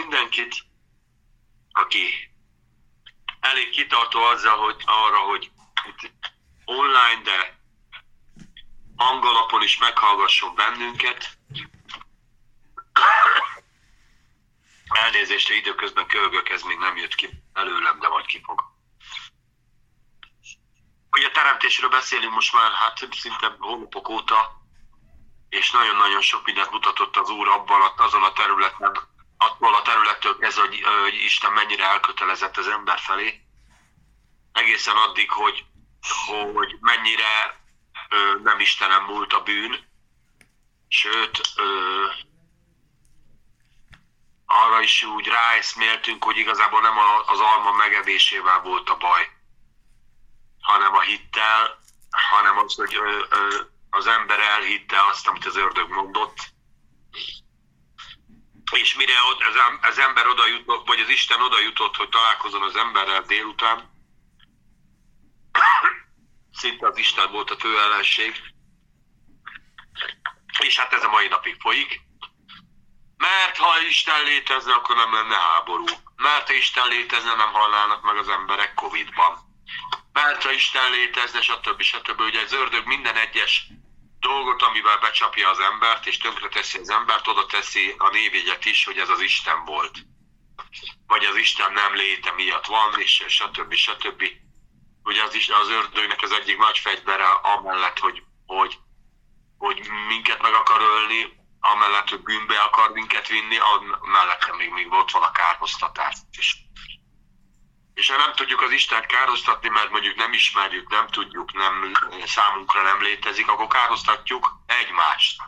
mindenkit, aki elég kitartó azzal, hogy arra, hogy online, de hangalapon is meghallgasson bennünket. Elnézést, időközben kölgök, ez még nem jött ki előlem, de majd ki fog. Ugye teremtésről beszélünk most már hát szinte hónapok óta, és nagyon-nagyon sok mindent mutatott az Úr abban, azon a területen, attól a területtől kezdve, hogy, hogy Isten mennyire elkötelezett az ember felé, egészen addig, hogy, hogy mennyire ö, nem Istenem múlt a bűn, sőt, ö, arra is úgy ráeszméltünk, hogy igazából nem az alma megedésével volt a baj, hanem a hittel, hanem az, hogy ö, ö, az ember elhitte azt, amit az ördög mondott, és mire az ember oda jutott, vagy az Isten oda jutott, hogy találkozon az emberrel délután, szinte az Isten volt a fő ellenség, és hát ez a mai napig folyik. Mert ha Isten létezne, akkor nem lenne háború. Mert ha Isten létezne, nem halnának meg az emberek Covid-ban. Mert ha Isten létezne, stb. stb. Ugye az ördög minden egyes dolgot, amivel becsapja az embert, és tönkreteszi az embert, oda teszi a névjegyet is, hogy ez az Isten volt. Vagy az Isten nem léte miatt van, és stb. stb. Ugye az, is, az ördögnek az egyik nagy fegyvere amellett, hogy, hogy, hogy minket meg akar ölni, amellett, hogy bűnbe akar minket vinni, amellett még, még ott van a kárhoztatás is. És ha nem tudjuk az Istent károztatni, mert mondjuk nem ismerjük, nem tudjuk, nem, számunkra nem létezik, akkor károztatjuk egymást.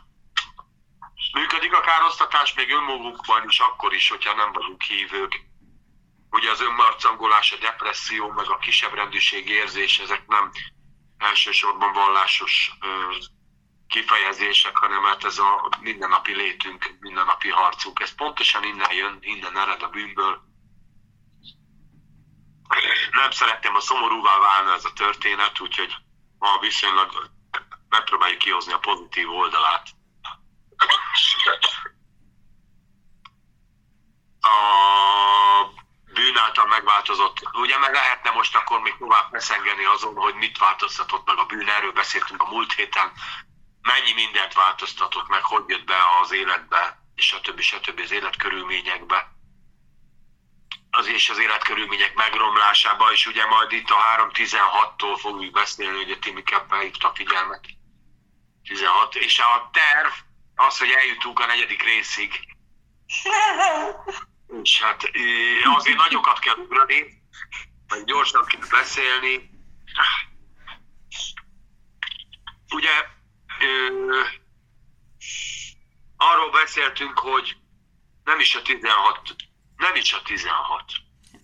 Működik a károztatás még önmagunkban is, akkor is, hogyha nem vagyunk hívők. Ugye az önmarcangolás, a depresszió, meg a kisebb rendűség érzés, ezek nem elsősorban vallásos ö, kifejezések, hanem hát ez a mindennapi létünk, mindennapi harcunk. Ez pontosan innen jön, innen ered a bűnből, nem szerettem a szomorúvá válni ez a történet, úgyhogy ma viszonylag megpróbáljuk kihozni a pozitív oldalát. A bűn által megváltozott. Ugye meg lehetne most akkor még tovább beszengeni azon, hogy mit változtatott meg a bűn, erről beszéltünk a múlt héten, mennyi mindent változtatott meg, hogy jött be az életbe, és stb. stb. az életkörülményekbe az és az életkörülmények megromlásába, és ugye majd itt a 3.16-tól fogjuk beszélni, hogy a Timi felhívta a figyelmet. 16. És a terv az, hogy eljutunk a negyedik részig. És hát azért nagyokat kell ugrani, meg gyorsan kell beszélni. Ugye arról beszéltünk, hogy nem is a 16 nem is a 16.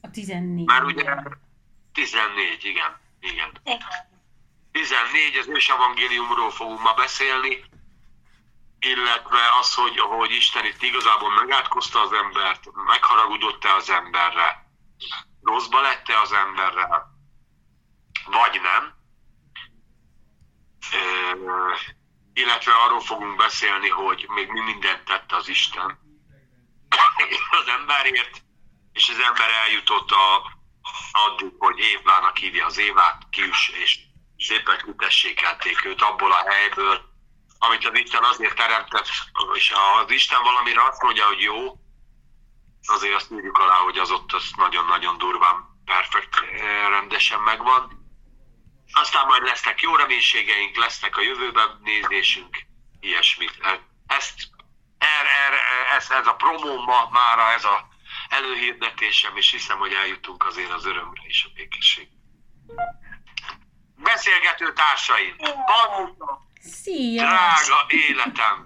A 14. Már ugye 14, igen. Igen. 14, az ős evangéliumról fogunk ma beszélni, illetve az, hogy, hogy Isten itt igazából megátkozta az embert, megharagudott-e az emberre, rosszba lette az emberre, vagy nem. E, illetve arról fogunk beszélni, hogy még mi mindent tette az Isten az emberért, és az ember eljutott a, addig, hogy Évvának hívja az Évát, kiüs, és szépen kitessékelték őt abból a helyből, amit az Isten azért teremtett, és ha az Isten valamire azt mondja, hogy jó, azért azt írjuk alá, hogy az ott az nagyon-nagyon durván, perfekt, eh, rendesen megvan. Aztán majd lesznek jó reménységeink, lesznek a jövőben nézésünk, ilyesmit. Ezt er, er, ez, ez a promó ma, mára ez a előhirdetésem, és hiszem, hogy eljutunk azért az örömre és a békesség. Beszélgető társaim! Panuta! Szia! Drága életem!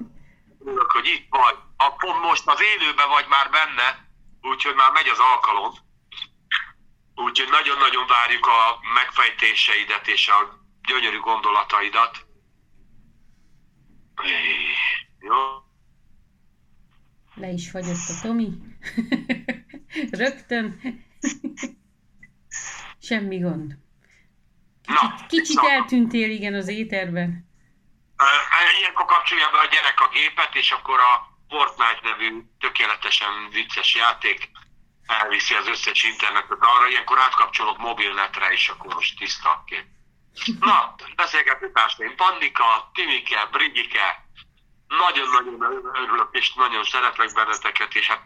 Örülök, hogy itt vagy. A, pont most az élőben vagy már benne, úgyhogy már megy az alkalom. Úgyhogy nagyon-nagyon várjuk a megfejtéseidet és a gyönyörű gondolataidat. Jó? Le is fagyott a Tomi. Rögtön. Semmi gond. Kicsit, Na, kicsit szóval- eltűntél, igen, az éterben. Ilyenkor kapcsolja be a gyerek a gépet, és akkor a Fortnite nevű tökéletesen vicces játék elviszi az összes internetet arra, ilyenkor átkapcsolok mobilnetre, és akkor most tiszta kép. Na, beszélgető társaim, Pannika, Timike, Brigike, nagyon-nagyon örülök, és nagyon szeretlek benneteket, és hát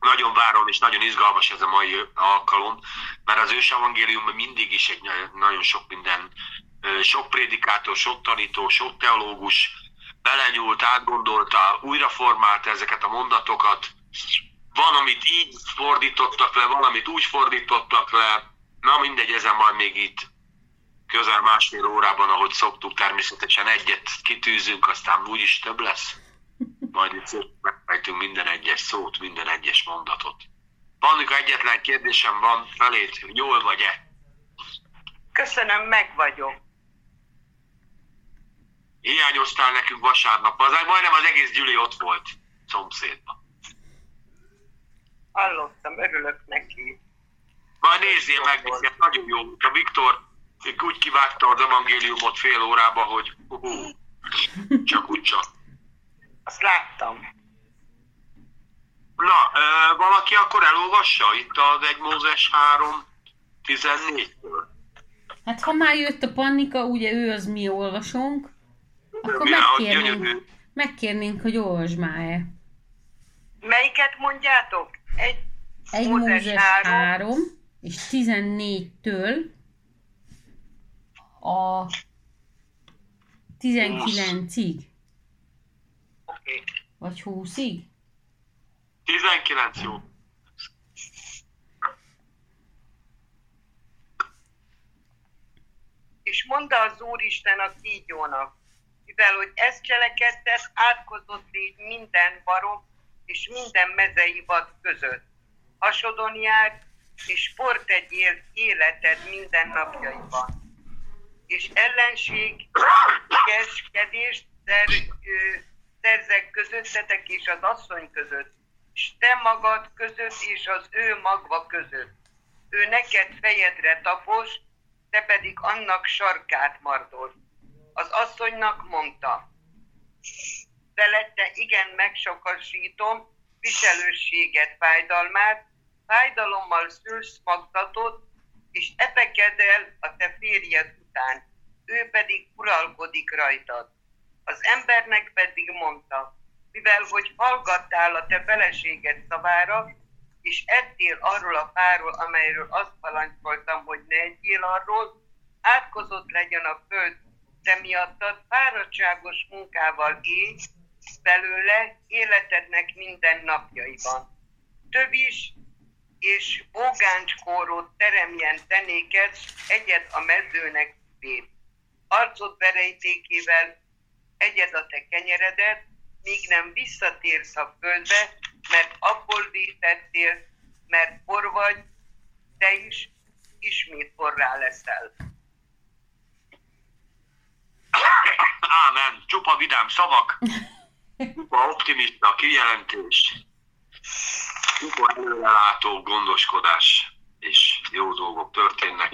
nagyon várom, és nagyon izgalmas ez a mai alkalom, mert az ős evangéliumban mindig is egy nagyon sok minden, sok prédikátor, sok tanító, sok teológus belenyúlt, átgondolta, újraformálta ezeket a mondatokat. Van, amit így fordítottak le, van, amit úgy fordítottak le. Na mindegy, ezen majd még itt közel másfél órában, ahogy szoktuk, természetesen egyet kitűzünk, aztán úgyis több lesz. Majd itt megfejtünk minden egyes szót, minden egyes mondatot. Pannika, egyetlen kérdésem van felét, jól vagy-e? Köszönöm, meg vagyok. Hiányoztál nekünk vasárnap, az majdnem az egész Gyüli ott volt szomszédban. Hallottam, örülök neki. Majd nézzél meg, nagyon jó. A Viktor úgy kivágta az evangéliumot fél órába, hogy hú, csak úgy csak. Azt láttam. Na, ö, valaki akkor elolvassa itt az 1 Mózes 3 14-től? Hát ha már jött a panika, ugye ő az mi olvasunk, akkor Ja, megkérnénk, megkérnénk, hogy olvasd már-e. Melyiket mondjátok? Egy, Egy Mózes Mózes három. 3, és 14-től a 19-ig, Oké. vagy 20-ig. 19 jó. És mondta az Úristen a kígyónak, mivel hogy ezt cselekedted, átkozott légy minden barom és minden mezei vad között. Hasodon jár, és sport egy életed minden napjaiban. És ellenség, keskedést szer, szerzek közöttetek és az asszony között, és te magad között és az ő magva között. Ő neked fejedre tapos, te pedig annak sarkát mardod. Az asszonynak mondta, felette igen megsokasítom viselősséget, fájdalmát, fájdalommal szülsz magzatot, és epeked el a te férjed után, ő pedig uralkodik rajtad. Az embernek pedig mondta, mivel hogy hallgattál a te feleséged szavára, és ettél arról a fáról, amelyről azt parancsoltam, hogy ne egyél arról, átkozott legyen a föld te miattad, fáradtságos munkával élj belőle életednek minden napjaiban. Tövis és bógáncskórót teremjen tenéket egyed a mezőnek szép. Arcod verejtékével egyed a te kenyeredet, míg nem visszatérsz a földbe, mert abból vétettél, mert por vagy, te is ismét porrá leszel. Ámen, csupa vidám szavak, csupa optimista kijelentés, csupa előrelátó gondoskodás, és jó dolgok történnek.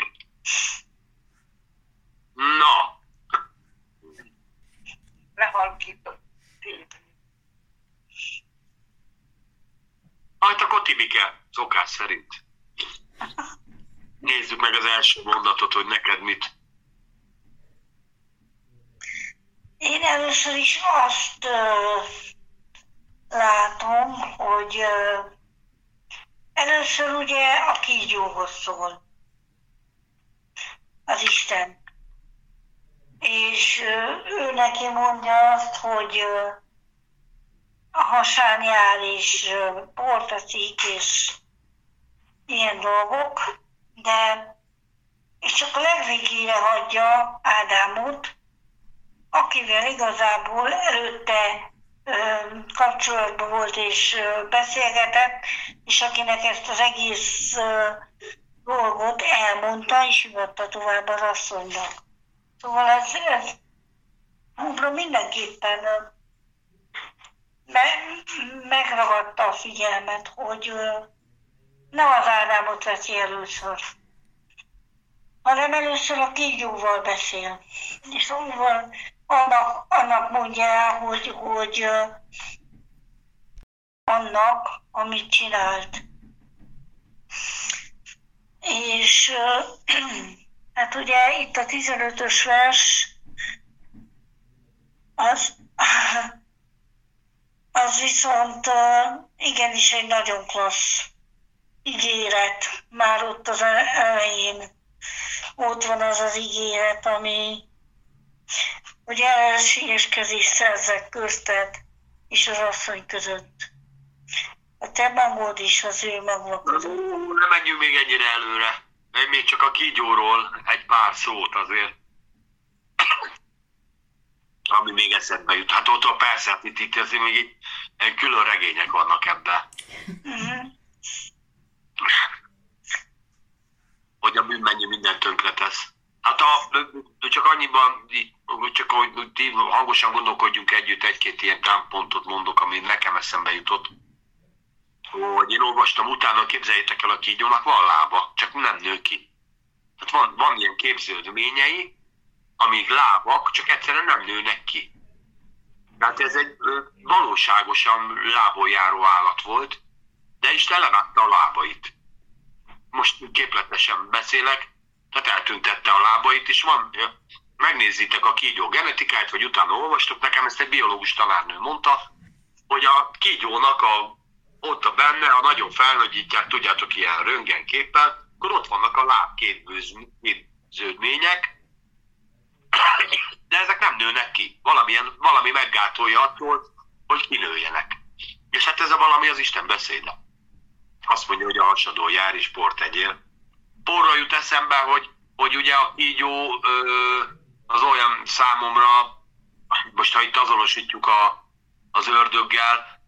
Na, Lehalkított. hát akkor Tibike, szokás szerint. Nézzük meg az első mondatot, hogy neked mit. Én először is azt ö, látom, hogy ö, először ugye a kígyóhoz szól az Isten. És ő neki mondja azt, hogy a hasán jár és bort és ilyen dolgok, de és csak a legvégére hagyja Ádámot, akivel igazából előtte ö, kapcsolatban volt és beszélgetett, és akinek ezt az egész dolgot elmondta, és adta tovább az asszonynak. Szóval ez, ez számomra mindenképpen me, megragadta a figyelmet, hogy ö, nem az Ádámot veszi először, hanem először a kígyóval beszél. És szóval annak, annak mondja el, hogy, hogy annak, amit csinált. És hát ugye itt a 15-ös vers, az, az viszont igenis egy nagyon klassz ígéret. Már ott az e- elején ott van az az ígéret, ami hogy ellenségeskedés szerzek közted és az asszony között. A te magod is az ő magva között. Nem menjünk még ennyire előre. Még csak a kígyóról egy pár szót azért. Ami még eszembe jut. Hát ott a persze, hát itt, itt azért még egy, egy külön regények vannak ebben. Hogy a bűn mennyi mindent tönkretesz. Hát a, csak annyiban, csak hogy hangosan gondolkodjunk együtt, egy-két ilyen támpontot mondok, ami nekem eszembe jutott. Hogy én olvastam utána, képzeljétek el, a kígyónak van lába, csak nem nő ki. Tehát van, van ilyen képződményei, amik lábak, csak egyszerűen nem nőnek ki. Tehát ez egy valóságosan lából járó állat volt, de Isten levágta a lábait. Most képletesen beszélek, tehát eltüntette a lábait, és van, megnézitek a kígyó genetikáját, vagy utána olvastok, nekem ezt egy biológus tanárnő mondta, hogy a kígyónak a, ott a benne, a nagyon felnagyítják, tudjátok, ilyen röntgenképpen, akkor ott vannak a lábképződmények, de ezek nem nőnek ki. Valamilyen, valami meggátolja attól, hogy kinőjenek. És hát ez a valami az Isten beszéde. Azt mondja, hogy a hasadó jár és port egyél. Porra jut eszembe, hogy, hogy ugye a kígyó az olyan számomra, most ha itt azonosítjuk a, az ördöggel,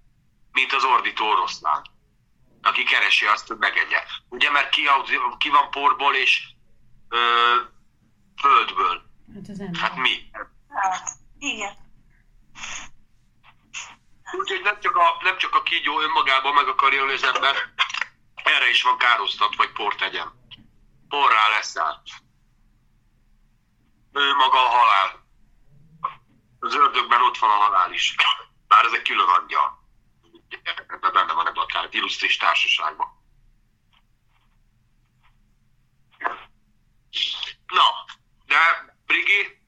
mint az ordító oroszlán, aki keresi azt, hogy megegye. Ugye, mert ki, ki van porból és ö, földből. Hát az ember. Hát mi? Hát, igen. Úgyhogy nem csak, a, nem csak a kígyó önmagában meg akarja ölni az ember, erre is van károsztat, vagy port tegyen. Porrá lesz át. Ő maga a halál. Az ördögben ott van a halál is. Bár ez egy külön angyal. Ebben benne van ebben a illusztris társaságban. Na, de Brigi,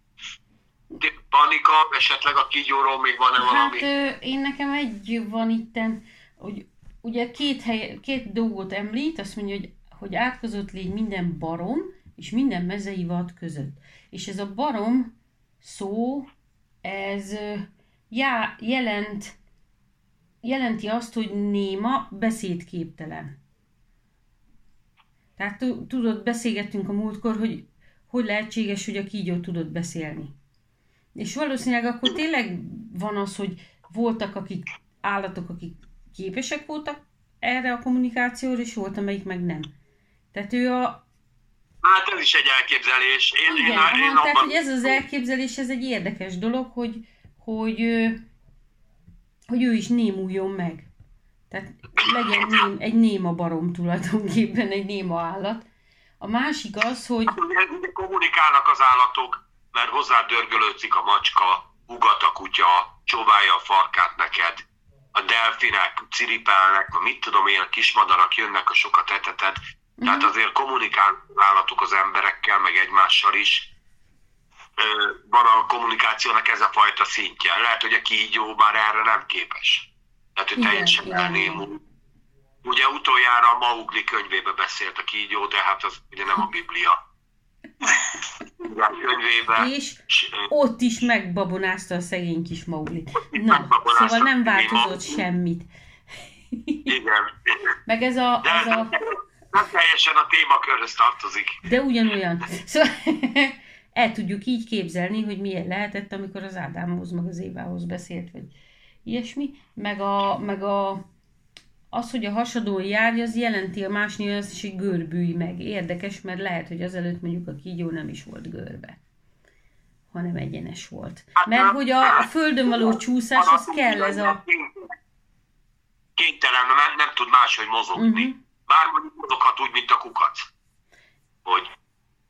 Panika, esetleg a kígyóról még van-e valami? Hát én nekem egy van itten, hogy ugye két, hely, két dolgot említ, azt mondja, hogy, hogy átkozott légy minden barom, és minden mezei vad között. És ez a barom szó, ez já, jelent, jelenti azt, hogy néma, beszédképtelen. Tehát tu- tudod, beszélgettünk a múltkor, hogy hogy lehetséges, hogy a kígyó tudott beszélni. És valószínűleg akkor tényleg van az, hogy voltak akik állatok, akik képesek voltak erre a kommunikációra, és volt, amelyik meg nem. Tehát ő a... Hát ez is egy elképzelés. Én, Igen, én, én tehát abban- hogy ez az elképzelés, ez egy érdekes dolog, hogy, hogy, hogy ő is némuljon meg. Tehát legyen ném, egy néma barom tulajdonképpen, egy néma állat. A másik az, hogy Ugye kommunikálnak az állatok, mert hozzá dörgölődik a macska, ugat a kutya, csóválja a farkát neked, a delfinek ciripelnek, mit tudom én, a kismadarak jönnek, a sokat eteted. Tehát azért kommunikálnak az állatok az emberekkel, meg egymással is. Van a kommunikációnak ez a fajta szintje. Lehet, hogy a kígyó már erre nem képes. Tehát, hogy Igen, teljesen igen, elnémul. Ugye utoljára a Maugli könyvébe beszélt a kígyó, de hát az ugye nem a Biblia. Könyvébe. és ott is megbabonázta a szegény kis Maulit. Na, szóval nem változott semmit. Igen. Meg ez a, ez a nem teljesen a témakörhöz tartozik. De ugyanolyan. Szóval el tudjuk így képzelni, hogy milyen lehetett, amikor az Ádámhoz, meg az Évához beszélt, vagy ilyesmi. Meg, a, meg a, az, hogy a hasadó járja, az jelenti a másnél azt is, hogy görbülj meg. Érdekes, mert lehet, hogy azelőtt mondjuk a kígyó nem is volt görbe hanem egyenes volt. Mert hogy a, a földön való csúszás, az kell ez a... Kénytelen, nem, nem tud máshogy mozogni. Mhm. Bár mondjuk mozoghat úgy, mint a kukac. Hogy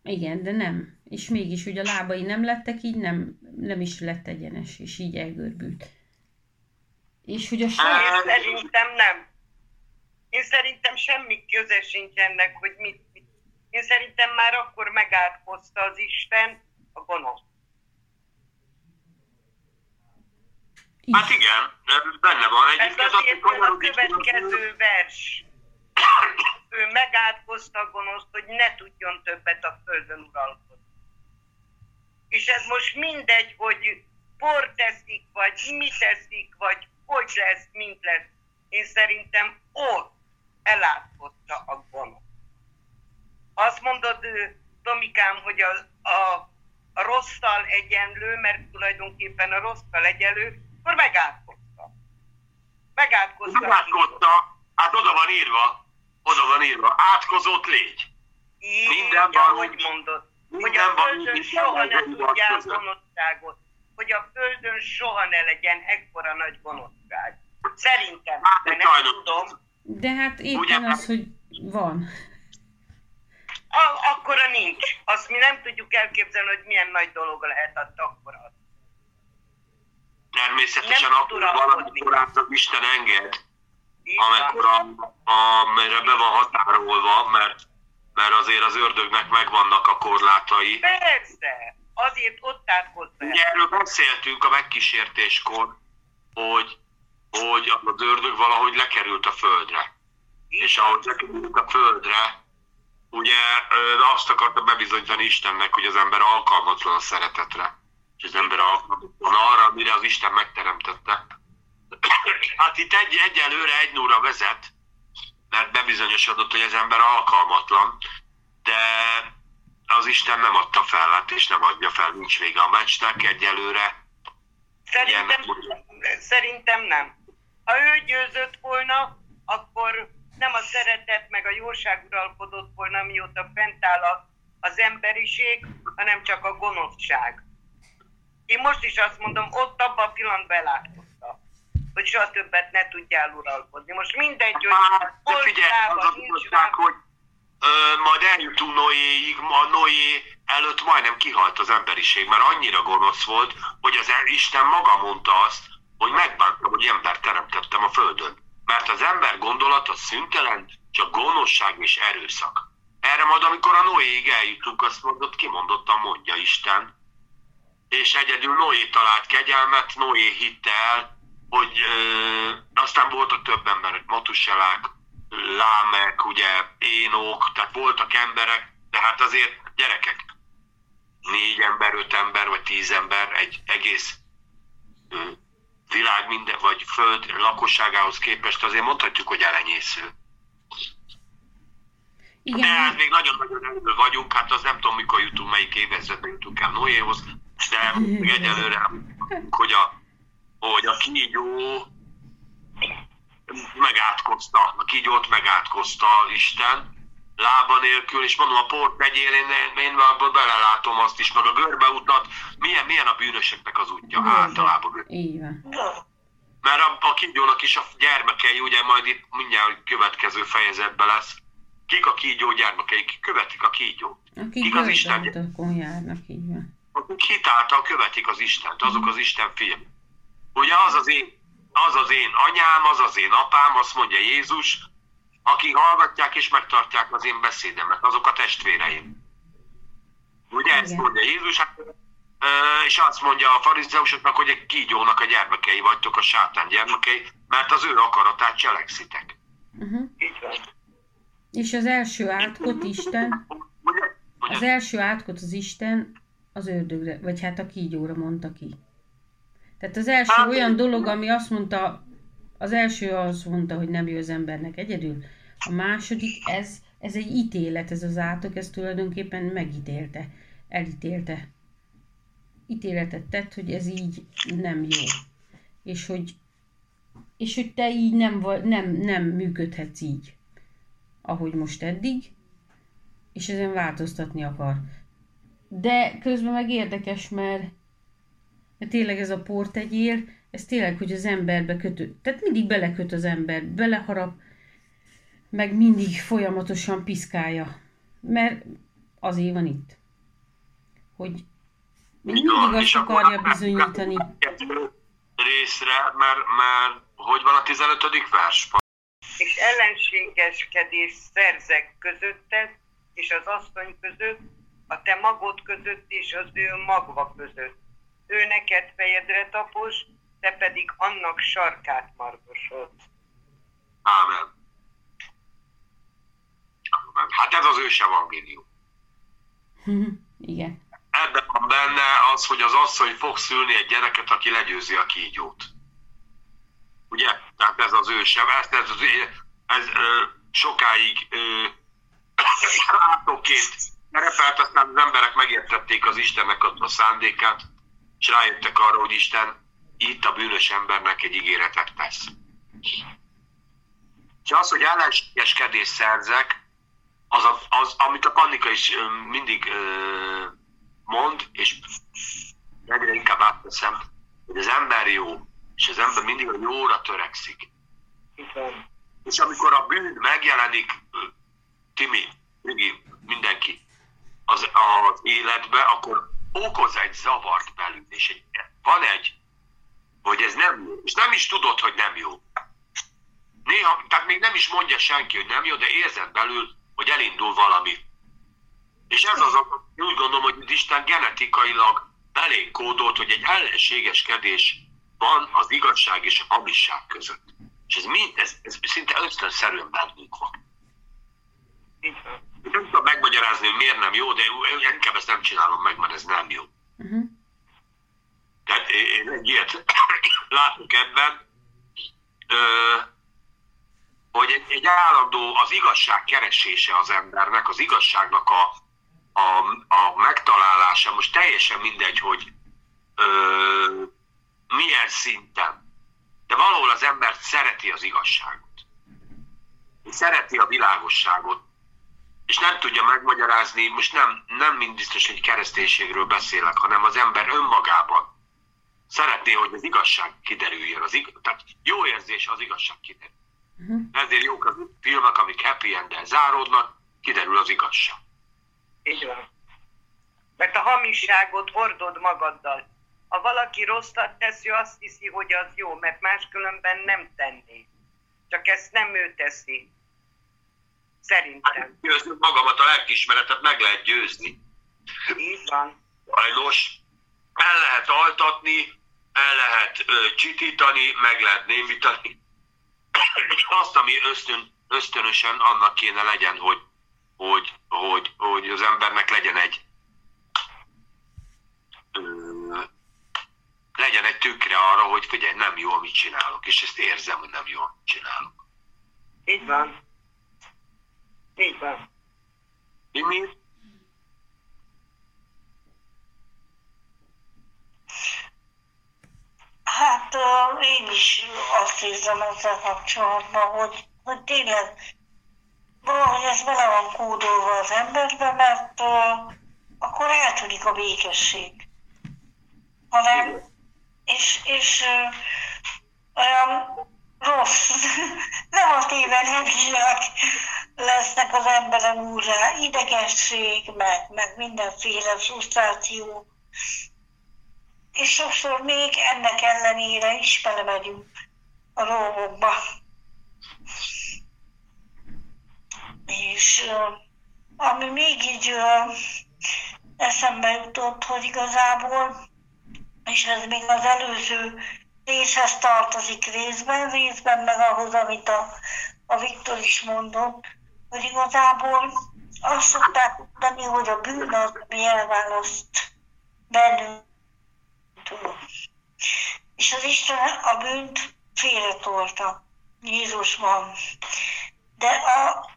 Igen, de nem. És mégis, hogy a lábai nem lettek így, nem, nem is lett egyenes, és így elgörbült. És hogy a Én saját... szerintem nem. Én szerintem semmi köze sincs ennek, hogy mit, mit. Én szerintem már akkor megátkozta az Isten a gonosz. Hát igen, benne van Ez egyébként. azért jön a következő vers. Ő megátkozta a gonoszt, hogy ne tudjon többet a földön uralkodni. És ez most mindegy, hogy por teszik, vagy mi teszik, vagy hogy lesz, mint lesz. Én szerintem ott elátkozta a gonosz. Azt mondod, Tomikám, hogy a, a, a rosszal egyenlő, mert tulajdonképpen a rosszal egyenlő, akkor megátkozta. Megátkozta. Megátkozta, hát oda van írva, oda van írva, átkozott légy. Így, Minden van, van, hogy mondod. Hogy a földön soha ne között. gonoszságot. Hogy a földön soha ne legyen ekkora nagy gonoszság. Szerintem, Hát, de nem sajnos. tudom. De hát éppen az, hogy van. A, akkora nincs. Azt mi nem tudjuk elképzelni, hogy milyen nagy dolog lehet az akkora. Természetesen Nem akkor valamikor át az Isten enged, amikor van. a, amire be van határolva, mert, mert azért az ördögnek megvannak a korlátai. Persze, azért ott átkozta. Ugye erről beszéltünk a megkísértéskor, hogy, hogy az ördög valahogy lekerült a földre. És ahogy lekerült a földre, ugye azt akarta bebizonyítani Istennek, hogy az ember alkalmatlan a szeretetre. És az ember alkalmatlan arra, amire az Isten megteremtette. Hát itt egy, egyelőre egy nóra vezet, mert bebizonyosodott, hogy az ember alkalmatlan, de az Isten nem adta fel, hát és nem adja fel, nincs vége a meccsnek egyelőre. Szerintem, szerintem nem. Ha ő győzött volna, akkor nem a szeretet meg a jóság uralkodott volna, mióta fent áll a- az emberiség, hanem csak a gonoszság. Én most is azt mondom, ott abban a pillanatban elátkozta, hogy soha többet ne tudjál uralkodni. Most mindegy, hogy Hát, hol figyelj, lába, az igazság, lába. hogy ö, majd eljutunk Noéig, ma Noé előtt majdnem kihalt az emberiség, mert annyira gonosz volt, hogy az Isten maga mondta azt, hogy megbántam, hogy ember teremtettem a földön. Mert az ember gondolat az szüntelen, csak gonoszság és erőszak. Erre majd, amikor a Noéig eljutunk, azt mondott, kimondottan mondja Isten. És egyedül Noé talált kegyelmet, Noé hitte el, hogy ö, aztán voltak több emberek, Matuselák, Lámek, ugye Énok, tehát voltak emberek, de hát azért gyerekek, négy ember, öt ember, vagy tíz ember egy egész ö, világ minden, vagy föld lakosságához képest azért mondhatjuk, hogy elenyésző. De hát Igen, még nagyon-nagyon elő vagyunk, hát az nem tudom, mikor jutunk, melyik évezredben jutunk el Noéhoz, de még egyelőre, hogy a, hogy a kígyó megátkozta, a kígyót megátkozta Isten, lába nélkül, és mondom, a port megyél, én, én abban belelátom azt is, meg a görbeutat, milyen, milyen a bűnöseknek az útja Görbe. általában. így van. Mert a, a kígyónak is a gyermekei, ugye majd itt mindjárt következő fejezetben lesz, kik a kígyó gyermekei, kik követik a kígyót. Akik Kik az Isten járnak, így van. akik hitáltal követik az Istent, azok az Isten fiai. Ugye az az én, az az én anyám, az az én apám, azt mondja Jézus, akik hallgatják és megtartják az én beszédemet, azok a testvéreim. Ugye ezt Igen. mondja Jézus, hát, és azt mondja a farizeusoknak, hogy egy kígyónak a gyermekei vagytok, a sátán gyermekei, mert az ő akaratát cselekszitek. Uh-huh. Így van. És az első átkot Isten, az első átkot az Isten az ördögre, vagy hát a kígyóra mondta ki. Tehát az első Hát, olyan dolog, ami azt mondta, az első az mondta, hogy nem jó az embernek egyedül. A második, ez, ez egy ítélet, ez az átok, ez tulajdonképpen megítélte, elítélte. Ítéletet tett, hogy ez így nem jó. És hogy, és hogy te így nem, nem, nem működhetsz így, ahogy most eddig, és ezen változtatni akar. De közben meg érdekes, mert, mert tényleg ez a portegyér, ez tényleg, hogy az emberbe kötő, tehát mindig beleköt az ember, beleharap, meg mindig folyamatosan piszkálja. Mert azért van itt. hogy mindig azt akarja bizonyítani. Részre, mert, mert hogy van a 15. vers? És ellenségeskedés szerzek közötted, és az asszony között, a te magod között és az ő magva között. Ő neked fejedre tapos, te pedig annak sarkát margosod. Ámen. Ámen. Hát ez az ős evangélium. Igen. Ebben van benne az, hogy az asszony fog szülni egy gyereket, aki legyőzi a kígyót. Ugye? Tehát ez az ős, ez, ez, ez, ez ö, sokáig ö, átokként szerepelt, aztán az emberek megértették az Istennek a, a szándékát, és rájöttek arra, hogy Isten itt a bűnös embernek egy ígéretet tesz. És az, hogy ellenségeskedés szerzek, az, az, amit a Pannika is mindig mond, és egyre inkább átveszem, hogy az ember jó, és az ember mindig a jóra törekszik. És amikor a bűn megjelenik, Timi, Rigi, mindenki az, az életbe, akkor okoz egy zavart belül, és egy, van egy, hogy ez nem jó, és nem is tudod, hogy nem jó. Néha, tehát még nem is mondja senki, hogy nem jó, de érzed belül, hogy elindul valami. És ez az, úgy gondolom, hogy Isten genetikailag belénk kódolt, hogy egy ellenségeskedés van az igazság és a hamisság között. És ez, mind, ez, ez szinte ösztönszerűen bennünk van. Nem tudom megmagyarázni, hogy miért nem jó, de inkább ezt nem csinálom meg, mert ez nem jó. Uh-huh. Tehát én egy ilyet látok ebben, hogy egy, egy állandó az igazság keresése az embernek, az igazságnak a, a, a megtalálása, most teljesen mindegy, hogy ö, milyen szinten, de valahol az ember szereti az igazságot. Szereti a világosságot, és nem tudja megmagyarázni, most nem, nem mind biztos, hogy kereszténységről beszélek, hanem az ember önmagában szeretné, hogy az igazság kiderüljön. Az ig- tehát jó érzés, az igazság kiderül. Uh-huh. Ezért jók az filmek, amik happy end záródnak, kiderül az igazság. Így van. Mert a hamisságot hordod magaddal. Ha valaki rosszat teszi, azt hiszi, hogy az jó, mert máskülönben nem tenné. Csak ezt nem ő teszi. Szerintem. Hát, győzni magamat, a lelkiismeretet meg lehet győzni. Így van. Sajnos el lehet altatni, el lehet ö, csitítani, meg lehet némítani, azt, ami ösztön, ösztönösen annak kéne legyen, hogy, hogy, hogy, hogy az embernek legyen egy ö, legyen egy tükre arra, hogy figyelj, nem jó, amit csinálok, és ezt érzem, hogy nem jó, amit csinálok. Így van. Így van. Mi? Hát én is azt érzem ezzel kapcsolatban, hogy, hogy tényleg valahogy ez bele van kódolva az emberbe, mert uh, akkor eltűnik a békesség. Hanem, és, és uh, olyan rossz, nem a tévedések lesznek az emberem úrrá, idegesség, meg, meg mindenféle frusztráció, és sokszor még ennek ellenére is belemegyünk a dolgokba. És ami még így eszembe jutott, hogy igazából, és ez még az előző részhez tartozik részben, részben meg ahhoz, amit a, a Viktor is mondott, hogy igazából azt szokták mondani, hogy a bűn az, ami elválaszt bennünk és az Isten a bűnt félretolta Jézusban. De a,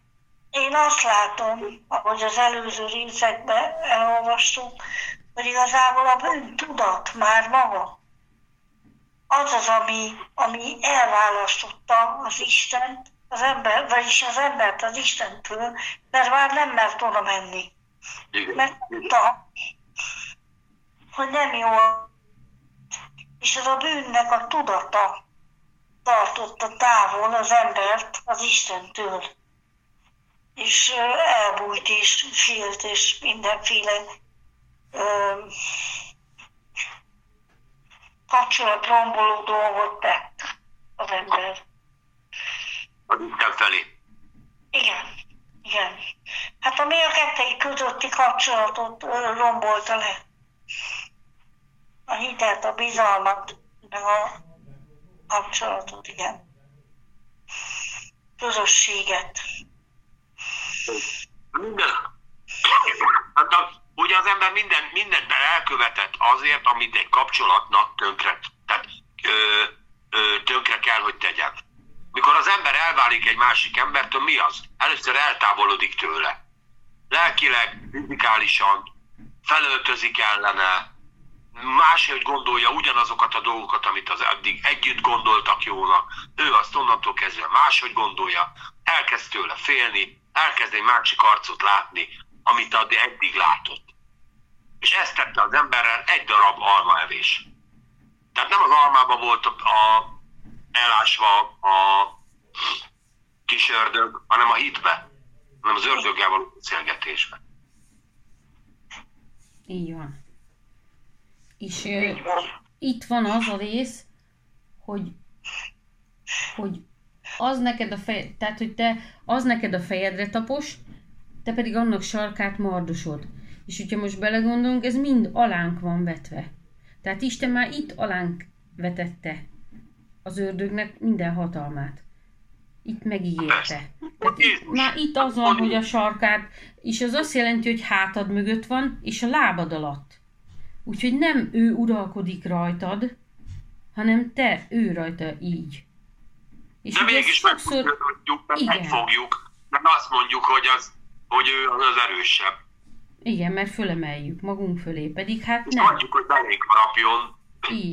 én azt látom, ahogy az előző részekben elolvastuk, hogy igazából a bűn tudat már maga. Az az, ami, ami elválasztotta az Istent, az ember, vagyis az embert az Istentől, mert már nem mert oda menni. Mert tudta, hogy nem jó és ez a bűnnek a tudata tartotta távol az embert az Istentől. És elbújt és félt, és mindenféle ö, kapcsolatromboló dolgot tett az ember. Az Isten felé. Igen, igen. Hát ami a kettei közötti kapcsolatot rombolta le. A hitelt, a bizalmat, meg a kapcsolatot, igen. Közösséget. Minden. Hát a, ugye az ember minden, mindent elkövetett azért, amit egy kapcsolatnak tönkre, tehát ö, ö, tönkre kell, hogy tegyen. Mikor az ember elválik egy másik embertől, mi az? Először eltávolodik tőle. Lelkileg, fizikálisan, felöltözik ellene, máshogy gondolja ugyanazokat a dolgokat, amit az eddig együtt gondoltak jónak, ő azt onnantól kezdve máshogy gondolja, elkezd tőle félni, elkezd egy másik arcot látni, amit addig eddig látott. És ezt tette az emberrel egy darab almaevés. Tehát nem az almában volt a, a elásva a kis ördög, hanem a hitbe, hanem az ördöggel való beszélgetésbe. Így van. És ö, itt van az a rész, hogy, hogy az neked a fej, tehát hogy te, az neked a fejedre tapos, te pedig annak sarkát mardosod. És hogyha most belegondolunk, ez mind alánk van vetve. Tehát Isten már itt alánk vetette az ördögnek minden hatalmát. Itt megígérte. Tehát itt, már itt az van, hogy a sarkát, és az azt jelenti, hogy hátad mögött van, és a lábad alatt. Úgyhogy nem ő uralkodik rajtad, hanem te ő rajta így. És De mégis sokszor... megfogjuk, mert Igen. megfogjuk, mert azt mondjuk, hogy, az, hogy ő az, az erősebb. Igen, mert fölemeljük magunk fölé, pedig hát És nem. hagyjuk, hogy belénk harapjon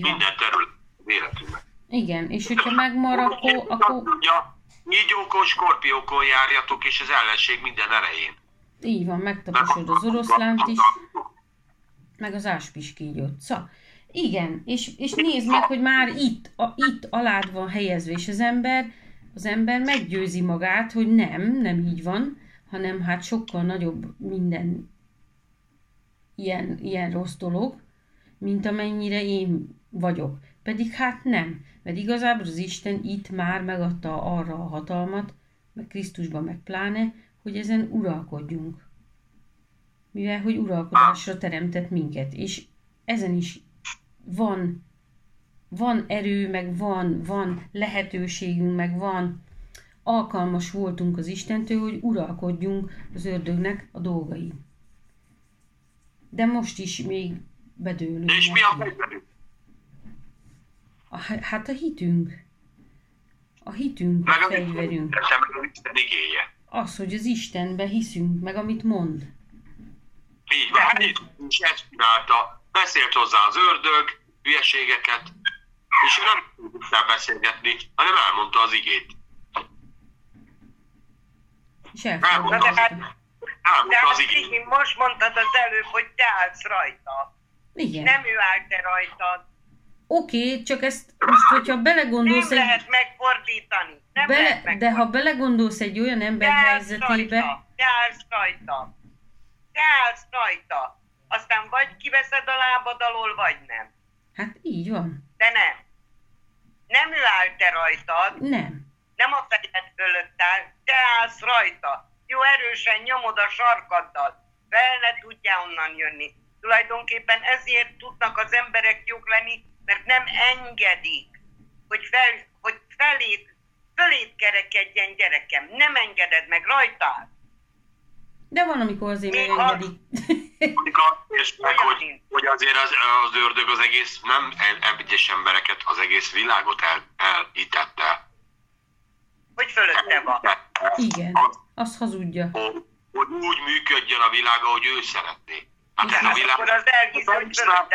minden terület életünkben. Igen, és hogyha megmarad, akkor, akkor mondja, Nyígyókon, skorpiókon járjatok, és az ellenség minden erején. így van, megtaposod az oroszlánt is, meg az áspiskígyót. Szóval, igen, és, és nézd meg, hogy már itt, a, itt alád van helyezve, és az ember, az ember meggyőzi magát, hogy nem, nem így van, hanem hát sokkal nagyobb minden ilyen, ilyen rossz dolog, mint amennyire én vagyok. Pedig hát nem. Mert igazából az Isten itt már megadta arra a hatalmat, meg Krisztusban meg pláne, hogy ezen uralkodjunk. Mivel, hogy uralkodásra teremtett minket. És ezen is van, van erő, meg van, van lehetőségünk, meg van alkalmas voltunk az Istentől, hogy uralkodjunk az ördögnek a dolgain. De most is még bedőlünk. És mi a fegyverünk? A, hát a hitünk. A hitünk Meg a fegyverünk. Isten igéje. Az, hogy az Istenbe hiszünk, meg amit mond. Így van, hát itt is ezt csinálta. Beszélt hozzá az ördög, hülyeségeket, és ő nem tudtál beszélgetni, hanem elmondta az igét. És Elmondta elfogadta. az, hát- elmondta De az hát igét. Most mondtad az előbb, hogy te állsz rajta. Igen. Nem ő áll te rajtad. Oké, csak ezt most, hogyha belegondolsz Nem egy... lehet megfordítani. Nem Bele, lehet de megfordítani. ha belegondolsz egy olyan ember állsz helyzetébe, rajta. Te állsz rajta. Te állsz rajta. Aztán vagy kiveszed a lábad alól, vagy nem. hát így van. De nem. Nem ő áll te rajtad, Nem. nem a fejed fölött áll, te állsz rajta. Jó erősen nyomod a sarkaddal. Fel ne tudjál onnan jönni. Tulajdonképpen ezért tudnak az emberek jók lenni, mert nem engedik, hogy, fel, hogy felét, fölét kerekedjen gyerekem. Nem engeded meg rajtál. De van, amikor azért Még. Amikor- És meg, hogy, hogy azért az, az ördög az egész, nem egyes embereket, az egész világot el, elhitette. Hogy fölötte van. Igen. Az, Az hazudja. hogy, hogy úgy működjön a világ, ahogy ő szeretné. Hát a Hát világ... akkor az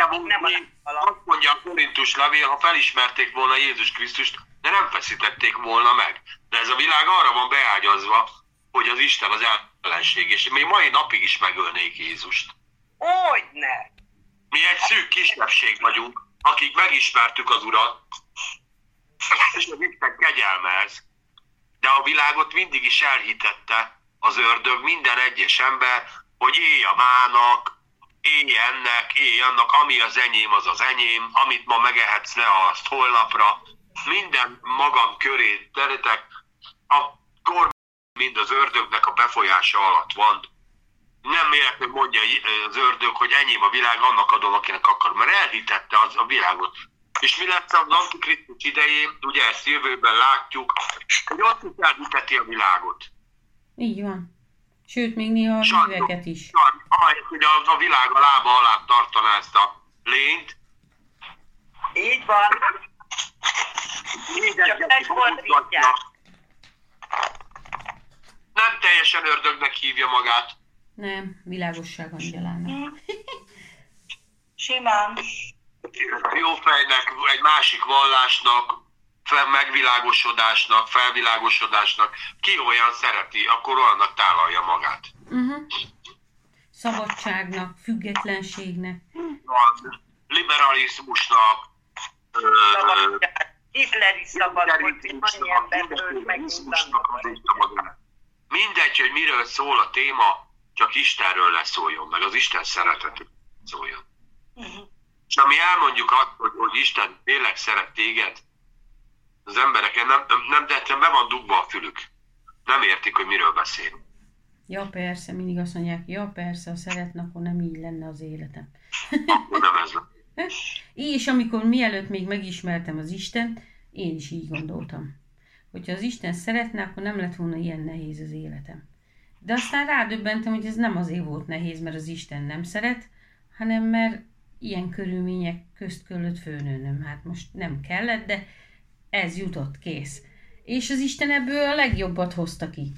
van, nem a. Azt mondja a Korintus levél, ha felismerték volna Jézus Krisztust, de nem feszítették volna meg. De ez a világ arra van beágyazva, hogy az Isten az ellenség, és még mai napig is megölnék Jézust. Hogyne. Mi egy szűk kisebbség vagyunk, akik megismertük az Urat, és az Isten kegyelmez, de a világot mindig is elhitette az ördög, minden egyes ember, hogy élj a mának, élj ennek, élj annak, ami az enyém, az az enyém, amit ma megehetsz, ne azt holnapra. Minden magam köré teretek, a kormány mind az ördögnek a befolyása alatt van. Nem véletlenül mondja az ördög, hogy enyém a világ, annak adom, akinek akar, mert elhitette az a világot. És mi lesz az Antikrisztus idején, ugye ezt jövőben látjuk, hogy ott is elhiteti a világot. Így van. Sőt, még néha a Sajnos. híveket is. Ahelyett, hogy a, a világ a lába alá tartaná ezt a lényt, Így van. mindegyet Csak megfordítják. Nem teljesen ördögnek hívja magát. Nem, világosság angyalának. Simán. Jó fejnek, egy másik vallásnak, megvilágosodásnak, felvilágosodásnak, ki olyan szereti, akkor olyannak tálalja magát. Uh-huh. Szabadságnak, függetlenségnek. Liberalizmusnak, Szabadság. Hitleri szabad volt, annyi liberalizmusnak, ember ölt meg, mint liberalizmusnak annak. adta magát. Mindegy, hogy miről szól a téma, csak Istenről leszóljon, meg az Isten szeretetről szóljon. Mhm. És ami elmondjuk azt, hogy, hogy Isten tényleg szeret téged, az embereken nem, nem, de nem be van dugva a fülük. Nem értik, hogy miről beszél. Ja, persze, mindig azt mondják, ja, persze, ha szeretne, akkor nem így lenne az életem. Akkor nem ez lesz. És amikor mielőtt még megismertem az Isten, én is így gondoltam. Hogyha az Isten szeretne, akkor nem lett volna ilyen nehéz az életem. De aztán rádöbbentem, hogy ez nem azért volt nehéz, mert az Isten nem szeret, hanem mert ilyen körülmények közt kellett főnőnöm. Hát most nem kellett, de ez jutott, kész. És az Isten ebből a legjobbat hozta ki.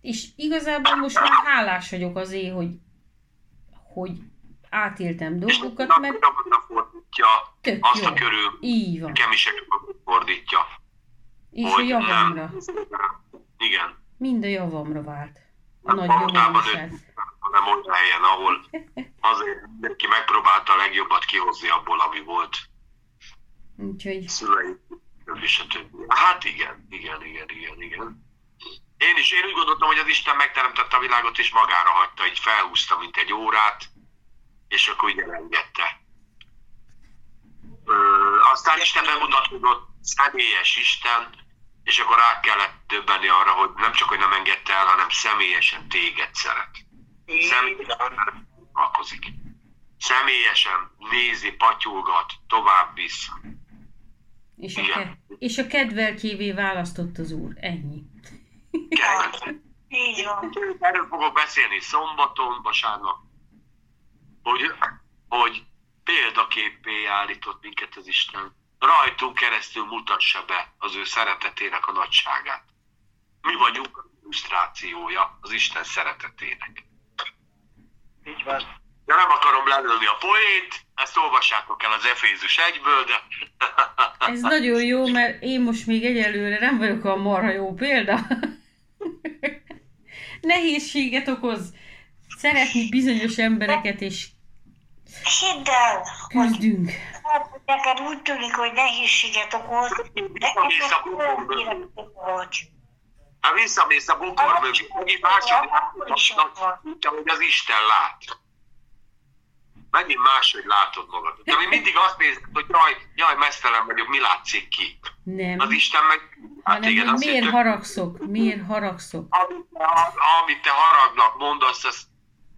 És igazából most már hálás vagyok azért, hogy, hogy átéltem dolgokat, mert napra fordítja tök azt jó. a körül, Így van. kemisek fordítja. És a javamra. Igen. Mind a javamra vált. A nagy Valójában nyomorúság. ő- nem olyan helyen, ahol azért mindenki megpróbálta a legjobbat kihozni abból, ami volt Úgyhogy szülei, és a többi. Hát igen, igen, igen, igen, igen. Én is, én úgy gondoltam, hogy az Isten megteremtette a világot, és magára hagyta, így felhúzta, mint egy órát, és akkor így elengedte. Aztán Isten bemutatkozott, személyes Isten, és akkor rá kellett döbbenni arra, hogy nem csak, hogy nem engedte el, hanem személyesen téged szeret. Személyesen alkozik. Személyesen nézi, patyolgat, tovább visz. És a, ke- és a kedveltjévé választott az úr. Ennyi. Kell. Így van. Erről fogok beszélni szombaton, vasárnap, hogy, hogy példaképpé állított minket az Isten. Rajtunk keresztül mutassa be az ő szeretetének a nagyságát. Mi vagyunk a illusztrációja az Isten szeretetének. Így van. De nem akarom lelőni a poént, ezt olvassátok el az Efézus 1-ből, de Ez nagyon jó, mert én most még egyelőre nem vagyok a marha jó példa. Nehézséget okoz szeretni bizonyos embereket, és Hidd el, hogy küzdünk. neked úgy tűnik, hogy nehézséget okoz, de a ez pokolba. életek vagy. ha visszamész a bokor mögé, második ahogy az Isten lát. Megint máshogy látod magad. De mi mindig azt nézed, hogy jaj, jaj, mesztelen vagyok, mi látszik ki? Nem. Az Isten meg hát Hanem, hogy azt miért hitt, haragszok, miért haragszok. amit, amit te haragnak mondasz, azt,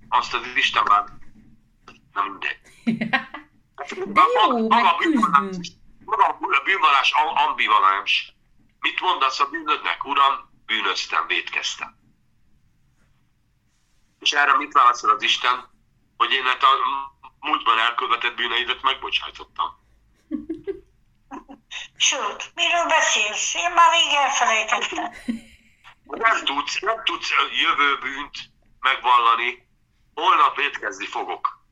azt az Isten már nem mindegy. De jó, Maga meg a bűnvallás-. Maga a bűnvallás am- ambivalens. Mit mondasz a bűnödnek? Uram, bűnöztem, védkeztem. És erre mit válaszol az Isten? Hogy én hát a múltban elkövetett bűneidet megbocsájtottam. Sőt, miről beszélsz? Én már rég elfelejtettem. Nem tudsz, nem tudsz jövő bűnt megvallani, holnap vétkezni fogok.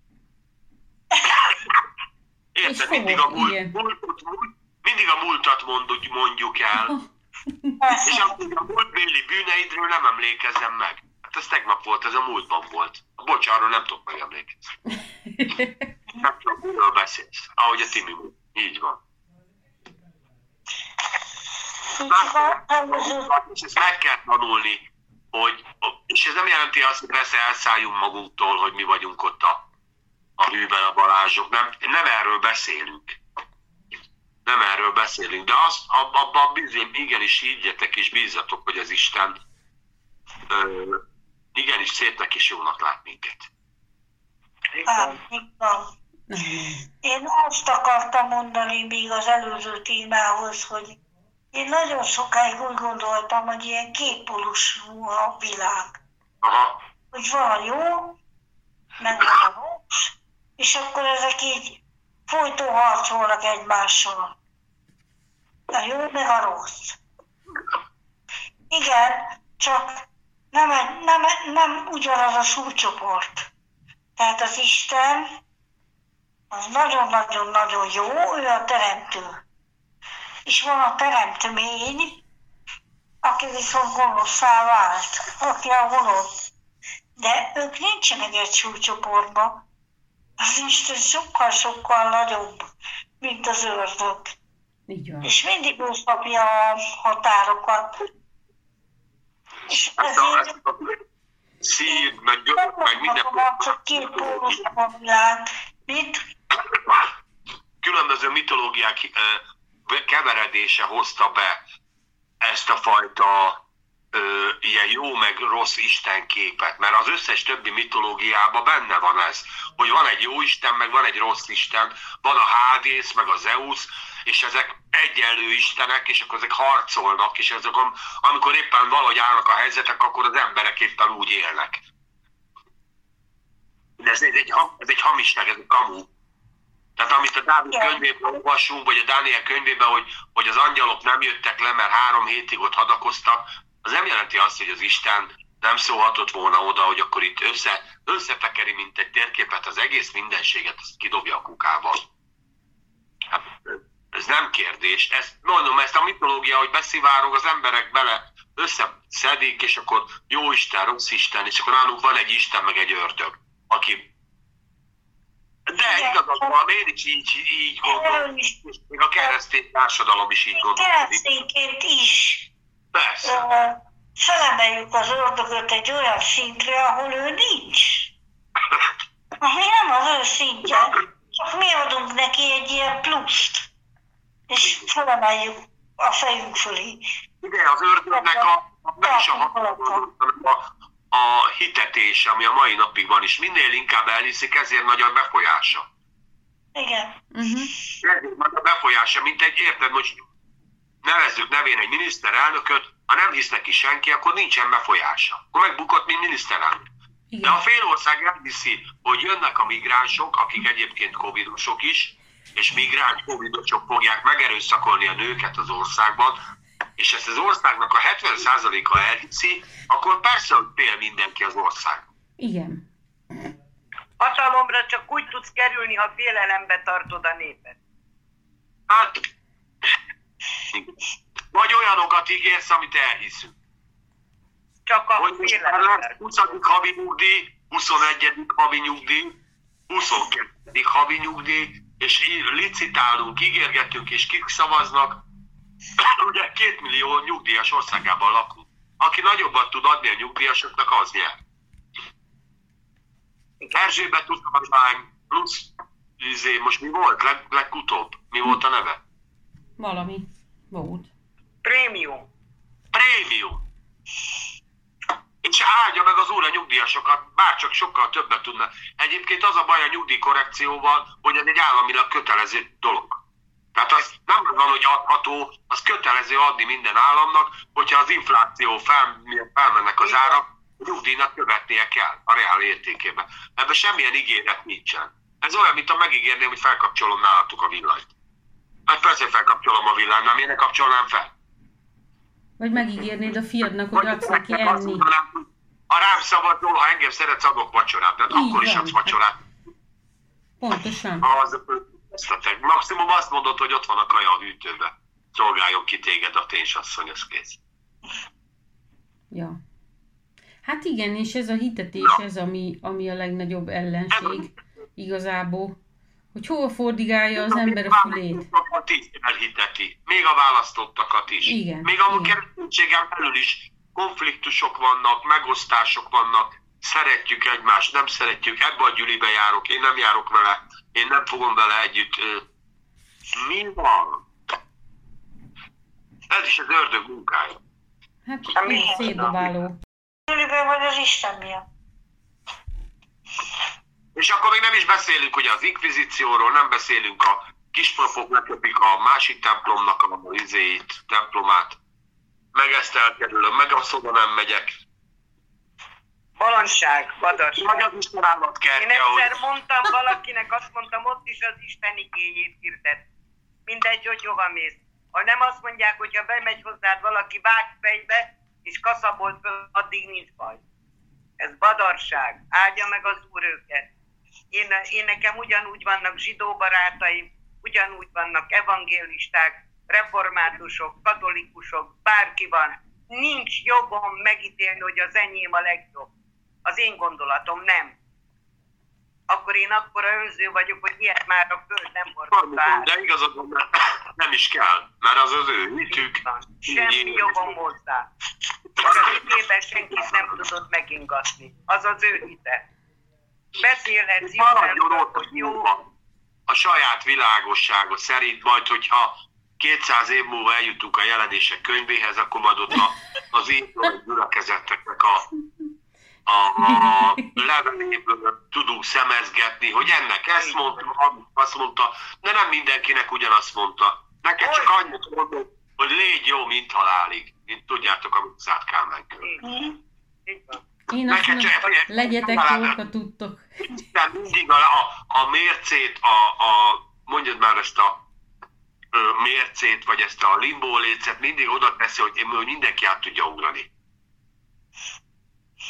Érted? Mindig a, múlt, igen. múltat, múlt, mindig a múltat mondjuk, mondjuk el, és a, a múltbéli bűneidről nem emlékezem meg. Hát ez tegnap volt, ez a múltban volt. Bocs, arról nem tudok megemlékezni. Nem tudom, miről beszélsz. Ahogy a Timi mondta. Így van. És ezt meg kell tanulni, hogy, és ez nem jelenti azt, hogy persze elszálljunk magunktól, hogy mi vagyunk ott a a hűben a Balázsok. Nem, nem erről beszélünk. Nem erről beszélünk, de azt, abban bizony, igenis higgyetek és bízzatok, hogy az Isten igenis szépnek és jónak lát minket. Hát, van. Én azt akartam mondani még az előző témához, hogy én nagyon sokáig úgy gondoltam, hogy ilyen kétpólusú a világ. Aha. Hogy van a jó, meg van a rossz, és akkor ezek így folyton harcolnak egymással. A jó, meg a rossz. Igen, csak nem, nem, nem ugyanaz a súlycsoport. Tehát az Isten az nagyon-nagyon-nagyon jó, ő a teremtő. És van a teremtmény, aki viszont gonoszszá vált, aki a gonosz. De ők nincsenek egy súlycsoportban. Az Isten sokkal-sokkal nagyobb, mint az ördög. És mindig ő szabja a határokat. És ezért Szír, meg györök, meg minden. csak két pólus a világ. Mit? Különböző mitológiák keveredése hozta be ezt a fajta ö, ilyen jó meg rossz Isten képet, mert az összes többi mitológiában benne van ez, hogy van egy jó Isten, meg van egy rossz Isten, van a Hádész, meg a Zeus, és ezek egyenlő istenek, és akkor ezek harcolnak, és ezek, amikor éppen valahogy állnak a helyzetek, akkor az emberek éppen úgy élnek. De ez, ez, egy, ez egy hamisság, ez egy kamu. Tehát amit a Dávid Igen. könyvében olvasunk, vagy a Dániel könyvében, hogy, hogy az angyalok nem jöttek le, mert három hétig ott hadakoztak, az nem jelenti azt, hogy az Isten nem szólhatott volna oda, hogy akkor itt össze, összetekeri, mint egy térképet, az egész mindenséget, azt kidobja a kukába. Hát, ez nem kérdés. Ezt, mondom, ezt a mitológia, hogy beszivárog, az emberek bele összeszedik, és akkor jó Isten, rossz Isten, és akkor nálunk van egy Isten, meg egy ördög, aki... De igazad van, én is így, így gondolom. És még a keresztény társadalom is így gondolkodik. keresztényként is Persze. felemeljük az ördögöt egy olyan szintre, ahol ő nincs. Ami nem az ő szintje, csak mi adunk neki egy ilyen pluszt, és felemeljük a fejünk fölé. Igen, az ördögnek a, a, nem is a, hatalma, a, a hitetés, ami a mai napig van, és minél inkább elhiszik, ezért nagy a befolyása. Igen. Uh-huh. Ezért nagy a befolyása, mint egy, érted, most nevezzük nevén egy miniszterelnököt, ha nem hisz neki senki, akkor nincsen befolyása. Akkor megbukott, mint miniszterelnök. De Igen. a fél ország elhiszi, hogy jönnek a migránsok, akik egyébként covidosok is, és migráns covidosok fogják megerőszakolni a nőket az országban, és ezt az országnak a 70%-a elhiszi, akkor persze, hogy fél mindenki az ország. Igen. Hatalomra csak úgy tudsz kerülni, ha félelembe tartod a népet. Hát, vagy olyanokat ígérsz, amit elhiszünk. Csak a Hogy most már lesz félelembe. 20. havi nyugdíj, 21. havi nyugdíj, 22. havi nyugdíj, és licitálunk, ígérgetünk, és kik szavaznak. Ugye két millió nyugdíjas országában lakunk. Aki nagyobbat tud adni a nyugdíjasoknak, az nyer. Erzsébet utolvány plusz, izé, most mi volt leg, legutóbb? Mi volt a neve? Valami volt. Prémium. Prémium. És áldja meg az úr a nyugdíjasokat, bárcsak sokkal többet tudna. Egyébként az a baj a nyugdíjkorrekcióval, hogy ez egy államilag kötelező dolog. Tehát az nem van, hogy adható, az kötelező adni minden államnak, hogyha az infláció fel, felmennek az árak, a nyugdíjnak követnie kell a reál értékébe. Ebben semmilyen ígéret nincsen. Ez olyan, mint ha megígérném, hogy felkapcsolom nálatok a villanyt. Hát persze felkapcsolom a villanyt, nem miért ne kapcsolnám fel? Vagy megígérnéd a fiadnak, hogy adsz neki enni. mondanám, Ha rám szabadul, ha engem szeretsz, adok vacsorát. Tehát Így akkor is van. adsz vacsorát. Pontosan. Ha az. Maximum azt mondod, hogy ott van a kaja a hűtőbe. Szolgáljon ki téged a ténysasszony, az kész. Ja. Hát igen, és ez a hitetés, ez ami, ami a legnagyobb ellenség igazából. Hogy hova fordigálja az ember a fülét. Is elhiteti. Még a választottakat is. Igen, Még a kereszténységen belül is konfliktusok vannak, megosztások vannak. szeretjük egymást, nem szeretjük, ebbe a gyűlibe járok, én nem járok vele, én nem fogom vele együtt. Mi van? Ez is az ördög munkája. Hát Hát szétdobáló. Gyűliből vagy az Isten miatt. És akkor még nem is beszélünk ugye az inkvizícióról, nem beszélünk a kispropok leköpik a másik templomnak a izéit, templomát. Meg ezt elkerülöm, meg a szoba nem megyek. Balanság, Vagy badarság. az Isten Én állatkertje, hogy egyszer mondtam valakinek, azt mondtam, ott is az Isten igényét hirdet. Mindegy, hogy hova mész. Ha nem azt mondják, hogy ha bemegy hozzád valaki vágfejbe, és kaszabolt föl, addig nincs baj. Ez badarság. Áldja meg az Úr őket. Én, én nekem ugyanúgy vannak zsidó barátaim, ugyanúgy vannak evangélisták, reformátusok, katolikusok, bárki van. Nincs jogom megítélni, hogy az enyém a legjobb. Az én gondolatom nem. Akkor én akkora önző vagyok, hogy ilyet már a föld nem hordott át. de igazad van, mert nem is kell, mert az az ő hitük. Semmi jogom hozzá. És a hitében senkit nem tudott megingatni. Az az ő hite. Beszélhetsz Maradjon ott hogy jó, a saját világossága szerint, majd hogyha 200 év múlva eljutunk a jelenések könyvéhez, akkor majd ott a, az évről gyülekezetteknek a, a, a leveléből tudunk szemezgetni, hogy ennek ezt mondta, azt mondta, de nem mindenkinek ugyanazt mondta. Neked csak annyit mondom, hogy légy jó, mint halálig. Mint tudjátok, amit Szát Kálmán költ. Én azt Neked mondom, csak- legyetek jók, ha tudtok. Isten mindig a, a, a mércét, a, a, mondjad már ezt a ö, mércét, vagy ezt a limbó lécet mindig oda teszi, hogy, hogy mindenki át tudja ugrani.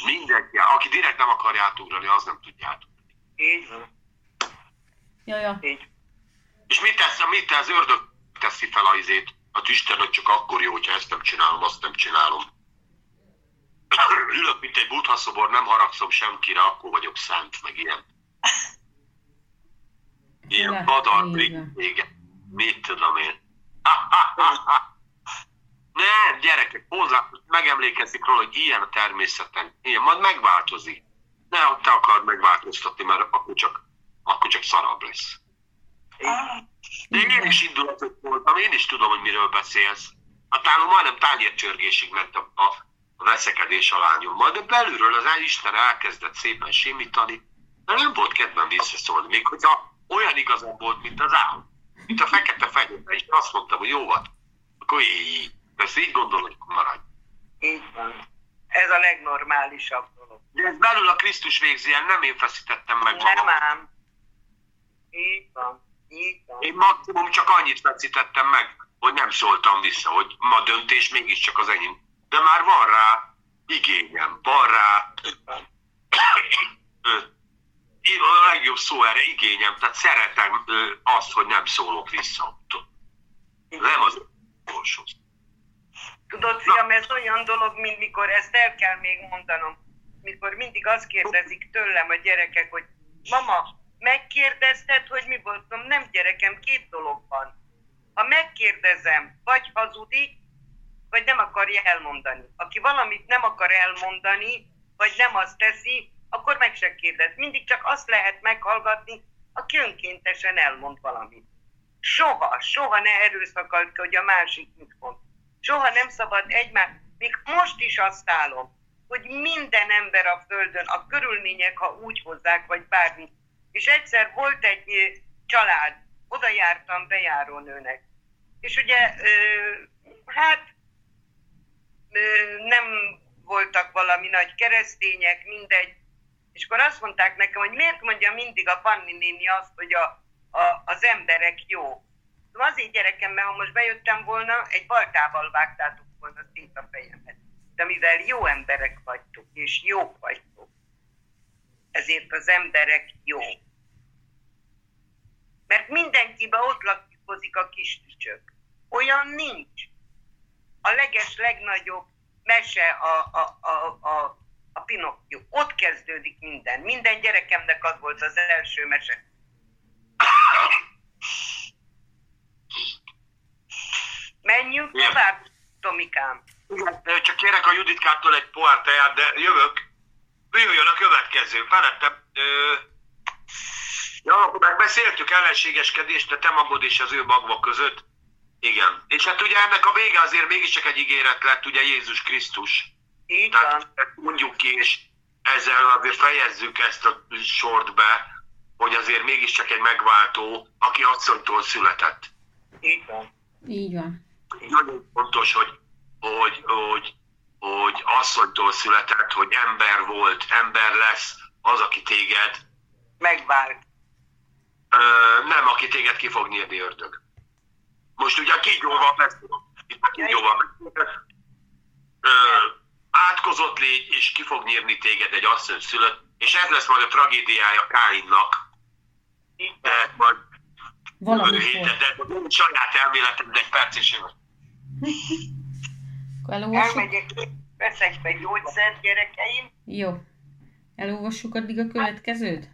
Mindenki, aki direkt nem akarja átugrani, az nem tudja átugrani. Így van. Ja, ja. Így. És mit tesz, mit tesz, az ördög teszi fel a izét, hát Isten, hogy csak akkor jó, hogyha ezt nem csinálom, azt nem csinálom. Ülök, mint egy buddha szobor, nem haragszom semkire, akkor vagyok szent, meg ilyen. Ilyen Le- badar, igen. Mit tudom én. Nem, gyerekek, hozzá, megemlékezik róla, hogy ilyen a természeten. Ilyen, majd megváltozik. Ne, ha te akar megváltoztatni, mert akkor csak, akkor csak szarabb lesz. De én is indulatot voltam, én is tudom, hogy miről beszélsz. Hát nálam majdnem tányércsörgésig ment a, a, a veszekedés a lányommal, de belülről az Isten elkezdett szépen simítani, de nem volt kedvem visszaszólni, még hogyha olyan igazam volt, mint az állam. Mint a fekete fehér, és azt mondtam, hogy jó van, akkor így. Persze így gondolod, hogy maradj. Így van. Ez a legnormálisabb dolog. De ez belül a Krisztus végzi el, nem én feszítettem meg Nem magam. ám. Így van. Így van. Én maximum csak annyit feszítettem meg, hogy nem szóltam vissza, hogy ma döntés mégiscsak az enyém. De már van rá igényem, van rá a legjobb szó erre igényem, tehát szeretem azt, hogy nem szólok vissza. Nem az utolsó. Tudod, fiam, ez olyan dolog, mint mikor ezt el kell még mondanom, mikor mindig azt kérdezik tőlem a gyerekek, hogy mama, megkérdezted, hogy mi volt? Mondom, nem gyerekem, két dolog van. Ha megkérdezem, vagy hazudik, vagy nem akarja elmondani. Aki valamit nem akar elmondani, vagy nem azt teszi, akkor meg se kérdez. Mindig csak azt lehet meghallgatni, aki önkéntesen elmond valamit. Soha, soha ne erőszakkal, hogy a másik mit mond. Soha nem szabad egymás, még most is azt állom, hogy minden ember a Földön, a körülmények, ha úgy hozzák, vagy bármi. És egyszer volt egy család, oda jártam bejárónőnek. És ugye, hát nem voltak valami nagy keresztények, mindegy. És akkor azt mondták nekem, hogy miért mondja mindig a Fanni néni azt, hogy a, a, az emberek jó. Szóval azért gyerekem, mert ha most bejöttem volna, egy baltával vágtátok volna szét a fejemet. De mivel jó emberek vagytok, és jók vagytok, ezért az emberek jó. Mert mindenkibe ott lakozik a kis tücsök. Olyan nincs. A leges, legnagyobb mese a, a, a, a, a Pinocchio. Ott kezdődik minden. Minden gyerekemnek az volt az első mese. Menjünk tovább, Tomikám. Igen, csak kérek a Juditkától egy pohár teját, de jövök. jöjjön a következő. Felettem, ö, ja, akkor megbeszéltük ellenségeskedést a te magod és az ő magva között. Igen. És hát ugye ennek a vége azért mégiscsak egy ígéret lett, ugye Jézus Krisztus. Így van. Tehát ezt mondjuk ki, és ezzel azért fejezzük ezt a sort be, hogy azért mégiscsak egy megváltó, aki asszonytól született. Így van. Így van. Nagyon fontos, hogy, hogy, hogy, hogy asszonytól született, hogy ember volt, ember lesz az, aki téged, Megvált. ö, nem aki téged ki fog nyírni ördög. Most ugye a kígyóval beszélünk. Itt a kígyóval beszélünk. Ö, átkozott légy, és ki fog nyírni téged egy asszony szülött, és ez lesz majd a tragédiája Káinnak, van. de majd Valamikor. héten, de de nem saját elméletem, de egy perc is? Elmegyek, veszek be gyógyszert, gyerekeim. Jó. Elolvassuk addig a következőt?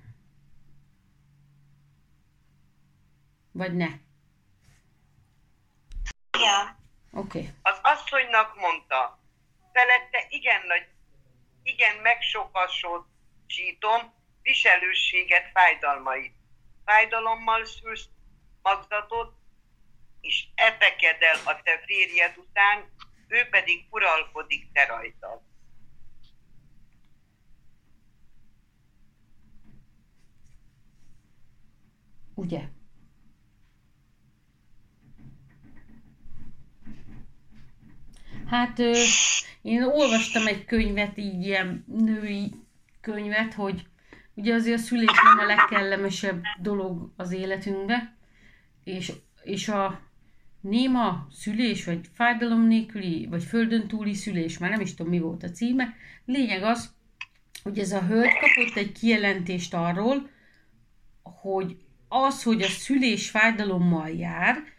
Vagy ne? Oké. Okay. Az asszonynak mondta, felette igen nagy, igen megsokasodítom viselősséget, fájdalmait. Fájdalommal szülsz magzatot, és epeked el a te férjed után, ő pedig uralkodik te rajtad. Ugye? Hát én olvastam egy könyvet, így ilyen női könyvet, hogy ugye azért a szülés nem a legkellemesebb dolog az életünkbe, és, és a néma szülés, vagy fájdalom nélküli, vagy földön túli szülés, már nem is tudom mi volt a címe, lényeg az, hogy ez a hölgy kapott egy kijelentést arról, hogy az, hogy a szülés fájdalommal jár,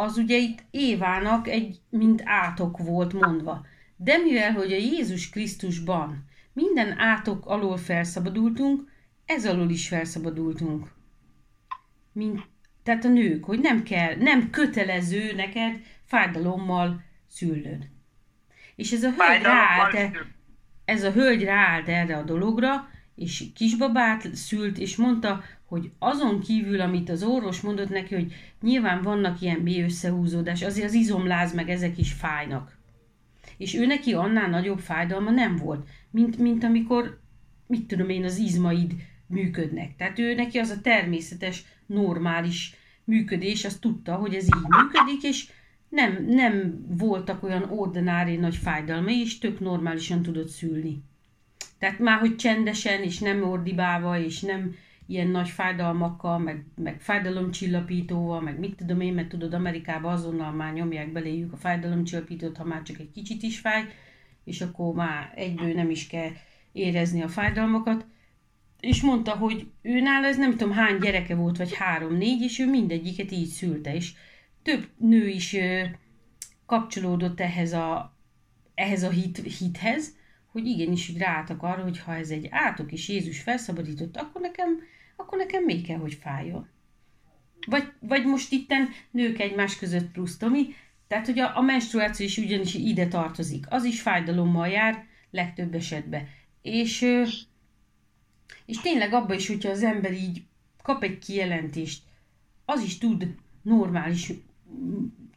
az ugye itt Évának egy, mint átok volt mondva. De mivel, hogy a Jézus Krisztusban minden átok alól felszabadultunk, ez alól is felszabadultunk. Mint, tehát a nők, hogy nem kell, nem kötelező neked fájdalommal szülnöd. És ez a hölgy ráállt, e- ez a hölgy ráállt erre a dologra, és kisbabát szült, és mondta, hogy azon kívül, amit az orvos mondott neki, hogy nyilván vannak ilyen mély összehúzódás, azért az izomláz meg ezek is fájnak. És ő neki annál nagyobb fájdalma nem volt, mint, mint amikor, mit tudom én, az izmaid működnek. Tehát ő neki az a természetes, normális működés, azt tudta, hogy ez így működik, és nem, nem voltak olyan ordinári nagy fájdalmai, és tök normálisan tudott szülni. Tehát már, hogy csendesen, és nem ordibálva, és nem ilyen nagy fájdalmakkal, meg, meg fájdalomcsillapítóval, meg mit tudom én, mert tudod, Amerikában azonnal már nyomják beléjük a fájdalomcsillapítót, ha már csak egy kicsit is fáj, és akkor már egyből nem is kell érezni a fájdalmakat. És mondta, hogy őnál ez nem tudom hány gyereke volt, vagy három-négy, és ő mindegyiket így szülte, és több nő is kapcsolódott ehhez a, ehhez a hit, hithez, hogy igenis, hogy ráálltak arra, hogy ha ez egy átok, és Jézus felszabadított, akkor nekem, akkor nekem még kell, hogy fájjon. Vagy, vagy most itten nők egymás között plusz Tomi, tehát, hogy a, a menstruáció is ugyanis ide tartozik. Az is fájdalommal jár, legtöbb esetben. És, és tényleg abban is, hogyha az ember így kap egy kijelentést, az is tud normális,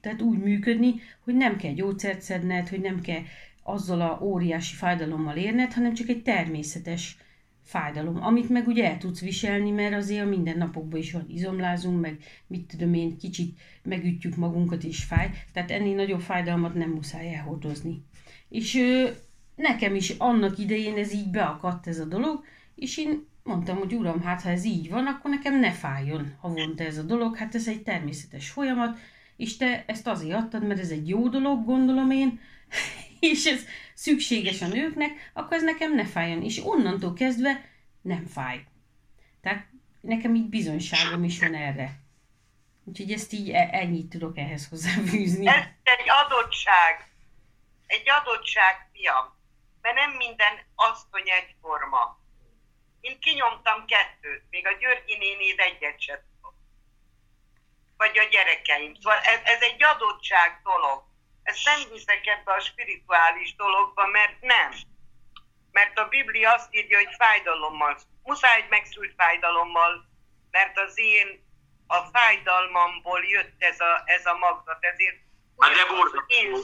tehát úgy működni, hogy nem kell gyógyszert szedned, hogy nem kell azzal a óriási fájdalommal érned, hanem csak egy természetes fájdalom, amit meg ugye el tudsz viselni, mert azért a mindennapokban is van izomlázunk, meg mit tudom én, kicsit megütjük magunkat és fáj, tehát ennél nagyobb fájdalmat nem muszáj elhordozni. És ö, nekem is annak idején ez így beakadt ez a dolog, és én mondtam, hogy uram, hát ha ez így van, akkor nekem ne fájjon havonta ez a dolog, hát ez egy természetes folyamat, és te ezt azért adtad, mert ez egy jó dolog, gondolom én, és ez szükséges a nőknek, akkor ez nekem ne fájjon. És onnantól kezdve nem fáj. Tehát nekem így bizonyságom is van erre. Úgyhogy ezt így e- ennyit tudok ehhez hozzáfűzni. Ez egy adottság. Egy adottság, fiam. Mert nem minden asszony egyforma. Én kinyomtam kettőt, még a Györgyi nénéd egyet sem. Vagy a gyerekeim. Szóval ez, ez egy adottság dolog. Ezt nem hiszek ebbe a spirituális dologba, mert nem. Mert a Biblia azt írja, hogy fájdalommal. Muszáj egy megszült fájdalommal, mert az én a fájdalmamból jött ez a, ez a magzat, ezért Hát de én, borzasztó. én,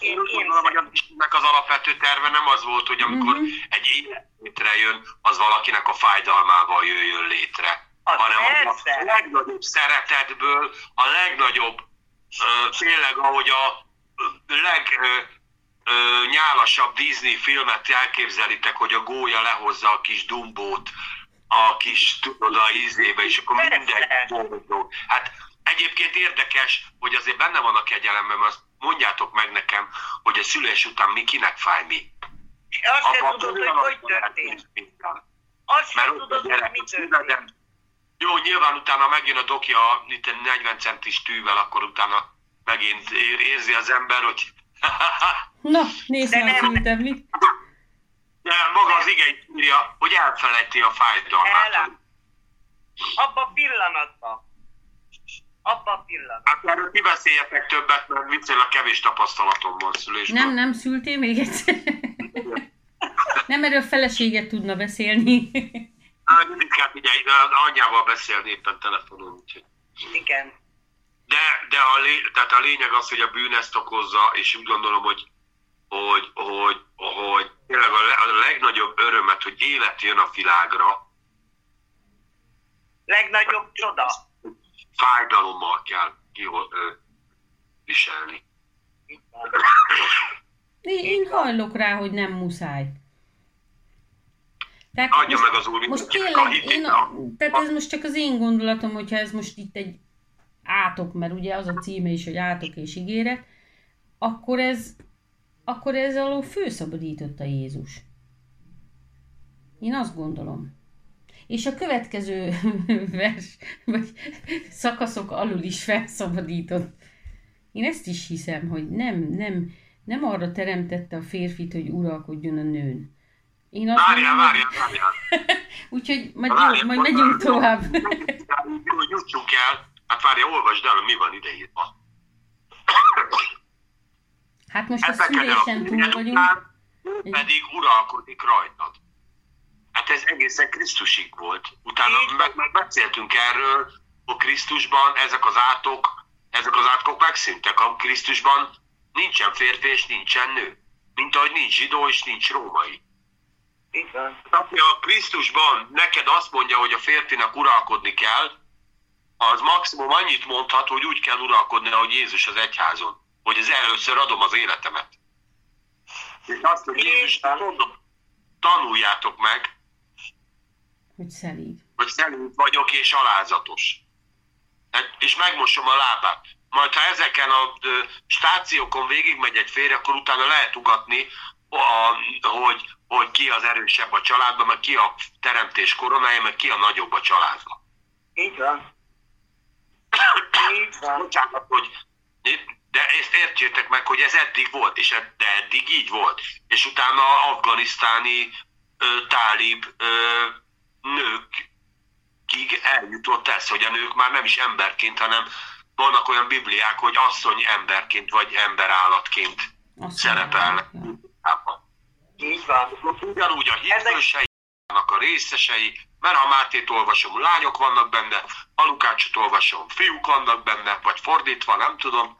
Én én, gondolom, hogy Istennek az alapvető terve nem az volt, hogy amikor Mhm. egy élet létrejön, az valakinek a fájdalmával jöjjön létre. Az hanem a persze. legnagyobb szeretetből, a legnagyobb, tényleg ahogy a leg ö, ö, nyálasabb Disney filmet elképzelitek, hogy a gólya lehozza a kis dumbót a kis tudod a ízébe, és akkor minden boldog. Hát egyébként érdekes, hogy azért benne van a kegyelemben, azt mondjátok meg nekem, hogy a szülés után mi kinek fáj mi. Azt sem tudod, hogy hogy történt. Azt Mert sem tudod, hogy mi történt. Jó, nyilván utána megjön a doki a itt egy 40 centis tűvel, akkor utána megint ér- érzi az ember, hogy Na, nézd De már, nem- szültem mi. de maga az is írja, hogy elfelejti a fájdalmát. Elám. Abba a pillanatban. Abba a pillanatban. Hát erről beszéljetek többet, mert viszonylag kevés tapasztalatom van szülésben. Nem, nem szültél még egyszer? Nem erről feleséget tudna beszélni. Hát, inkább ugye anyjával beszélni éppen telefonon, úgyhogy. Igen. De, de a, lé, tehát a lényeg az, hogy a bűn ezt okozza, és úgy gondolom, hogy, hogy, hogy, hogy tényleg a, le, a legnagyobb örömet, hogy élet jön a világra, Legnagyobb csoda. fájdalommal kell ki, ö, viselni. Én, én hajlok rá, hogy nem muszáj. Tehát Adja most, meg az Úr most tényleg, én a, tehát ez most csak az én gondolatom, hogyha ez most itt egy átok, mert ugye az a címe is, hogy átok és ígéret, akkor ez, akkor ez alól főszabadította Jézus. Én azt gondolom. És a következő vers, vagy szakaszok alul is felszabadított. Én ezt is hiszem, hogy nem, nem, nem arra teremtette a férfit, hogy uralkodjon a nőn. Én azt Várjál, mondom, várjál, várjál. Úgyhogy majd, Várjál, jó, majd megyünk tovább. Jó, hogy jussunk el. Hát várjál, olvasd el, mi van ideírva. Hát most a Ezeken a szülésen túl vagyunk. pedig uralkodik rajtad. Hát ez egészen Krisztusig volt. Utána meg, meg beszéltünk erről, hogy Krisztusban ezek az átok, ezek az átkok megszűntek. A Krisztusban nincsen férfi és nincsen nő. Mint ahogy nincs zsidó és nincs római. Így van. Aki a Krisztusban neked azt mondja, hogy a férfinak uralkodni kell, az maximum annyit mondhat, hogy úgy kell uralkodni, ahogy Jézus az egyházon. Hogy az először adom az életemet. És azt, hogy Jézus mondom, tanuljátok meg, Hogy szelíd. hogy szelíd vagyok és alázatos. Hát, És megmosom a lábát. Majd ha ezeken a stációkon végigmegy egy férj, akkor utána lehet ugatni, a, hogy, hogy ki az erősebb a családban, meg ki a teremtés koronája, meg ki a nagyobb a családban. Így van. Így van. Bocsánat, hogy de ezt értsétek meg, hogy ez eddig volt, és ed- de eddig így volt. És utána afganisztáni ö, tálib ö, nőkig eljutott ez, hogy a nők már nem is emberként, hanem vannak olyan bibliák, hogy asszony emberként vagy emberállatként Azt szerepelnek. Így van. Ugyanúgy a hitvősei, a részesei, mert ha Mátét olvasom, lányok vannak benne, ha Lukácsot olvasom, fiúk vannak benne, vagy fordítva, nem tudom.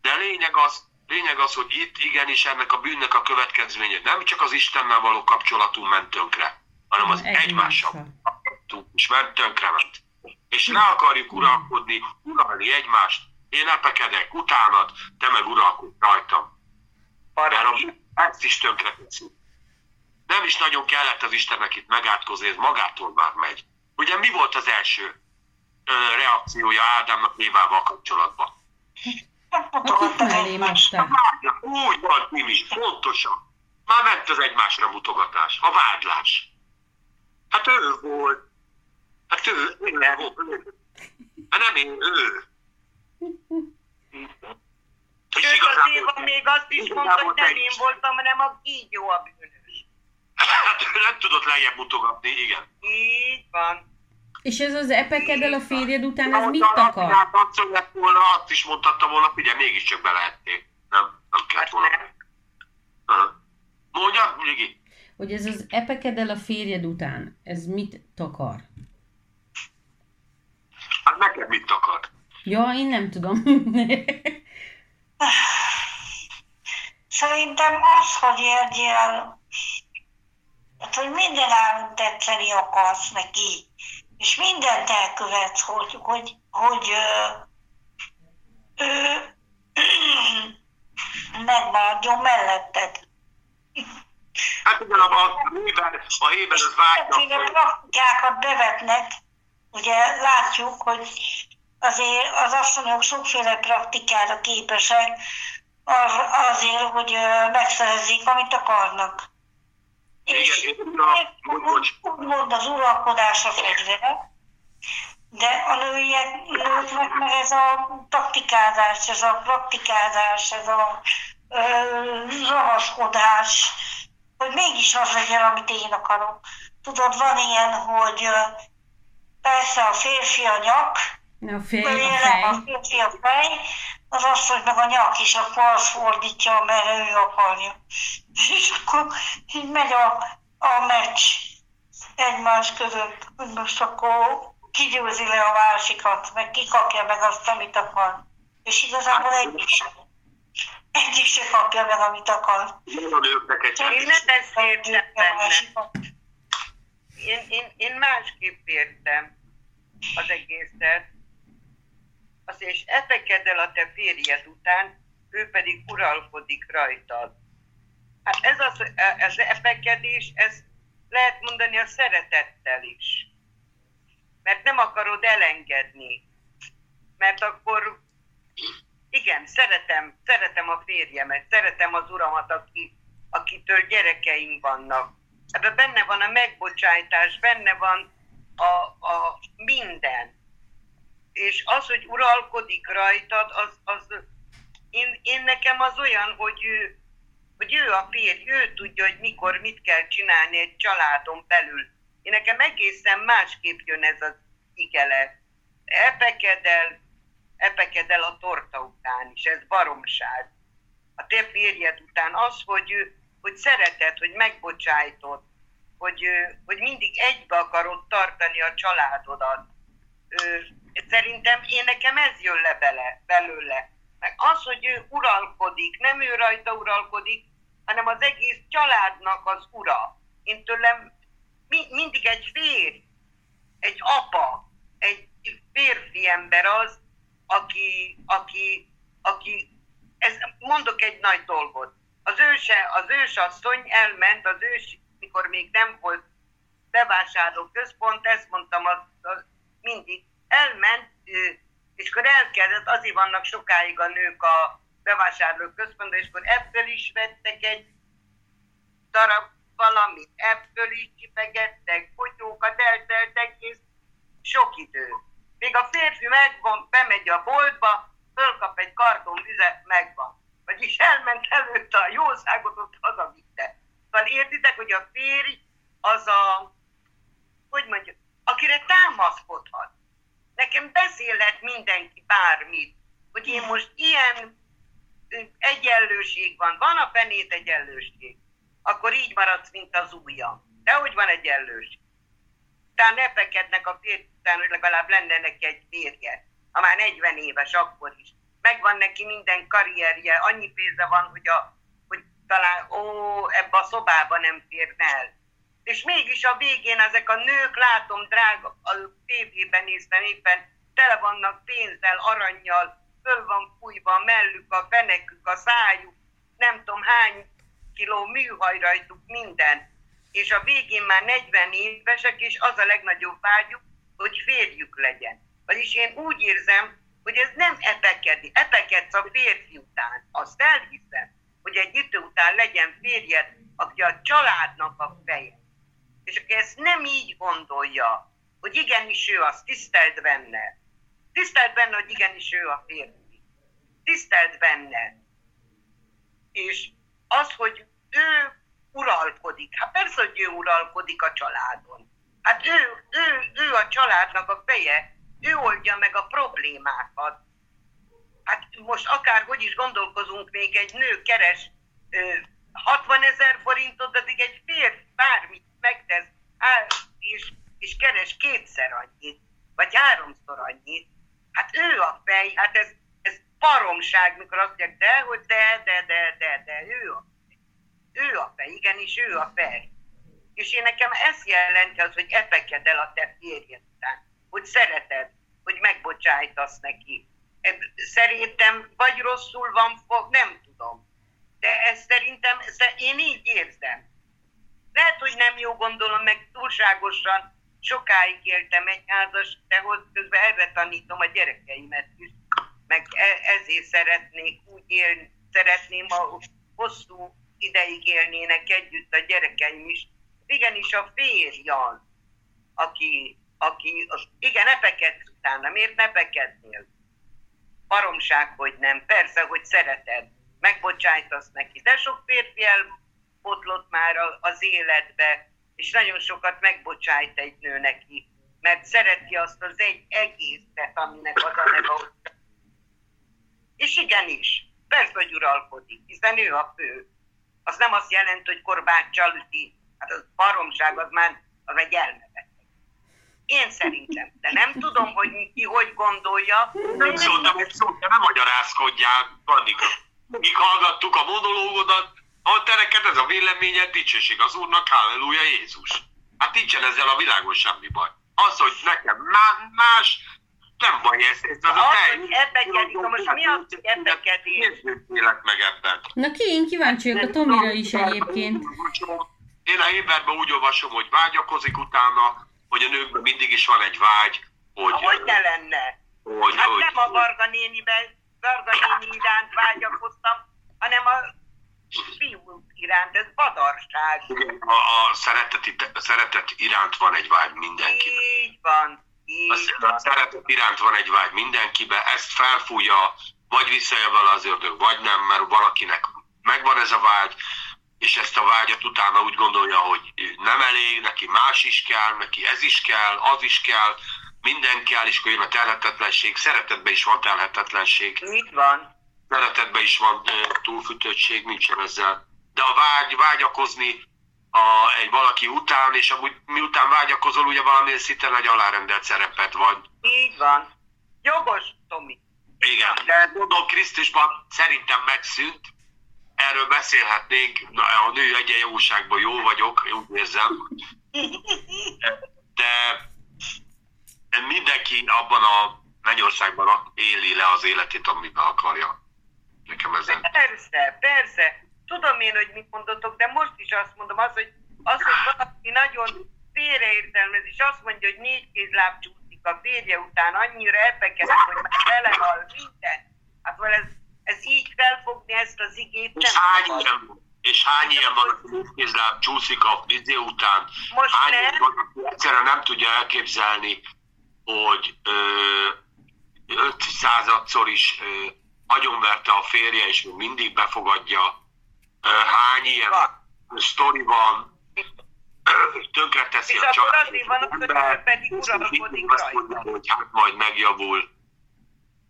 De lényeg az, lényeg az, hogy itt igenis ennek a bűnnek a következménye nem csak az Istennel való kapcsolatunk ment tönkre, hanem az Egymással. egymással is ment tönkrement. És rá akarjuk uralkodni, uralni egymást. Én epekedek utánad, te meg uralkodj rajtam. Mert a. ezt is tönkre teszi. Nem is nagyon kellett az Istennek itt megátkozni, ez magától már megy. Ugye mi volt az első ö, reakciója Ádámnak Évával kapcsolatban? Mondták. Úgy van, Timi, pontosan. Már ment az egymásra mutogatás, a vádlás. Hát ő volt. Hát ő, ő volt. Hát nem én, ő. És Sőt, az Éva még azt is mondta, hogy nem én voltam, hanem a kígyó a bűnös. hát ő nem tudott lejjebb mutogatni, igen. Így van. És ez az epekedel a férjed után, ez mit a akar? Latinát asszony lett volna, azt is mondhatta volna, ugye mégiscsak belehették. Nem, nem kellett Hát volna. Mondja, Nyugi. Hogy ez az epekedel a férjed után, ez mit takar? Hát neked mit akar? Ja, én nem tudom. Szerintem az, hogy érjél, hát, hogy minden állunk tetszeni akarsz neki, és mindent elkövetsz, hogy, hogy, hogy ö, ö, megmaradjon melletted. Hát igen, a, hében, a hében az Sokféle vágynak. praktikákat bevetnek, ugye látjuk, hogy azért az asszonyok sokféle praktikára képesek az, azért, hogy megszerezzék, amit akarnak. És Igen, bocs. úgymond az uralkodás a fegyvere, de a nőiek, nőknek meg ez a taktikázás, ez a praktikázás, ez a ö, ragaszkodás, hogy mégis az legyen, amit én akarok. Tudod, van ilyen, hogy persze a férfi a nyak, A fej, a nem a fej. férfi a fej, az azt, hogy meg a nyak is, akkor az fordítja, mert ő akarja. És akkor így megy a, a meccs egymás között, hogy most akkor kigyőzi le a másikat, meg kikapja meg azt, amit akar. És igazából egyik sem. Egyik se kapja meg, amit akar. Nagyon őknek egy Én nem ezt értem A benne. Én, én, én másképp értem az egészet. Azt és epeked el a te férjed után, ő pedig uralkodik rajtad. Hát ez az, ez epekedés, ez lehet mondani a szeretettel is. Mert nem akarod elengedni. Mert akkor igen, szeretem, szeretem a férjemet, szeretem az uramat, aki, akitől gyerekeink vannak. Ebben benne van a megbocsájtás, benne van a, a minden. És az, hogy uralkodik rajtad, az, az én, én nekem az olyan, hogy ő, hogy ő a férj, ő tudja, hogy mikor mit kell csinálni egy családon belül. Én nekem egészen másképp jön ez az igele. Epekedel, epekedel a torta után is, ez baromság. A te férjed után az, hogy, ő- hogy szereted, hogy megbocsájtod, hogy, ő- hogy mindig egybe akarod tartani a családodat. Ö, Szerintem én nekem ez jön le bele, belőle. Meg az, hogy ő uralkodik, nem ő rajta uralkodik, hanem az egész családnak az ura. Én tőlem mi, mindig egy férj, egy apa, egy férfi ember az, aki, aki, aki ez, mondok egy nagy dolgot. Az, őse, az ősasszony elment, az ős, mikor még nem volt bevásárló központ, ezt mondtam az, az, mindig, elment, és akkor elkezdett, azért vannak sokáig a nők a bevásárló központban, és akkor ebből is vettek egy darab valamit, ebből is csipegettek, fogyókat eltelt egész sok idő. Még a férfi megvan, bemegy a boltba, fölkap egy karton vizet, megvan. Vagyis elment előtte a jószágot, ott hazavitte. Szóval értitek, hogy a férj az a, hogy mondjuk, akire támaszkodhat. Nekem beszélhet mindenki bármit, hogy én most ilyen egyenlőség van, van a fenét egyenlőség, akkor így maradsz, mint az ujja. De hogy van egyenlőség? Talán ne fekednek a férj után, hogy legalább lenne neki egy férje. Ha már 40 éves, akkor is. Megvan neki minden karrierje, annyi pénze van, hogy, a, hogy talán, ó, ebbe a szobába nem férne el. És mégis a végén ezek a nők, látom, drága, a tévében néztem éppen, tele vannak pénzzel, aranyjal, föl van fújva a mellük, a fenekük, a szájuk, nem tudom hány kiló műhaj rajtuk, minden. És a végén már 40 évesek, és az a legnagyobb vágyuk, hogy férjük legyen. Vagyis én úgy érzem, hogy ez nem epekedi, epekedsz a férfi után. Azt elhiszem, hogy egy idő után legyen férjed, aki a családnak a feje. És aki ezt nem így gondolja, hogy igenis ő az, tisztelt benne. Tisztelt benne, hogy igenis ő a férfi. Tisztelt benne. És az, hogy ő uralkodik. Hát persze, hogy ő uralkodik a családon. Hát ő, ő, ő a családnak a feje, ő oldja meg a problémákat. Hát most akárhogy is gondolkozunk, még egy nő keres ö, 60 ezer forintot addig egy férfi bármit megtesz, áll, és, és keres kétszer annyit, vagy háromszor annyit. Hát ő a fej, hát ez, ez baromság, mikor azt mondják, de, hogy de, de, de, de, de, ő a fej. Ő a fej, igenis ő a fej. És én nekem ez jelenti az, hogy epeked el a te férjed után, hogy szereted, hogy megbocsájtasz neki. Szerintem vagy rosszul van nem tudom. De ez szerintem, ez, én így érzem. Lehet, hogy nem jó gondolom, meg túlságosan sokáig éltem egyházas, de hogy közben erre tanítom a gyerekeimet is. Meg e- ezért szeretnék úgy élni, szeretném, ha hosszú ideig élnének együtt a gyerekeim is. Igenis a férjan, aki, aki igen, epekedsz utána, miért ne epekednél? Baromság, hogy nem. Persze, hogy szereted, megbocsájtasz neki. De sok férfi elbotlott már a- az életbe, és nagyon sokat megbocsájt egy nő neki, mert szereti azt az egy egészet, aminek az a neve. És igenis, persze, hogy uralkodik, hiszen ő a fő. Az nem azt jelenti, hogy korbáccsal üti. Hát az baromság, az már az egy elmebeteg. Én szerintem, de nem tudom, hogy ki hogy gondolja. Nem szóltam de nem magyarázkodjál, Annika. Míg hallgattuk a monológodat, ha te neked ez a véleményed, dicsőség az Úrnak, halleluja Jézus. Hát nincsen ezzel a világon semmi baj. Az, hogy nekem má- más, nem baj, ez, ez az a Az, te... hogy ebbekedik, na most mi az, hogy ebbekedés? Miért élek meg ebben? Na ki, én kíváncsi vagyok a Tomira is egyébként. Én a Héberben úgy olvasom, hogy vágyakozik utána, hogy a nőkben mindig is van egy vágy, hogy, Hogy ne lenne? hogy, Hát hogy, nem a Varga néniben, Varga néni iránt vágyakoztam, hanem a fiú iránt, ez badarság. a, a szeretet, szeretet iránt van egy vágy mindenkiben. Így van, A, így a van. szeretet iránt van egy vágy mindenkibe, ezt felfújja, vagy visszajön vele az ördög, vagy nem, mert valakinek megvan ez a vágy, és ezt a vágyat utána úgy gondolja, hogy nem elég, neki más is kell, neki ez is kell, az is kell, minden kell, és akkor jön a telhetetlenség, szeretetben is van telhetetlenség, Így van. Szeretetben is van ö, túlfütöttség, nincsen ezzel. De a vágy, vágyakozni a, egy valaki után, és amúgy miután vágyakozol, ugye valamilyen szinten egy alárendelt szerepet vagy. Így van. Jogos, Tomi. Igen, de mondom, Krisztusban szerintem megszűnt, erről beszélhetnénk, Na, a nő egyenjogúságban jó vagyok, én úgy érzem, de mindenki abban a mennyországban éli le az életét, amiben akarja. Nekem ez Persze, persze. Tudom én, hogy mit mondotok, de most is azt mondom, az, hogy, az, hogy valaki nagyon félreértelmez, és azt mondja, hogy négy kézláb csúszik a férje után, annyira epekedik, hogy már belehal minden. Hát val ez, ez így felfogni ezt az igét És nem hány szabad. ilyen, és hány ilyen van, aki kézláb csúszik a vizé után? Most hány nem. van, egyszerűen nem tudja elképzelni, hogy ö, 500-szor is ö, agyonverte a férje, és még mindig befogadja. Hány ilyen sztori van, tönkreteszi És a családot. azért van, ember, pedig és uralkodik mindig azt mondja, hogy hát majd megjavul.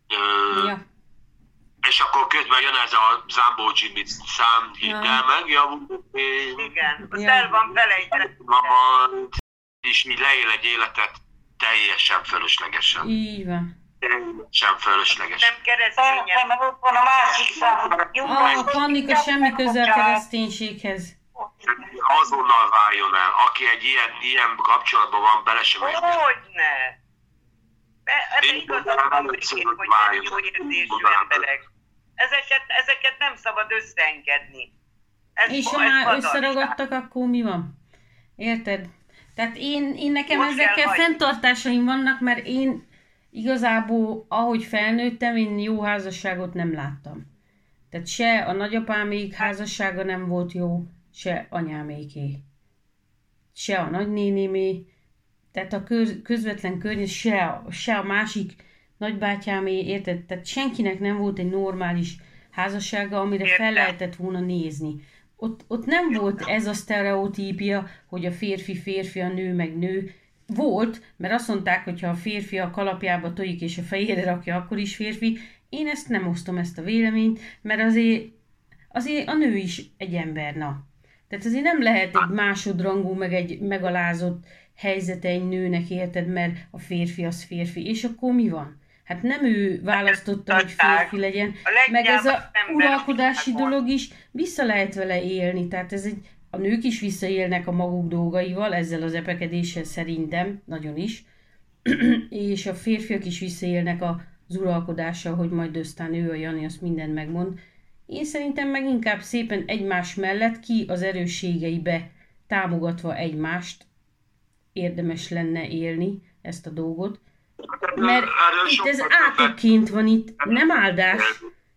Ö, Ja. és akkor közben jön ez a Zambó Jimmy szám, hidd el, Ja. megjavul. Igen, ott Ja. el van felejtve. Majd, és így leél egy életet teljesen fölöslegesen. Így van. Teljesen fölöslegesen. Nem keresztényen. Persze, mert ott van a másik szám. Ah, Pannika semmi köze a kereszténységhez. Azonnal váljon el. Aki egy ilyen, ilyen kapcsolatban van, bele sem. Hogyne? Ebben igazad van, hogy jó érzésű emberek. Ezeket, ezeket nem szabad összeengedni. Ez, És ha már összeragadtak, akkor mi van? Érted? Tehát én, én nekem Most ezekkel fenntartásaim vannak, mert én igazából, ahogy felnőttem, én jó házasságot nem láttam. Tehát se a nagyapámék házassága nem volt jó, se anyáméké. Se a nagynénémé, tehát a köz, közvetlen környezet, se, a- se a másik nagybátyámé, érted? Tehát senkinek nem volt egy normális házassága, amire fel lehetett volna nézni. Ott, ott nem volt ez a sztereotípia, hogy a férfi férfi, a nő meg nő. Volt, mert azt mondták, hogy ha a férfi a kalapjába tojik és a fejére rakja, akkor is férfi. Én ezt nem osztom, ezt a véleményt, mert azért azért a nő is egy ember, na. Tehát azért nem lehet egy másodrangú, meg egy megalázott helyzete egy nőnek, érted, mert a férfi az férfi. És akkor mi van? Hát nem ő választotta, hogy férfi legyen, meg ez a uralkodási dolog is, vissza lehet vele élni, tehát ez egy, a nők is visszaélnek a maguk dolgaival, ezzel az epekedéssel szerintem, nagyon is, és a férfiak is visszaélnek az uralkodással, hogy majd aztán ő a Jani azt mindent megmond. Én szerintem meg inkább szépen egymás mellett ki az erősségeibe támogatva egymást érdemes lenne élni ezt a dolgot, mert itt ez átokként van itt, nem áldás.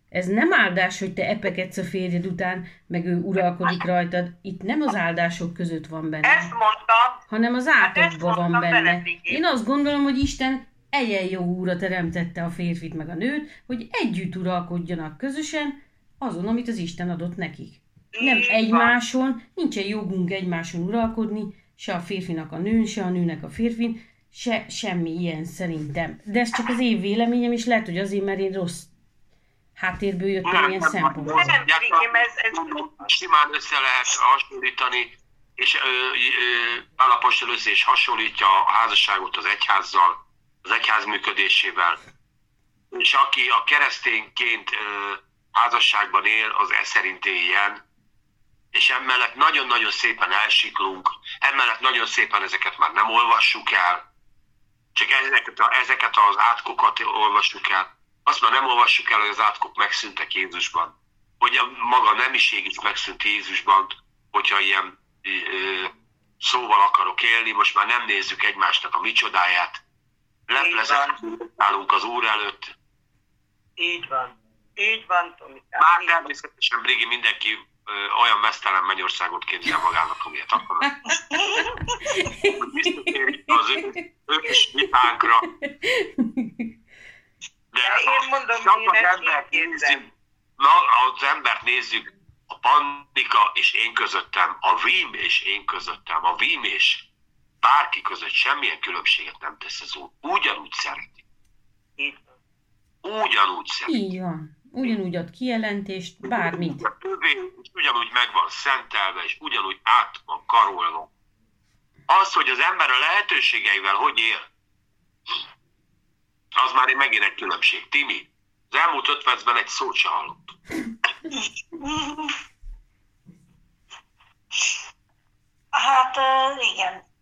Ez nem áldás, hogy te epeketsz a férjed után, meg ő uralkodik rajtad. Itt nem az áldások között van benne. Ezt mondtam. Hanem az Hát átokban van benne. Én azt gondolom, hogy Isten egyen jó úra teremtette a férfit meg a nőt, hogy együtt uralkodjanak közösen azon, amit az Isten adott nekik. Nem egymáson, nincsen jogunk egymáson uralkodni, se a férfinak a nőn, se a nőnek a férfin, se, semmi ilyen szerintem. De ez csak az én véleményem, és lehet, hogy azért, mert én rossz háttérből jöttem ilyen szempontból. Nem, Viki, ez, ez Simán össze lehet hasonlítani, és ö, ö, Pálapostól össze is hasonlítja a házasságot az egyházzal, az egyház működésével. És aki a keresztényként ö, házasságban él, az e szerint éljen, és emellett nagyon-nagyon szépen elsiklunk, emellett nagyon szépen ezeket már nem olvassuk el, csak ezeket, a, ezeket az átkokat olvassuk el. Azt már nem olvassuk el, hogy az átkok megszűntek Jézusban. Hogy a maga nemiség is megszűnt Jézusban, hogyha ilyen ö, szóval akarok élni, most már nem nézzük egymásnak a micsodáját. Leplezek állunk az Úr előtt. így van. Így van, Tomikám. Már természetesen, Brigi, mindenki ö, olyan mesztelen mennyországot képzel magának, amilyet akar. Hogy visszatérjünk az ő, ős vitánkra. De én mondom, csak én az embert nézzük, érzem. na, az embert nézzük, a Pannika és én közöttem, a Vím és én közöttem, a Vím és bárki között semmilyen különbséget nem tesz az úr. Ugyanúgy szereti. Ugyanúgy szereti. Így van. Ugyanúgy ad kijelentést, bármit. És ugyanúgy meg van szentelve, és ugyanúgy át van karolva. Az, hogy az ember a lehetőségeivel hogy él, az már egy megint egy különbség. Timi, az elmúlt öt percben egy szót se hallott. Hát igen.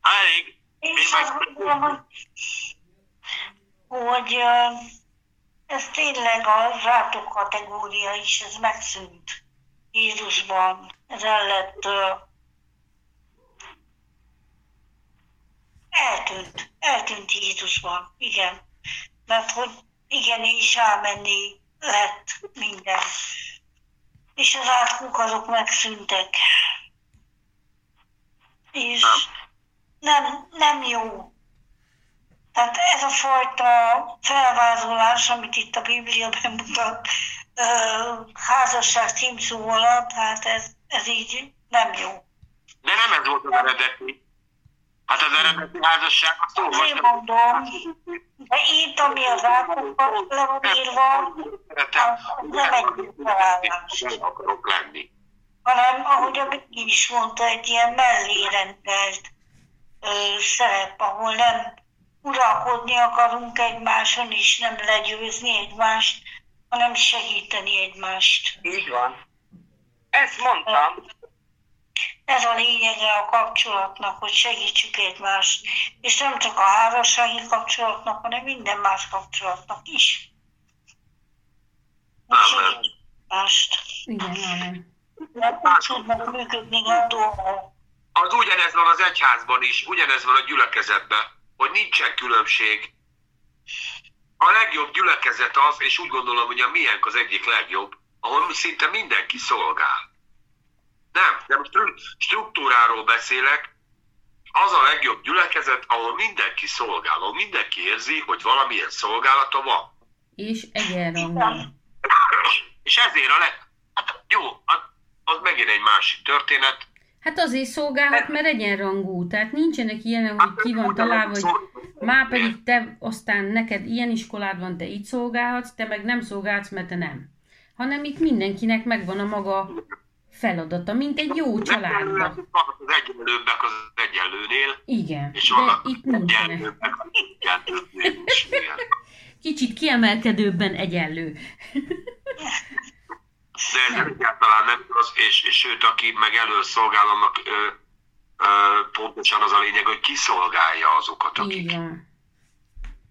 Elég. Én Én is azt gondolom, hogy, hogy ez tényleg a rátok kategória is, ez megszűnt Jézusban. Ez el lett, eltűnt, eltűnt Jézusban, igen. Mert hogy igenis elmenni lett minden. És az átkuk azok megszűntek. És nem, nem jó. Tehát ez a fajta felvázolás, amit itt a Biblia bemutat, házasság címszó alatt, hát ez, ez így nem jó. De nem ez volt az eredeti. Hát az eredeti házasság azt olvastam. mondom, de itt, ami az átokkal le van írva, nem egy felállás. akarok lenni. hanem ahogy a Biki is mondta, egy ilyen mellérendelt ö, szerep, ahol nem uralkodni akarunk egymáson, és nem legyőzni egymást, hanem segíteni egymást. Így van. Ezt mondtam. Ez a lényege a kapcsolatnak, hogy segítsük egymást, és nem csak a házassági kapcsolatnak, hanem minden más kapcsolatnak is. Egymást. Igen, amen. Működni a dolgok. Az ugyanez van az egyházban is, ugyanez van a gyülekezetben, hogy nincsen különbség. A legjobb gyülekezet az, és úgy gondolom, hogy a miénk az egyik legjobb, ahol szinte mindenki szolgál. Nem, de most stru- struktúráról beszélek, az a legjobb gyülekezet, ahol mindenki szolgál, ahol mindenki érzi, hogy valamilyen szolgálata van. És egyenrangú. És ezért a leg... Hát jó, hát az megint egy másik történet. Hát azért szolgálhat, mert egyenrangú. Tehát nincsenek ilyenek, hogy ki van találva, hogy már pedig te aztán neked ilyen iskolád van, te így szolgálhatsz, te meg nem szolgálsz, mert te nem. hanem itt mindenkinek megvan a maga feladata, mint egy jó családban. Az egyenlőbbek az egyenlőnél, Igen, és de vannak itt nincsenek. Igen. Kicsit kiemelkedőbben egyenlő. De ez egyáltalán nem az, és, és sőt, aki meg elől szolgál, annak ö, ö, pontosan az a lényeg, hogy kiszolgálja azokat, akik van.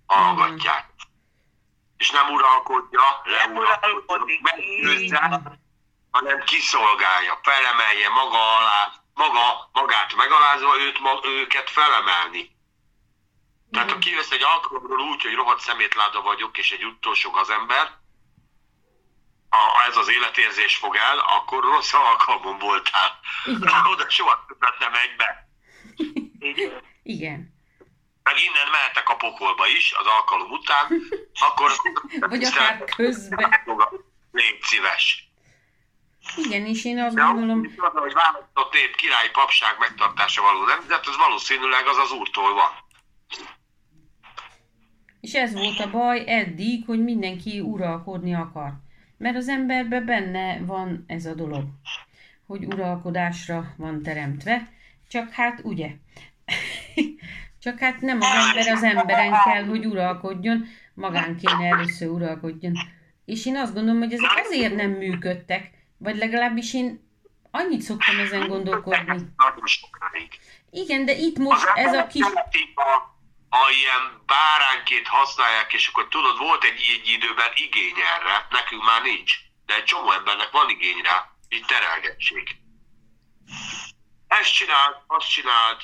hallgatják. És nem uralkodja, Nem uralkodik. Hanem kiszolgálja, felemelje maga alá, maga, magát megalázva, őt, ma, őket felemelni. Tehát ha kivesz egy alkalomról úgy, hogy rohadt szemétláda vagyok, és egy utolsó gazember, ha ez az életérzés fog el, akkor rossz alkalmon voltál. Igen. Oda soha többet nem megy be. Igen. Meg innen mehetek a pokolba is az alkalom után, akkor... Vagy akár közben. Légy szíves. Igen, és én azt De gondolom, úgy, hogy választott nép királyi papság megtartása való nemzet, az valószínűleg az az úrtól van. és ez volt a baj eddig, hogy mindenki uralkodni akar. Mert az emberben benne van ez a dolog, hogy uralkodásra van teremtve, csak hát ugye, csak hát nem az ember az emberen kell, hogy uralkodjon, magán kéne először uralkodjon. És én azt gondolom, hogy ezek azért nem működtek, vagy legalábbis én annyit szoktam ezen gondolkodni. Nagyon sokáig. Igen, de itt most ez a kis... szeretik, ha, ilyen báránként használják, és akkor tudod, volt egy, egy időben igény erre, nekünk már nincs, de egy csomó embernek van igény rá, így terelgetség. Ezt csináld, azt csináld,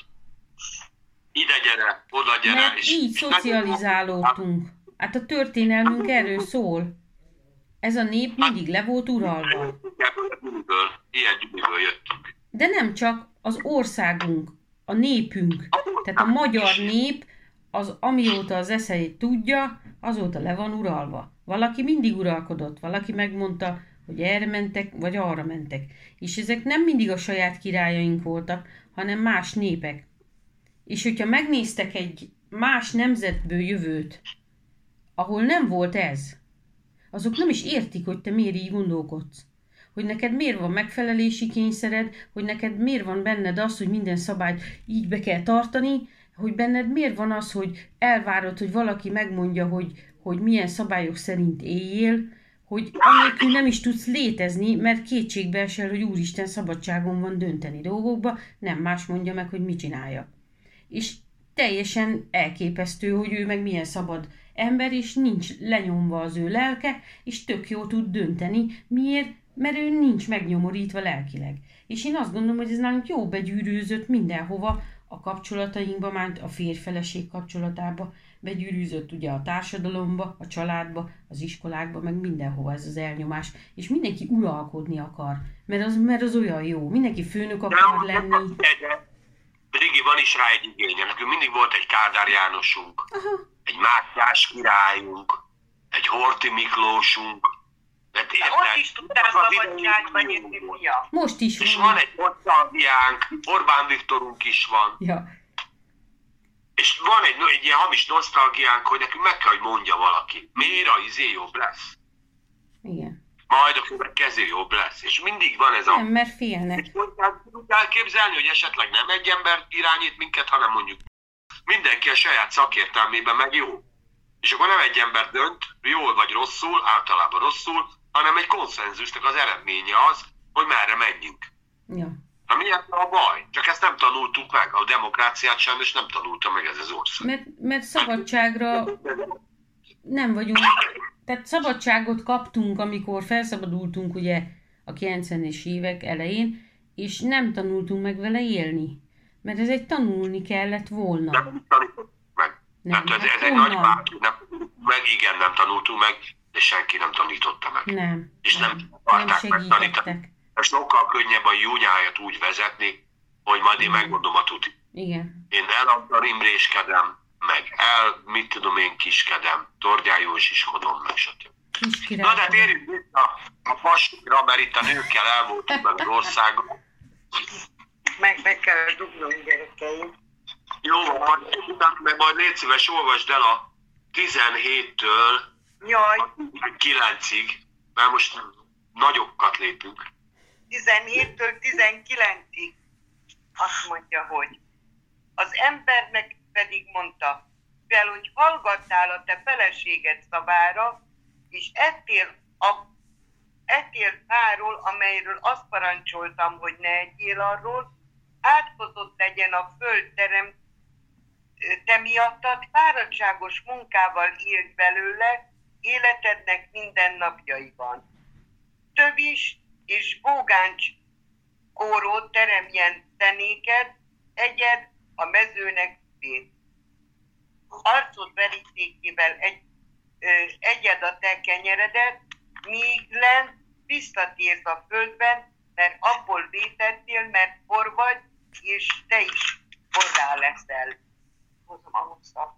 ide gyere, oda gyere. Mert és- így és szocializálódtunk. Hát a történelmünk erről szól. Ez a nép mindig le volt uralva. Ilyen gyűlből jöttünk. De nem csak az országunk, a népünk. Tehát a magyar nép, az amióta az eszeit tudja, azóta le van uralva. Valaki mindig uralkodott, valaki megmondta, hogy erre mentek, vagy arra mentek. És ezek nem mindig a saját királyaink voltak, hanem más népek. És hogyha megnéztek egy más nemzetből jövőt, ahol nem volt ez, azok nem is értik, hogy te miért így gondolkodsz. Hogy neked miért van megfelelési kényszered, hogy neked miért van benned az, hogy minden szabályt így be kell tartani, hogy benned miért van az, hogy elvárod, hogy valaki megmondja, hogy, hogy milyen szabályok szerint éljél, hogy anélkül nem is tudsz létezni, mert kétségbe esel, hogy Úristen szabadságon van dönteni dolgokba, nem más mondja meg, hogy mit csinálja. És teljesen elképesztő, hogy ő meg milyen szabad ember, és nincs lenyomva az ő lelke, és tök jó tud dönteni. Miért? Mert ő nincs megnyomorítva lelkileg. És én azt gondolom, hogy ez nálunk jó begyűrűzött mindenhova, a kapcsolatainkba, már a férfeleség kapcsolatába, begyűrűzött ugye a társadalomba, a családba, az iskolákba, meg mindenhova ez az elnyomás. És mindenki uralkodni akar, mert az, mert az olyan jó. Mindenki főnök akar lenni. Rigi, van is rá egy igénye. Nekünk mindig volt egy Kádár Jánosunk, Aha, egy Mátyás királyunk, egy Horti Miklósunk. De De ott is tudtál szabadságba érni, fia. most is És van. van egy Osztalviánk, Orbán Viktorunk is van. Ja, És van egy, egy ilyen hamis nosztalgiánk, hogy nekünk meg kell, hogy mondja valaki. Miért a izé jobb lesz? igen. Majd a következő jobb lesz. És mindig van ez a... Nem, mert félnek. És tudjuk elképzelni, hogy esetleg nem egy ember irányít minket, hanem mondjuk mindenki a saját szakértelmében meg jó. És akkor nem egy ember dönt, jól vagy rosszul, általában rosszul, hanem egy konszenzusnak az eredménye az, hogy merre menjünk. Ja. Na mi ebben a baj? Csak ezt nem tanultuk meg. A demokráciát sajnos nem tanulta meg ez az ország. Mert, mert szabadságra nem vagyunk, tehát szabadságot kaptunk, amikor felszabadultunk ugye a 90-es évek elején, és nem tanultunk meg vele élni. Mert ez egy tanulni kellett volna. Nem tanultuk meg. Nem, Tehát ez, hát ez egy nagy bárki, nem meg, igen, nem tanultunk meg, de senki nem tanította meg. Nem. És nem nem megtanítani. segítettek. Sokkal könnyebb a júnyáját úgy vezetni, hogy majd én megmondom a tuti. Igen. Én eladtam imréskedem, meg el, mit tudom én, kiskedem, torgyájósiskodom, meg stb. Kis király. Na de térjünk vissza a passikra, mert itt a nőkkel el voltunk meg az országon. Meg, meg kell dugnom gyerekeim. Jó, majd, meg majd légy szíves, olvasd el a 17-től Jaj, 9-ig, mert most nagyokat lépünk. 17-től 19-ig azt mondja, hogy az embernek pedig mondta, mivel hogy hallgattál a te feleséged szavára, és ettél, a, ettél fáról, amelyről azt parancsoltam, hogy ne egyél arról, átkozott legyen a föld terem, te miattad fáradtságos munkával élt belőle életednek minden napjaiban. Több is, és bógáncs kórót teremjen tenéked, egyed a mezőnek vét. Arcod verítékével egy, ö, egyed a te kenyeredet, míg len visszatérsz a földben, mert abból vétettél, mert por vagy, és te is porrá leszel. Hozom a hosszabb.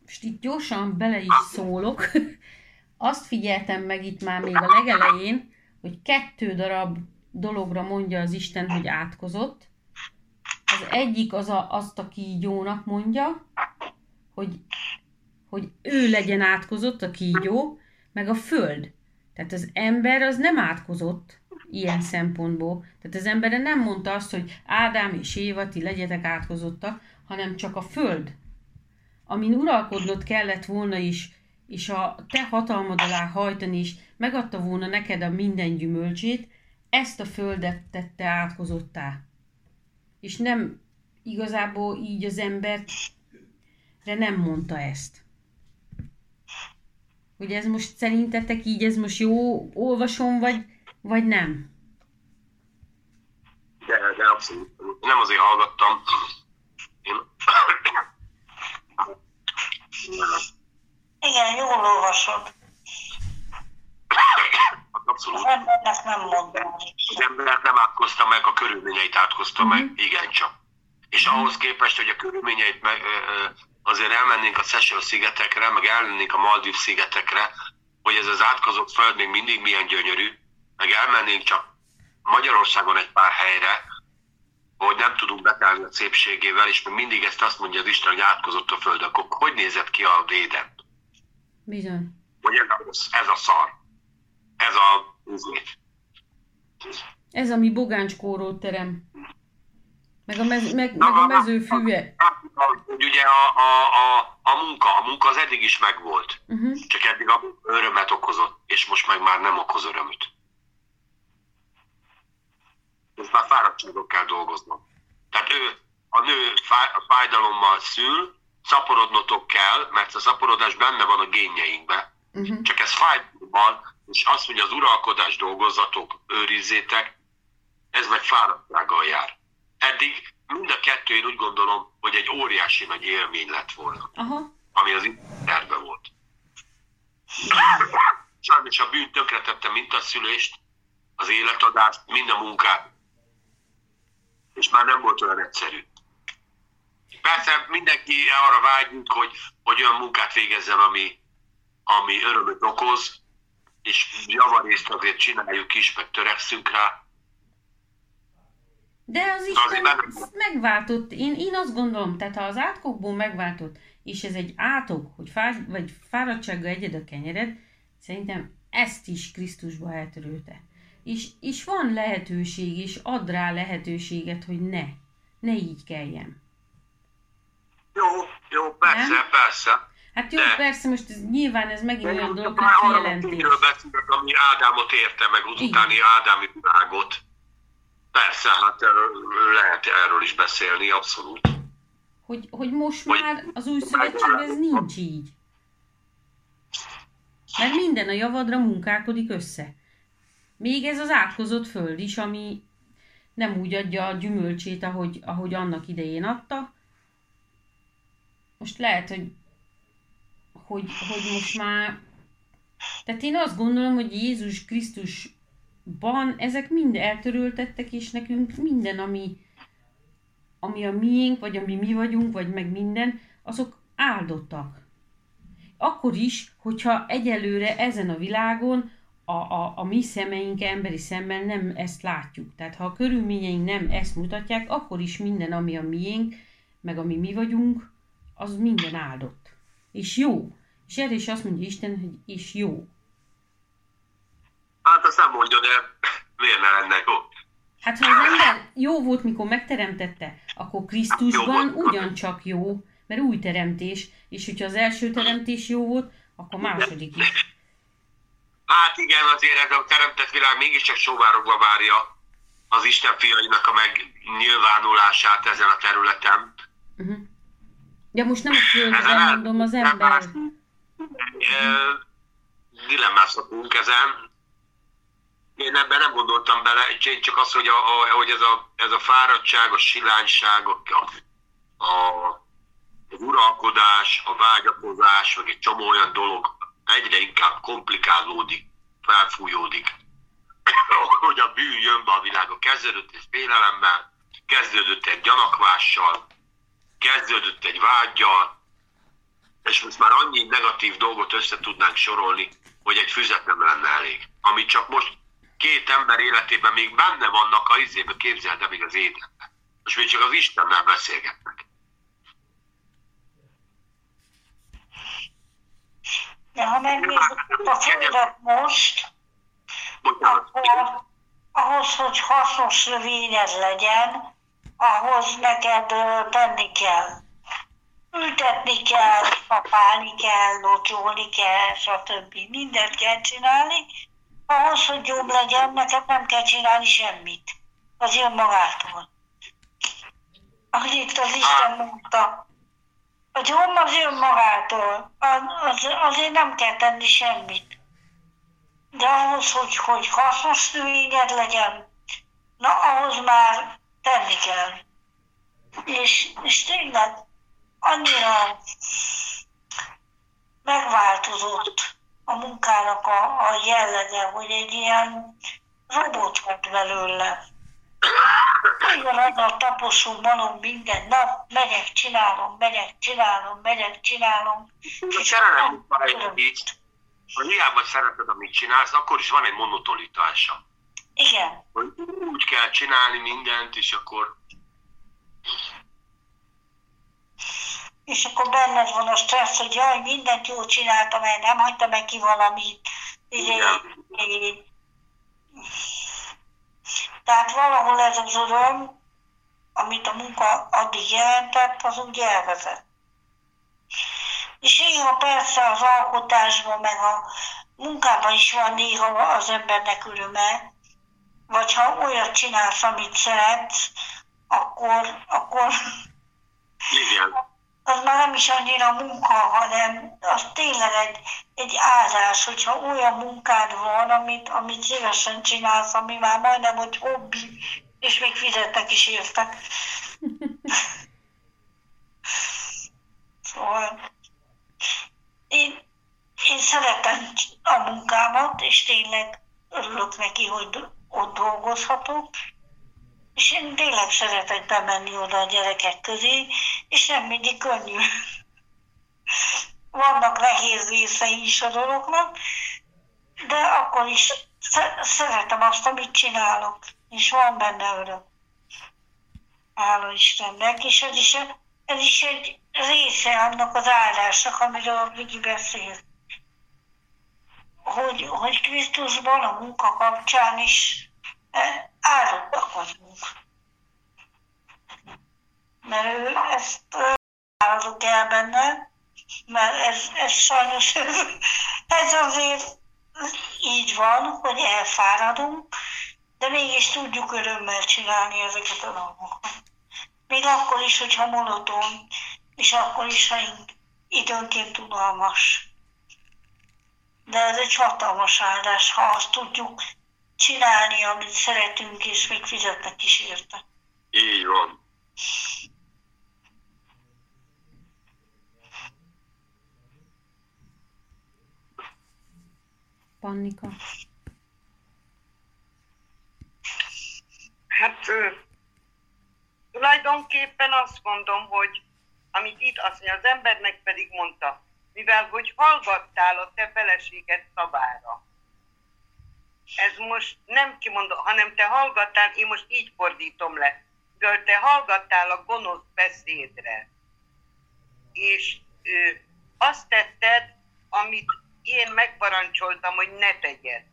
Most itt gyorsan bele is szólok. Azt figyeltem meg itt már még a legelején, hogy kettő darab dologra mondja az Isten, hogy átkozott. Az egyik az a, azt a kígyónak mondja, hogy, hogy ő legyen átkozott, a kígyó, meg a föld. Tehát az ember az nem átkozott ilyen szempontból. Tehát az emberre nem mondta azt, hogy Ádám és Éva, ti legyetek átkozottak, hanem csak a föld, amin uralkodnod kellett volna is, és a te hatalmad alá hajtani is, megadta volna neked a minden gyümölcsét, ezt a földet tette átkozottá. És nem igazából így az embert de nem mondta ezt. Hogy ez most szerintetek így, ez most jó olvasom, vagy, vagy nem? De, de abszolút. Nem azért hallgattam. Én... Igen, jól olvasod. Hát Abszolút. Az embernek nem mondom. Az ember nem átkozta meg, a körülményeit átkozta meg, igencsak. És ahhoz képest, hogy a körülményeit meg, azért elmennénk a Seychelles szigetekre, meg elmennénk a Maldív szigetekre, hogy ez az átkozott föld még mindig milyen gyönyörű, meg elmennénk csak Magyarországon egy pár helyre, hogy nem tudunk betelni a szépségével, és még mindig ezt azt mondja az Isten, hogy átkozott a föld, akkor hogy nézett ki a Déden? Bizony. Hogy ez ez a szar, ez a izé. Ez a mi bogánckórót terem. Meg a, mez, meg, meg a mező füve. Hogy ugye a, a, a, a munka, a munka az eddig is megvolt. Uh-huh. Csak eddig a örömet okozott, és most meg már nem okoz örömöt. Most már fáradtságok kell dolgoznom. Tehát ő, a nő fájdalommal szül, szaporodnotok kell, mert a szaporodás benne van a génjeinkben. Uh-huh. Csak ez fájdalommal, és azt mondja, az uralkodás dolgozzatok, őrizzétek, ez meg fáradtsággal jár. Eddig mind a kettő én úgy gondolom, hogy egy óriási nagy élmény lett volna, Aha. ami az interben volt. Sajnos a bűn tönkretette mind a szülést, az életadást, mind a munkát, és már nem volt olyan egyszerű. Persze mindenki arra vágyunk, hogy, hogy olyan munkát végezzen, ami, ami örömöt okoz, és javarészt azért csináljuk is, meg törekszünk rá, De az azért Isten nem- ezt megváltott, én, én azt gondolom, tehát ha az átkokból megváltott, és ez egy átok, hogy fá, vagy fáradtsággal egyed a kenyered, szerintem ezt is Krisztusba eltörölte. És, és van lehetőség, és ad rá lehetőséget, hogy ne, ne így kelljen. Jó, jó, persze, Nem? persze. Hát jó, De- persze, most ez, nyilván ez megint De olyan dolog, hogy kijelentés. beszélek, ami Ádámot érte, meg az utáni Ádámi világot. Persze, hát lehet erről is beszélni, abszolút. Hogy, hogy most Hogy- már az új szövetségben ez nincs így. Mert minden a javadra munkálkodik össze. Még ez az átkozott föld is, ami nem úgy adja a gyümölcsét, ahogy, ahogy annak idején adta. Most lehet, hogy, hogy, hogy most már... Tehát én azt gondolom, hogy Jézus Krisztusban ezek mind eltöröltettek, és nekünk minden, ami, ami a miénk, vagy ami mi vagyunk, vagy meg minden, azok áldottak. Akkor is, hogyha egyelőre ezen a világon a, a, a mi szemeink emberi szemmel nem ezt látjuk. Tehát ha a körülményeink nem ezt mutatják, akkor is minden, ami a miénk, meg ami mi vagyunk, az minden áldott. És jó. És erre is azt mondja Isten, hogy és jó. azt nem mondja, de miért ne lenne jó? Hát ha az ember jó volt, mikor megteremtette, akkor Krisztusban Jó volt. ugyancsak jó, mert új teremtés, és hogyha az első teremtés jó volt, akkor második is. Hát igen, azért ez a teremtett világ mégiscsak sóvárogva várja az Isten fiainak a megnyilvánulását ezen a területen. Uh-huh. Ja, most nem a el- mondom, az ember. Dilemmázhatunk ezen. Én ebben nem gondoltam bele, én csak az, hogy, a, a, hogy ez, a, ez a fáradtság, a silányság, a, a, a uralkodás, a vágyakozás, meg egy csomó olyan dolog egyre inkább komplikálódik, felfújódik. hogy a bűn jön be a világba. Kezdődött egy félelemmel, kezdődött egy gyanakvással, kezdődött egy vágyjal, és most már annyi negatív dolgot össze tudnánk sorolni, hogy egy füzet nem lenne elég. Ami csak most két ember életében még benne vannak a izébe, képzeld el még az édenben. Most még csak az Istennel beszélgetnek. De ha megnézzük a földet most, akkor ahhoz, hogy hasznos növényed legyen, ahhoz neked tenni kell. Ültetni kell, papálni kell, locsolni kell, stb. Mindent kell csinálni. Ahhoz, hogy jobb legyen, neked nem kell csinálni semmit. Az jön magától. Ahogy itt az Isten mondta, a gyom az jön magától, az, az, azért nem kell tenni semmit. De ahhoz, hogy, hogy hasznos növényed legyen, na ahhoz már tenni kell. És, és tényleg annyira megváltozott a munkának a, a jellege, hogy egy ilyen robot lett belőle. Ugyanaz a taposó malom minden nap, megyek, csinálom, megyek, csinálom, megyek, csinálom. Van egy így, ha hiába szereted, amit csinálsz, akkor is van egy monotonitása. Igen, Hogy úgy kell csinálni mindent, és akkor és akkor benned van a stressz, hogy jaj, mindent jól csináltam el, nem hagytam meg ki valamit. Izé, Igen. izé. Tehát valahol ez az öröm, amit a munka addig jelentett, az úgy elvezet. És néha persze az alkotásban, meg a munkában is van néha az embernek öröme, vagy ha olyat csinálsz, amit szeretsz, akkor, akkor igen. Az már nem is annyira munka, hanem az tényleg egy, egy áldás, hogyha olyan munkád van, amit, amit szívesen csinálsz, ami már majdnem, hogy hobbi, és még fizetnek is érte. szóval én, én szeretem a munkámat, és tényleg örülök neki, hogy ott dolgozhatok, és én tényleg szeretek bemenni oda a gyerekek közé, és nem mindig könnyű. Vannak nehéz részei is a dolognak, de akkor is sze- szeretem azt, amit csinálok, és van benne öröm. Hála Istennek, és ez is, ez is egy része annak az áldásnak, amiről Vigi beszél. Hogy, hogy Krisztusban a munka kapcsán is áldottak vagyunk. Mert ő ezt áldok el benne, mert ez, ez sajnos, ez azért így van, hogy elfáradunk, de mégis tudjuk örömmel csinálni ezeket a dolgokat. Még akkor is, hogyha monoton, és akkor is, ha időnként unalmas. De ez egy hatalmas áldás, ha azt tudjuk csinálni, amit szeretünk, és még fizetnek is érte. Így van. Pannika. Hát tulajdonképpen azt mondom, hogy amit itt azt mondja, az embernek pedig mondta, mivel hogy hallgattál a te feleséged szavára. Ez most nem kimondom, hanem te hallgattál, én most így fordítom le, te hallgattál a gonosz beszédre, és ö, azt tetted, amit én megparancsoltam, hogy ne tegyed.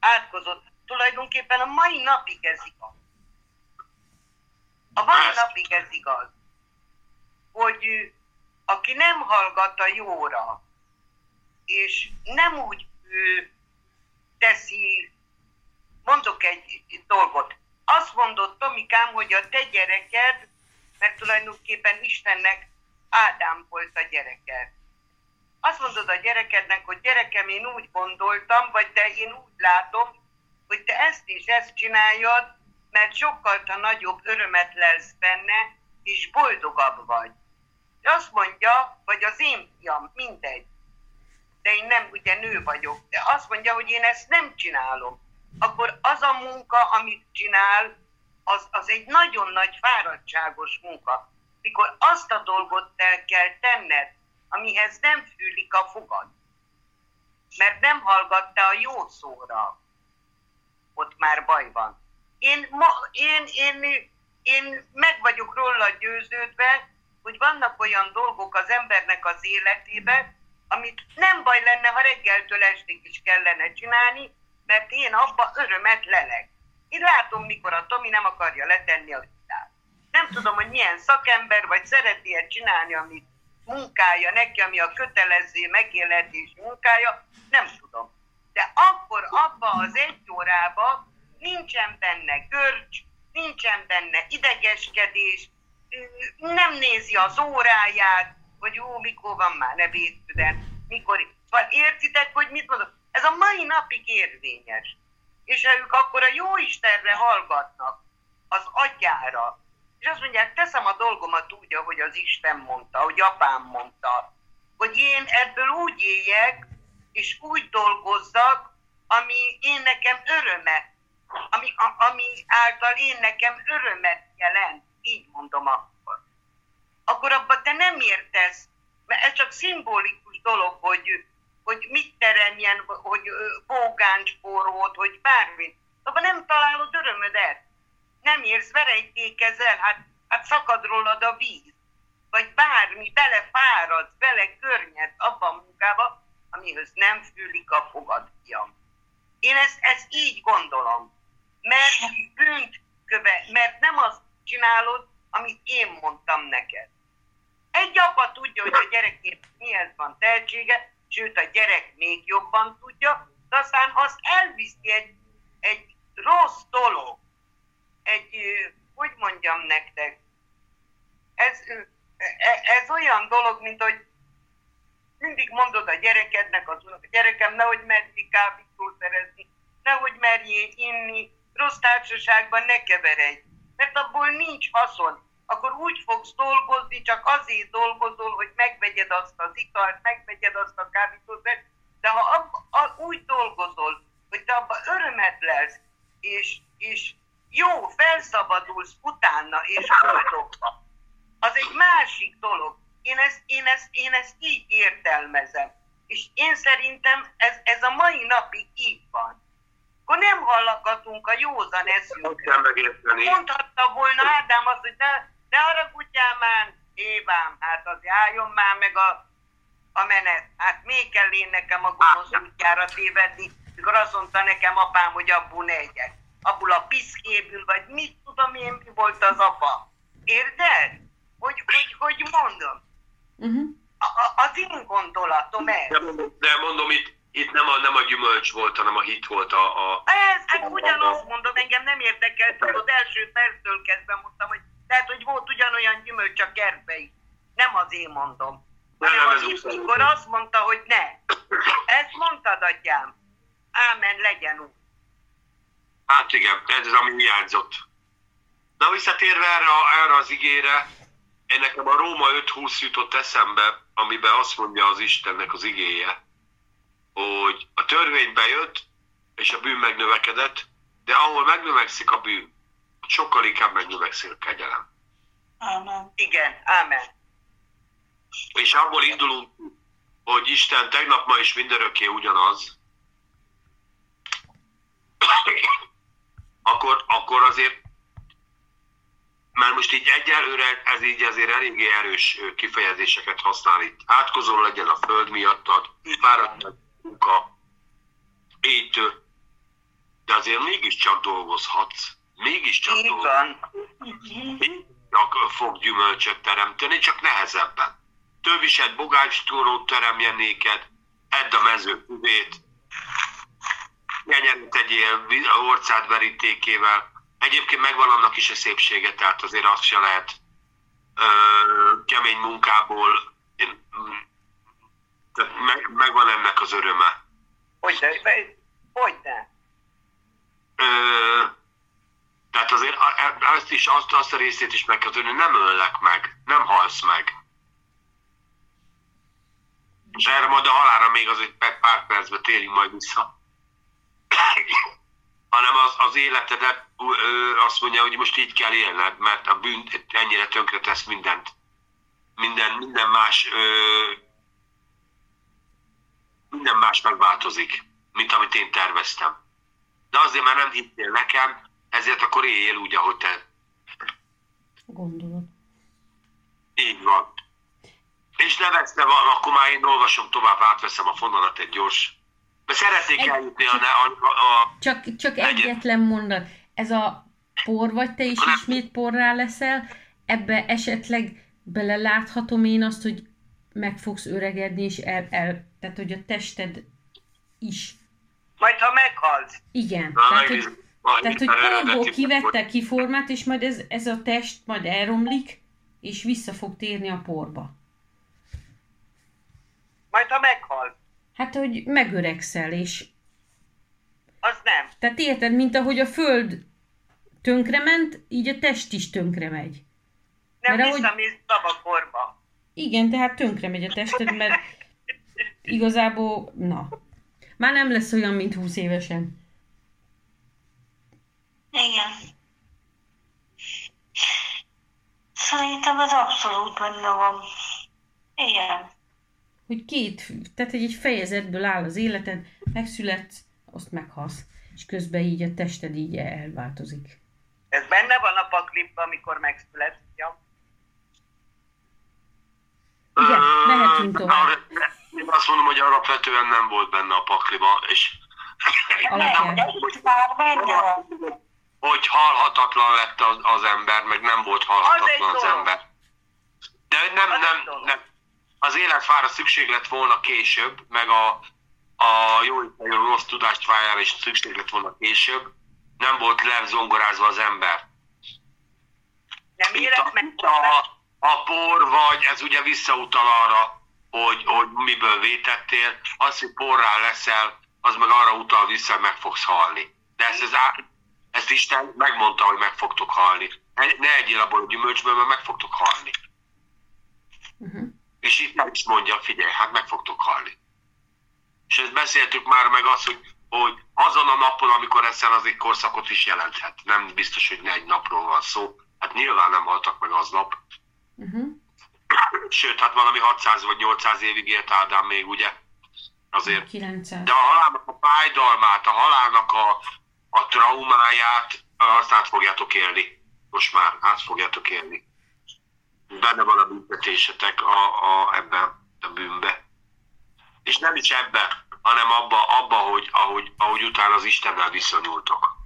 átkozott. Tulajdonképpen a mai napig ez igaz. A mai napig ez igaz. Hogy ő, aki nem hallgat a jóra, és nem úgy ő, teszi, mondok egy dolgot. Azt mondott Tomikám, hogy a te gyereked, mert tulajdonképpen Istennek Ádám volt a gyereke. Azt mondod a gyerekednek, hogy gyerekem, én úgy gondoltam, vagy de én úgy látom, hogy te ezt is ezt csináljad, mert sokkal te nagyobb örömet lelsz benne, és boldogabb vagy. De azt mondja, vagy az én fiam, mindegy, de én nem, ugye nő vagyok, de azt mondja, hogy én ezt nem csinálom. Akkor az a munka, amit csinál, az, az egy nagyon nagy fáradtságos munka. Mikor azt a dolgot el kell tenned, amihez nem fűlik a fogad. Mert nem hallgatta a jó szóra. Ott már baj van. Én, ma, én, én, én meg vagyok róla győződve, hogy vannak olyan dolgok az embernek az életében, amit nem baj lenne, ha reggeltől estig is kellene csinálni, mert én abba örömet lelek. Én látom, mikor a Tomi nem akarja letenni a vitát. Nem tudom, hogy milyen szakember, vagy szereti csinálni, amit munkája neki, ami a kötelező megélhetés munkája, nem tudom. De akkor abba az egy órába nincsen benne görcs, nincsen benne idegeskedés, nem nézi az óráját, hogy jó, mikor van már nebédszünet, mikor... Szóval értitek, hogy mit mondok? Ez a mai napig érvényes. És ha ők akkor a jó Istenre hallgatnak, az atyára, és azt mondják, teszem a dolgomat úgy, ahogy az Isten mondta, ahogy apám mondta, hogy én ebből úgy éljek, és úgy dolgozzak, ami én nekem örömet, ami, a, ami által én nekem örömet jelent, így mondom akkor. Akkor abban te nem értesz, mert ez csak szimbolikus dolog, hogy, hogy mit teremjen, hogy bógáncsporót, hogy bármit. Abban nem találod örömödet. Nem érsz verejtékezel, hát, hát szakad rólad a víz. Vagy bármi, belefáradsz, bele környed abba a munkába, amihez nem fűlik a fogad, fiam. Én ezt, ezt így gondolom. Mert bűnt köve, mert nem azt csinálod, amit én mondtam neked. Egy apa tudja, hogy a gyerekért mihez van tehetsége, sőt a gyerek még jobban tudja, de aztán azt elviszi egy, egy rossz dolog, egy, hogy mondjam nektek, ez, ez olyan dolog, mint hogy mindig mondod a gyerekednek, az a gyerekem nehogy merjél kábítót szerezni, nehogy merjél inni, rossz társaságban ne keveredj, mert abból nincs haszon. Akkor úgy fogsz dolgozni, csak azért dolgozol, hogy megvegyed azt az italt, megvegyed azt a kábítószert, de ha abba, a, úgy dolgozol, hogy te abban örömet lesz, és, és jó, felszabadulsz utána, és boldogva, az egy másik dolog. Én ezt, én ezt, én ezt így értelmezem. És én szerintem ez, ez a mai napig így van. Akkor nem hallgatunk a józan eszünkre. Mondhatta volna Ádám azt, hogy ne, ne haragudjál már, Évám, hát az álljon már meg a, a menet. Hát még kell én nekem a gonosz útjára tévedni, mikor azt mondta nekem apám, hogy abból ne egyek. Abból a piszkébül, vagy mit tudom én, mi volt az apa. Érted? Hogy, hogy, hogy mondom. Uh-huh. A, a, az én gondolatom ez. De mondom, de mondom itt, itt nem, a, nem a gyümölcs volt, hanem a hit volt a... a Ez, hát ugyanazt mondom, engem nem érdekel, tudod, első perctől kezdve mondtam, hogy tehát, hogy volt ugyanolyan gyümölcs a kertbe is. Nem az én mondom. Nem, Hanem nem, az itt, mikor azt mondta, hogy ne. Ezt mondtad, atyám. Ámen, legyen úgy. Hát igen, ez az, ami hiányzott. Na visszatérve erre, erre az igére, én nekem a Róma 5.20 jutott eszembe, amiben azt mondja az Istennek az igéje, hogy a törvény bejött, és a bűn megnövekedett, de ahol megnövekszik a bűn, sokkal inkább megnövekszik a kegyelem. Amen. Igen, ámen. És abból indulunk, hogy Isten tegnap, ma és mindörökké ugyanaz, akkor, akkor azért, mert most így egyelőre ez így azért eléggé erős kifejezéseket használ itt. Átkozó legyen a föld miattad, fáradt munka, így, ö, de azért mégiscsak dolgozhatsz. Mégiscsak Így van. Fog gyümölcsöt teremteni, csak nehezebben. Töviset bogácstúrót teremjen néked, edd a mező füvét, nyanyeret tegyél orcád verítékével. Egyébként megvan annak is a szépsége, tehát azért azt se lehet ö, kemény munkából, én, tehát meg, megvan ennek az öröme. Hogy de, hogy de. Ö, tehát azért e- azt, is, azt, azt a részét is meg kell tudni, nem öllek meg, nem halsz meg. És erre majd a halára még az egy pár- percben térjünk majd vissza. Hanem az, az életedet azt mondja, hogy most így kell élned, mert a bűn ennyire tönkre tesz mindent. Minden, minden más ö, minden más megváltozik, mint amit én terveztem. De azért már nem hittél nekem, ezért akkor éljél úgy, ahogy te. Gondolod. Így van. És ne veszne, van, akkor már én olvasom tovább, átveszem a fonalat egy gyors. De szeretnék Egy- eljutni a, a, a, a, Csak, csak egyetlen mondat. Ez a por vagy te is Nem. ismét porrá leszel, ebbe esetleg beleláthatom én azt, hogy meg fogsz öregedni, és el, el tehát hogy a tested is. Majd ha meghalsz. Igen. Na, tehát, hogy, Majd tehát, hogy minden porból eredeti- kivette kiformát, és majd ez, ez a test majd elromlik, és vissza fog térni a porba. Majd ha meghalsz. Hát, hogy megöregszel, és Az nem. Tehát érted, mint ahogy a föld tönkrement, így a test is tönkre megy. Nem Mert ahogy- visszamész babakorba. Igen, tehát tönkre megy a tested, mert igazából, na, már nem lesz olyan, mint 20 évesen. Igen. Szerintem ez abszolút benne van. Igen. Hogy két, tehát hogy egy fejezetből áll az életed, megszületsz, azt meghalsz, és közben így a tested így elváltozik. Ez benne van a pakliba, amikor megszületsz. Ja. Igen, mehetünk tovább. Én azt mondom, hogy alapvetően nem volt benne a pakliba, és Alapján. Már benne van. Hogy halhatatlan lett az, az ember, meg nem volt halhatatlan Az az, ember. De nem, Az nem, nem. Az életfára szükség lett volna később, meg a, a jó a rossz tudást fájára is szükség lett volna később. Nem volt lezongorázva az ember. Nem élet a, a, a por vagy, ez ugye visszautal arra, hogy, hogy miből vétettél. Az, hogy porrá leszel, az meg arra utal vissza, hogy meg fogsz halni. De ezt, ez á, ezt Isten megmondta, hogy meg fogtok halni. Ne- egyél abból a gyümölcsből, mert meg fogtok halni. Uh-huh. És itt nem is mondja, figyelj, hát meg fogtok halni. És ezt beszéltük már meg azt, hogy, hogy azon a napon, amikor eszel, az egy korszakot is jelenthet. Nem biztos, hogy ne egy napról van szó. Hát nyilván nem haltak meg aznap. Uh-huh. Sőt, hát valami 600 vagy 800 évig élt Ádám még, ugye? Azért. 900. De a halálnak a fájdalmát, a halálnak a, a traumáját, azt át fogjátok élni. Most már át fogjátok élni. Benne van a büntetésetek a, a, ebben a bűnbe. És nem is ebbe, hanem abba, abba hogy, ahogy, ahogy utána az Istennel viszonyultok.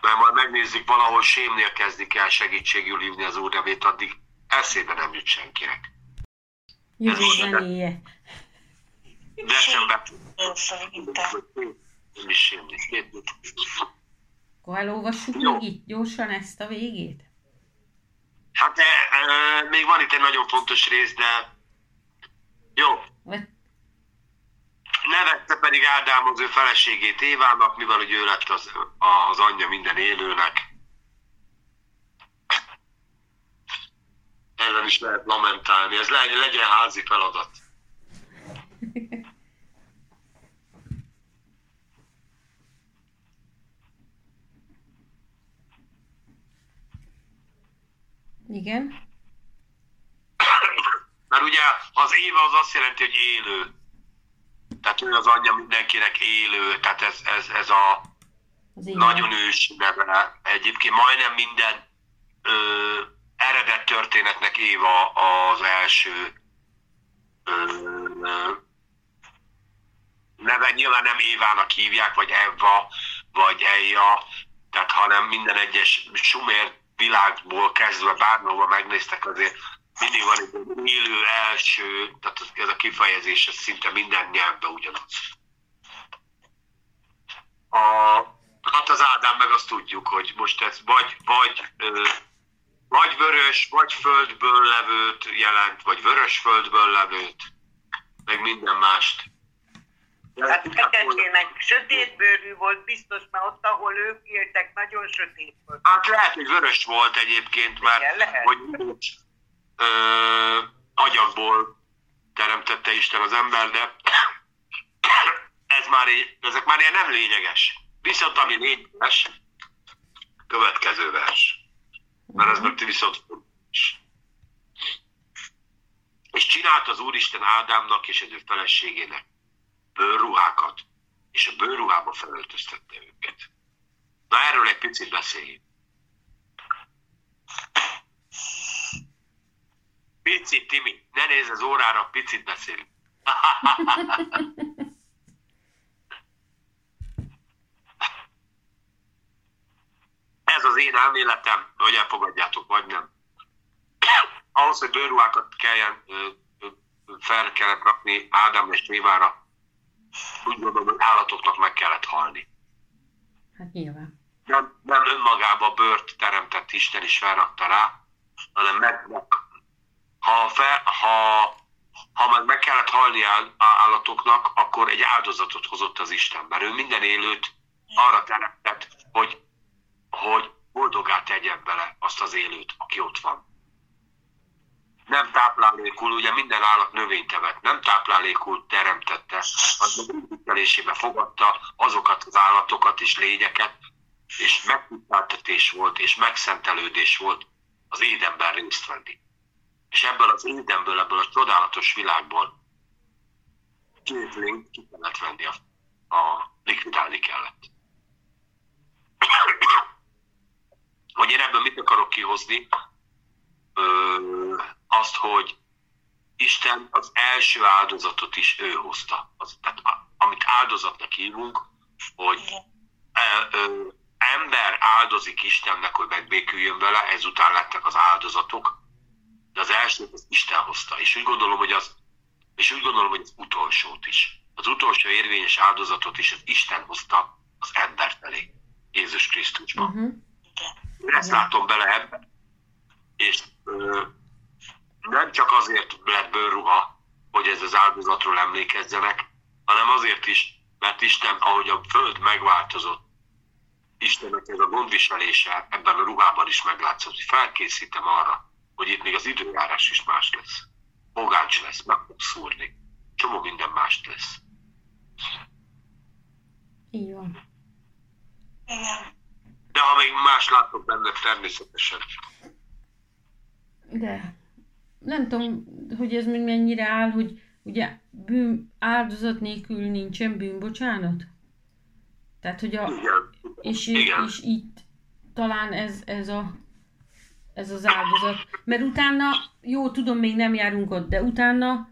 Mert majd megnézzük, valahol sémnél kezdik el segítségül hívni az Úr nevét, addig eszébe nem jut senkinek. Jövő zenéje. De sem be... Szerintem. Nem is sémni. Akkor elolvassuk Jó. még itt gyorsan ezt a végét? Hát de, e, még van itt egy nagyon fontos rész, de jó. Vagy Nevezte pedig Ádám az ő feleségét Évának, mivel hogy ő lett az, az anyja minden élőnek. Ellen is lehet lamentálni, ez legyen, legyen házi feladat. igen. Mert ugye az Éva az azt jelenti, hogy élő. Tehát ő az anyja mindenkinek élő, tehát ez, ez, ez a, Az nagyon ős neve. Egyébként majdnem minden ö, eredet történetnek Éva az első ö, ö, neve. Nyilván nem Évának hívják, vagy Eva, vagy Eja, tehát hanem minden egyes sumer világból kezdve bárhova megnéztek, azért mindig van egy élő első, tehát ez a kifejezés ez szinte minden nyelvben ugyanaz. A, hát az Ádám meg azt tudjuk, hogy most ez vagy, vagy, vagy vörös, vagy földből levőt jelent, vagy vörös földből levőt, meg minden mást. Hát feketének sötétbőrű volt biztos, mert ott, ahol ők éltek, nagyon sötét volt. Hát lehet, hogy vörös volt egyébként, mert Igen, lehet. hogy ö, agyagból teremtette Isten az ember, de ez már, ezek már ilyen nem lényeges. Viszont ami lényeges, következő vers. Mert ez meg viszont. És csinált az Úristen Ádámnak és az ő feleségének bőrruhákat, és a bőrruhába felöltöztette őket. Na erről egy picit beszéljünk. Picit, Timi, ne nézz az órára, picit beszélünk. Ez az én elméletem, hogy elfogadjátok, vagy nem. Ahhoz, hogy bőrruhákat kelljen fel kellett rakni Ádám és Évára, úgy gondolom, hogy állatoknak meg kellett halni. Hát nyilván. Nem, nem önmagába bőrt teremtett Isten is felrakta rá, hanem meg, ha, fe, ha, ha meg, meg kellett halni áll, állatoknak, akkor egy áldozatot hozott az Isten, mert ő minden élőt arra teremtett, hogy, hogy boldogá tegyen bele azt az élőt, aki ott van. Nem táplálékul, ugye minden állat növényt evett, nem táplálékul teremtette, az megütélésébe fogadta azokat az állatokat és lényeket, és megtiszteltetés volt, és megszentelődés volt az édenben részt venni. És ebből az édenből, ebből a csodálatos világból két lényt ki kellett venni, a, a likvidálni kellett. Hogy én ebből mit akarok kihozni? Ö, azt, hogy Isten az első áldozatot is ő hozta. Az, tehát a, amit áldozatnak hívunk, hogy e, ö, ember áldozik Istennek, hogy megbéküljön vele, ezután lettek az áldozatok, de az elsőt az Isten hozta. És úgy gondolom, hogy az, és úgy gondolom, hogy az utolsót is. Az utolsó érvényes áldozatot is az Isten hozta az ember felé, Jézus Krisztusban. Uh-huh. Ezt látom bele ebben. És ö, nem csak azért lett bőrruha, hogy ez az áldozatról emlékezzenek, hanem azért is, mert Isten, ahogy a Föld megváltozott, Istennek ez a gondviselése ebben a ruhában is meglátszott, hogy felkészítem arra, hogy itt még az időjárás is más lesz. Pogács lesz, meg fog szúrni. Csomó minden mást lesz. Így van. Igen. De ha még más látok benne, természetesen. De nem tudom, hogy ez még mennyire áll, hogy ugye bűn, áldozat nélkül nincsen bűnbocsánat? Tehát, hogy a, Igen. és, Igen. és itt talán ez, ez, a, ez az áldozat. Mert utána, jó, tudom, még nem járunk ott, de utána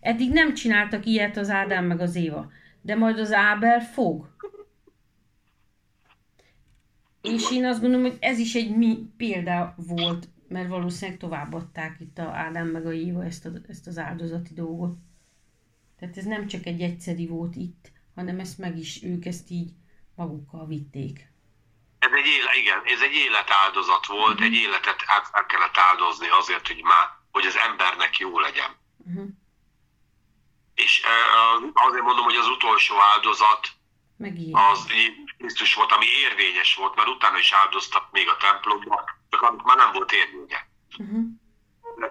eddig nem csináltak ilyet az Ádám meg az Éva. De majd az Ábel fog. És én azt gondolom, hogy ez is egy mi példa volt, mert valószínűleg továbbadták itt a Ádám meg a Éva ezt, a, ezt az áldozati dolgot. Tehát ez nem csak egy egyszeri volt itt, hanem ezt meg is, ők ezt így magukkal vitték. Ez egy élet, igen, ez egy életáldozat volt, egy életet át, át kellett áldozni azért, hogy már, hogy az embernek jó legyen. Uh-huh. És eh, azért mondom, hogy az utolsó áldozat Meg ilyen. az Krisztus volt, ami érvényes volt, mert utána is áldoztak még a templomban, csak annak már nem volt érvénye. Uh-huh.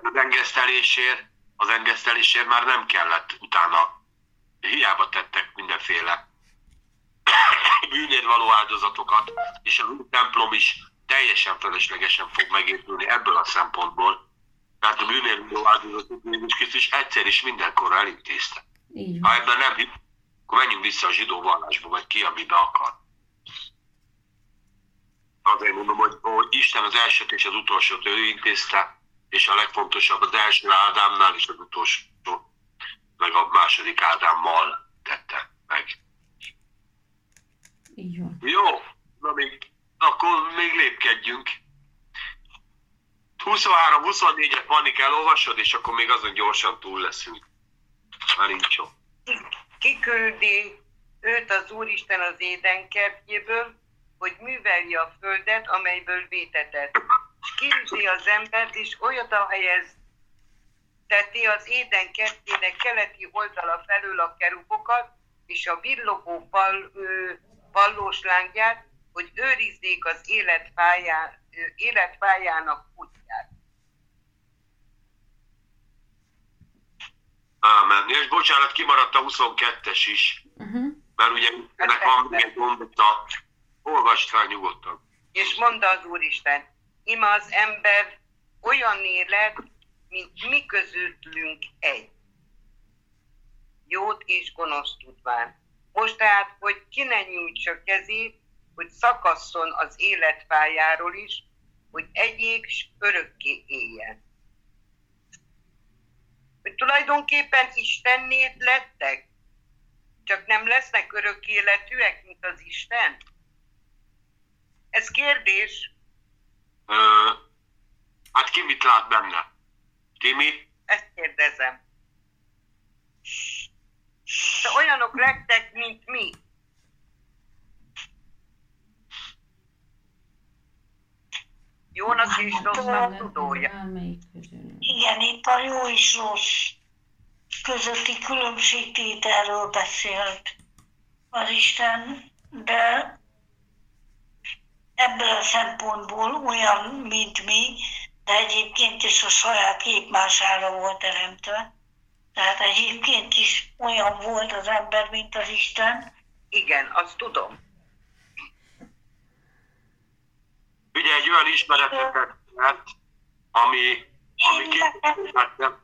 Az engesztelésért, az engesztelésért már nem kellett utána, hiába tettek mindenféle bűnért való áldozatokat, és új templom is teljesen feleslegesen fog megépülni ebből a szempontból, mert a bűnért való áldozatot Jézus Krisztus egyszer is mindenkorra elintézte. Ha ebben nem hitt, akkor menjünk vissza a zsidó vallásba, vagy ki, amibe akar. Azért mondom, hogy, hogy Isten az elsőt és az utolsót ő intézte, és a legfontosabb az első Ádámnál és az utolsó, meg a második Ádámmal tette meg. Így van. Jó, na még, akkor még lépkedjünk. 23-24-et Pannik elolvasod, és akkor még azon gyorsan túl leszünk. Már nincs jó. Kiküldi őt az Úristen az édenkertjéből, hogy művelje a földet, amelyből vétetett. És kiűzi az embert, és olyat a helyez teti az éden kertjének keleti oldala felől a kerubokat, és a villogó pal, ö, pallós lángját, hogy őrizzék az életpályá, ö, életpályának útját. Ámen. És bocsánat, kimaradt a 22-es is, Uh-huh. mert ugye ennek van még egy mondata. Olvast fel nyugodtan. És mondta az Úristen, ima az ember olyan élet, mint mi közöttünk egy. Jót és gonoszt tudván. Most tehát, hogy ki ne nyújtsa kezét, hogy szakasszon az életpályáról is, hogy egyék s örökké éljen. Hogy tulajdonképpen Istennéd lettek, csak nem lesznek örök életűek, mint az Isten? Ez kérdés, Ö, hát ki mit lát benne? Timi? ezt kérdezem. De olyanok lettek, mint mi. Jónak és rossznak tudója. Igen, itt a jó és rossz közötti különbségtételről beszélt az Isten, de ebből a szempontból olyan, mint mi, de egyébként is a saját képmására volt teremtve. Tehát egyébként is olyan volt az ember, mint az Isten. Igen, azt tudom. Ugye egy olyan ismeretet lett, ami, ami képviselte.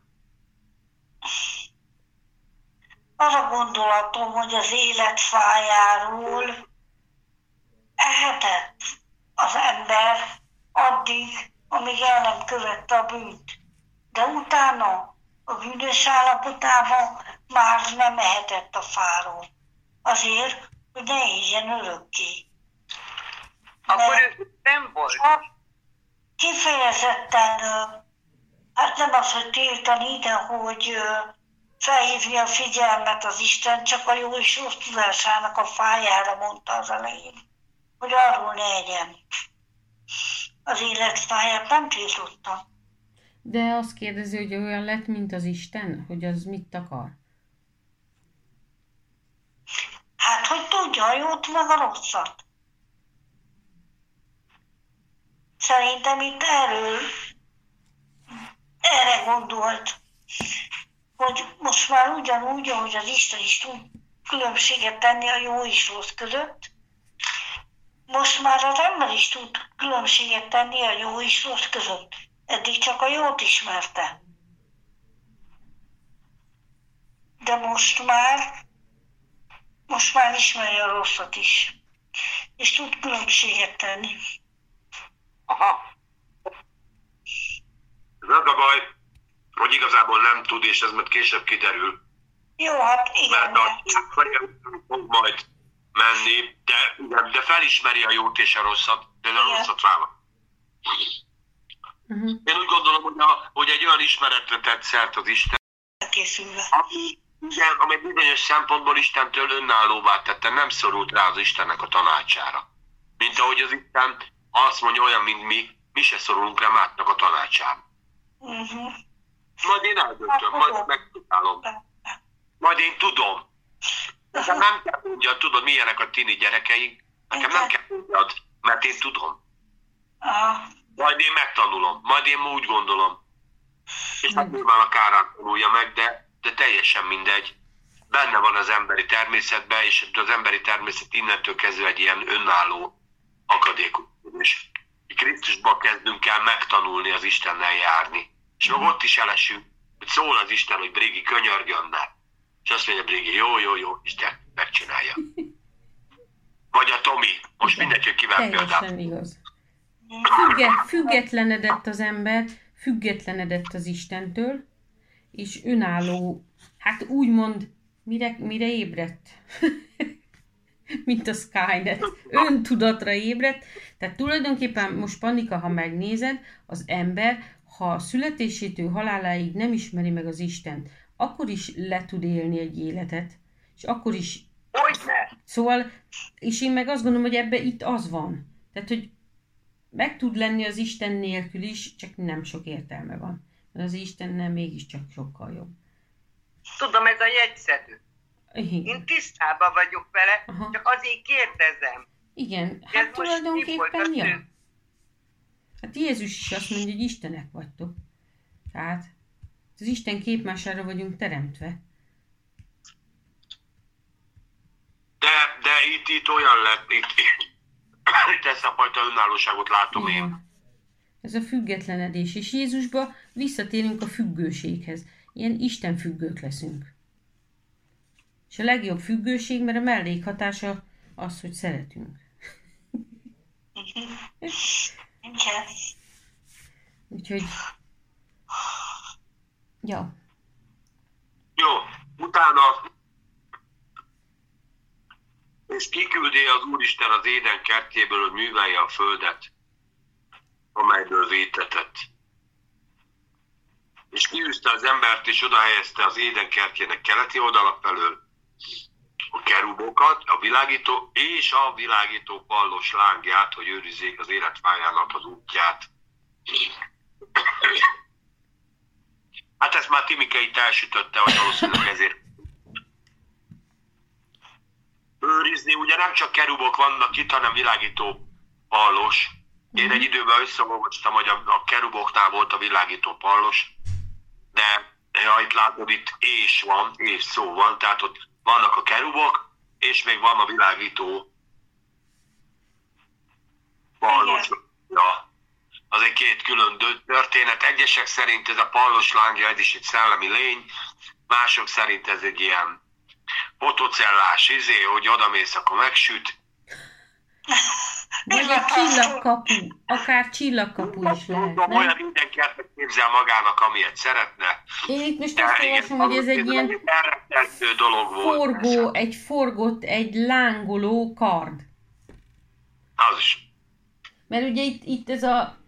Az a gondolatom, hogy az életfájáról ehetett az ember addig, amíg el nem követte a bűnt. De utána, a bűnös állapotában már nem ehetett a fáról. Azért, hogy ne éljen örökké. Akkor ő nem volt. Kifejezetten, hát nem az, hogy tiltani, de hogy felhívni a figyelmet az Isten, csak a jó és rossz tudásának a fájára mondta az elején, hogy arról ne egyen. Az életfáját nem tiltotta. De azt kérdezi, hogy olyan lett, mint az Isten, hogy az mit akar? Hát, hogy tudja a jót meg a rosszat. Szerintem itt erről, erre gondolt, hogy most már ugyanúgy, ahogy az Isten is tud különbséget tenni a jó és rossz között, most már az ember is tud különbséget tenni a jó és rossz között. Eddig csak a jót ismerte. De most már most már ismeri a rosszat is, és tud különbséget tenni. Aha, Ez az a baj, hogy igazából nem tud, és ez majd később kiderül. Jó, hát igen, Mert a majd menni, de, de, felismeri a jót és a rosszat, de a rosszat vállal. Uh-huh. Én úgy gondolom, hogy, a, hogy egy olyan ismeretre tett szert az Isten, elkészülve. ami, igen, ami bizonyos szempontból Istentől önállóvá tette, nem szorult rá az Istennek a tanácsára. Mint ahogy az Isten azt mondja olyan, mint mi, mi se szorulunk rá másnak a tanácsára. Uh-huh. Majd én eldöntöm, majd megcsinálom. Majd én tudom. Nekem nem kell tudjad, tudod, milyenek a tini gyerekeink. Nekem nem kell tudjad, mert én tudom. Ah, Majd én megtanulom, majd én úgy gondolom. És hát nyilván a kárán tanulja meg, de, de teljesen mindegy. Benne van az emberi természetben, és az emberi természet innentől kezdve egy ilyen önálló akadékus. És Krisztusba kezdünk el megtanulni az Istennel járni. És meg ott is elesünk, hogy szól az Isten, hogy Brigi, könyörgj annál. És azt mondja Brigi, jó, jó, jó, Isten megcsinálja. Vagy a Tomi, most mindegy, hogy kivel példát. Teljesen igaz. Függe, függetlenedett az ember, függetlenedett az Istentől, és önálló, hát úgymond, mire, mire ébredt? mint a Skynet. Öntudatra ébredt. Tehát tulajdonképpen most Panika, ha megnézed, az ember, ha születésétől haláláig nem ismeri meg az Istent, akkor is le tud élni egy életet, és akkor is Hogyne? Szóval, és én meg azt gondolom, hogy ebbe itt az van. Tehát, hogy meg tud lenni az Isten nélkül is, csak nem sok értelme van. Mert az Istennel mégiscsak sokkal jobb. Tudom, ez a jegyszedő. Igen. Én tisztában vagyok vele, Aha. csak azért kérdezem. Igen, Ez hát volt tulajdonképpen, ja. Hát Jézus is azt mondja, hogy Istenek vagytok. Tehát az Isten képmására vagyunk teremtve. De, de itt, itt olyan lett, itt, itt ezt a fajta önállóságot látom én. Igen. Ez a függetlenedés. És Jézusba visszatérünk a függőséghez. Ilyen Isten függők leszünk. És a legjobb függőség, mert a mellékhatása az, hogy szeretünk. Igen. Úgyhogy... Ja. Jó, utána és kiküldi az Úristen az éden kertjéből, hogy művelje a földet, amelyből vétetett. És kiűzte az embert, és oda helyezte az éden kertjének keleti oldala felől a kerubokat, a világító és a világító pallos lángját, hogy őrizzék az életpályának az útját. Hát ezt már Timike itt elsütötte, hogy valószínűleg ezért őrizni. Ugye nem csak kerubok vannak itt, hanem világító pallos. Én egy időben összeolvastam, hogy a, a keruboknál volt a világító pallos, de ha itt látod, itt és van, és szó van, tehát ott vannak a kerubok, és még van a világító pallos. Ja. Az egy két külön történet. Egyesek szerint ez a pallos lángja, ez is egy szellemi lény, mások szerint ez egy ilyen fotocellás izé, hogy odamész, akkor megsüt. Vagy a csillagkapu. Akár csillagkapu is lehet, nem? olyan mindenki képzel magának, amilyet szeretne. Én itt most De azt olvasom, hogy ez egy ilyen dolog volt. forgó, egy forgott, egy lángoló kard. Az is. Mert ugye itt, itt ez a,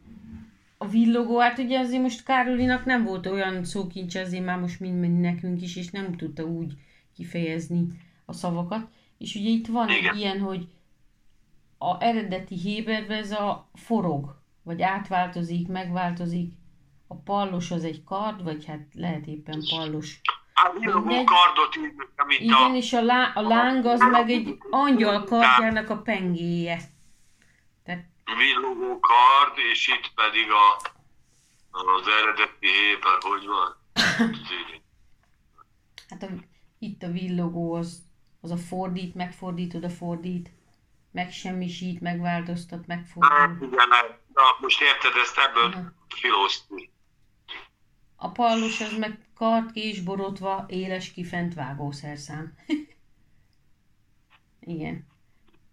a villogó, hát ugye azért most Károlinak nem volt olyan szókincs, azért már most mind, mind nekünk is, és nem tudta úgy kifejezni a szavakat. És ugye itt van Igen. egy ilyen, hogy a eredeti héberben ez a forog, vagy átváltozik, megváltozik. A pallos az egy kard, vagy hát lehet éppen pallos. Hát Mindegy. kardot mint Igen, a... és a, lá, a láng az meg egy angyal kardjának a pengéje. Villogó kard, és itt pedig a, az eredeti héber, hogy van? Hát a, itt a villogó az, az a fordít, megfordítod a fordít, megsemmisít, megváltoztat, Hát megfordít. igen, na, most érted ezt ebből Aha. A pallos az meg kard késborotva, éles kifent vágószerszám. Igen.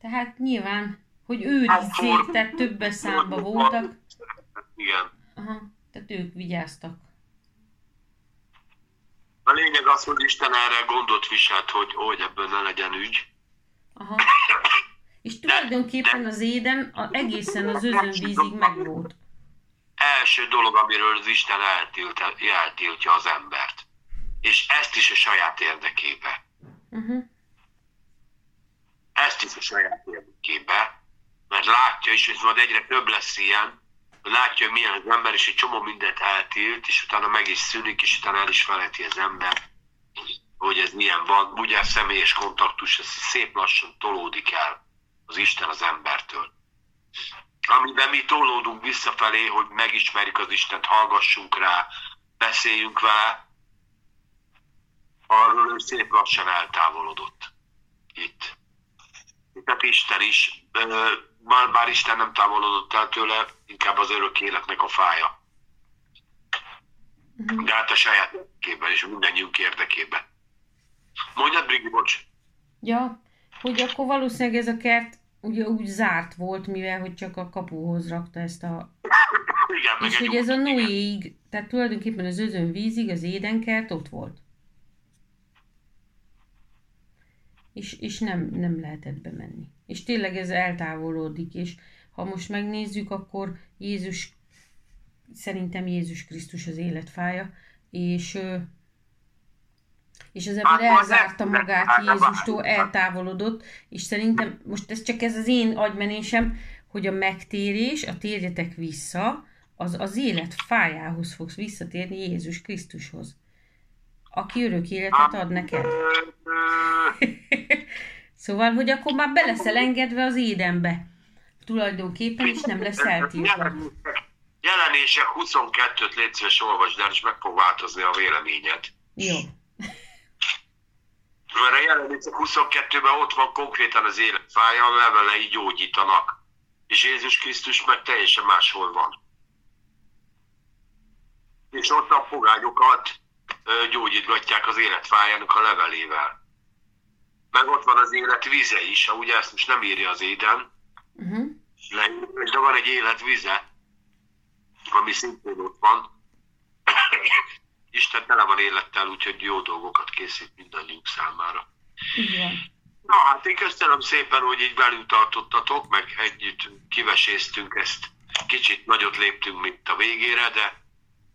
Tehát nyilván, hogy őrizzék, tehát többes számba voltak. Igen. Aha, tehát ők vigyáztak. A lényeg az, hogy Isten erre gondot viselt, hogy, hogy ebből ne legyen ügy. Aha. És tulajdonképpen az éden a, egészen az özönvízig megvolt. Első dolog, amiről az Isten eltilt, eltiltja az embert. És ezt is a saját érdekébe. Uh-huh. Ezt is a saját érdekébe. Mert látja is, hogy majd egyre több lesz ilyen, látja, hogy milyen az ember, és egy csomó mindent eltilt, és utána meg is szűnik, és utána el is felejti az ember, hogy ez milyen van. Ugye a személyes kontaktus, ez szép lassan tolódik el az Isten az embertől. Amiben mi tolódunk visszafelé, hogy megismerjük az Istent, hallgassunk rá, beszéljünk vele, arról ő szép lassan eltávolodott itt. Tehát Isten is, bár, bár Isten nem távolodott el tőle, inkább az örök életnek a fája. Uh-huh. De hát a saját érdekében és mindannyiunk érdekében. Mondjad, Brigi, bocs. Ja, hogy akkor valószínűleg ez a kert ugye úgy zárt volt, mivel hogy csak a kapuhoz rakta ezt a... Igen, És hogy ez a. Noéig, tehát tulajdonképpen az özön vízig, az édenkert ott volt. és, és nem, nem lehetett bemenni. És tényleg ez eltávolodik, és ha most megnézzük, akkor Jézus, szerintem Jézus Krisztus az életfája, és és az ember elzárta magát Jézustól, eltávolodott, és szerintem, most ez csak ez az én agymenésem, hogy a megtérés, a térjetek vissza, az az élet fájához fogsz visszatérni Jézus Krisztushoz, aki örök életet ad neked. szóval, hogy akkor már be leszel engedve az édenbe. Tulajdonképpen is nem lesz eltiltva. Jelenések 22-t légy szíves olvasd el, és meg fog változni a véleményed. Jó. Mert a jelenések 22-ben ott van konkrétan az élet fája, vele így gyógyítanak. És Jézus Krisztus meg teljesen máshol van. És ott a fogányokat gyógyítgatják az életfájának a levelével. Meg ott van az élet vize is, ugye ezt most nem írja az éden, uh-huh. de van egy élet vize, ami szintén ott van. Isten tele van élettel, úgyhogy jó dolgokat készít mindannyiunk számára. Igen. Na hát én köszönöm szépen, hogy így velünk tartottatok, meg együtt kiveséztünk ezt. Kicsit nagyot léptünk, mint a végére, de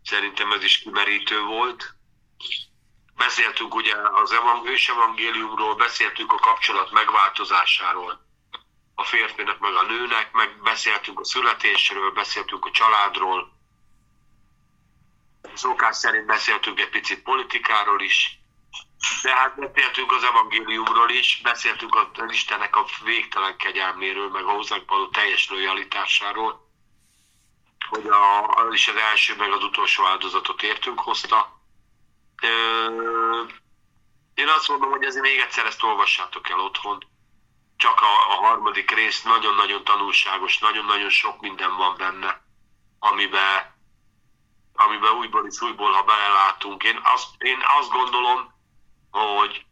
szerintem ez is kimerítő volt. Beszéltünk ugye az ős evangéliumról, beszéltünk a kapcsolat megváltozásáról a férfinak meg a nőnek, meg beszéltünk a születésről, beszéltünk a családról, szokás szerint beszéltünk egy picit politikáról is, de hát beszéltünk az evangéliumról is, beszéltünk az Istennek a végtelen kegyelméről, meg a hozzánk való teljes lojalitásáról, hogy a, is az első, meg az utolsó áldozatot értünk hozta. Én azt mondom, hogy azért még egyszer ezt olvassátok el otthon. Csak a, a harmadik rész nagyon-nagyon tanulságos, nagyon-nagyon sok minden van benne, amiben, amiben újból és újból, ha belelátunk. Én azt, én azt gondolom, hogy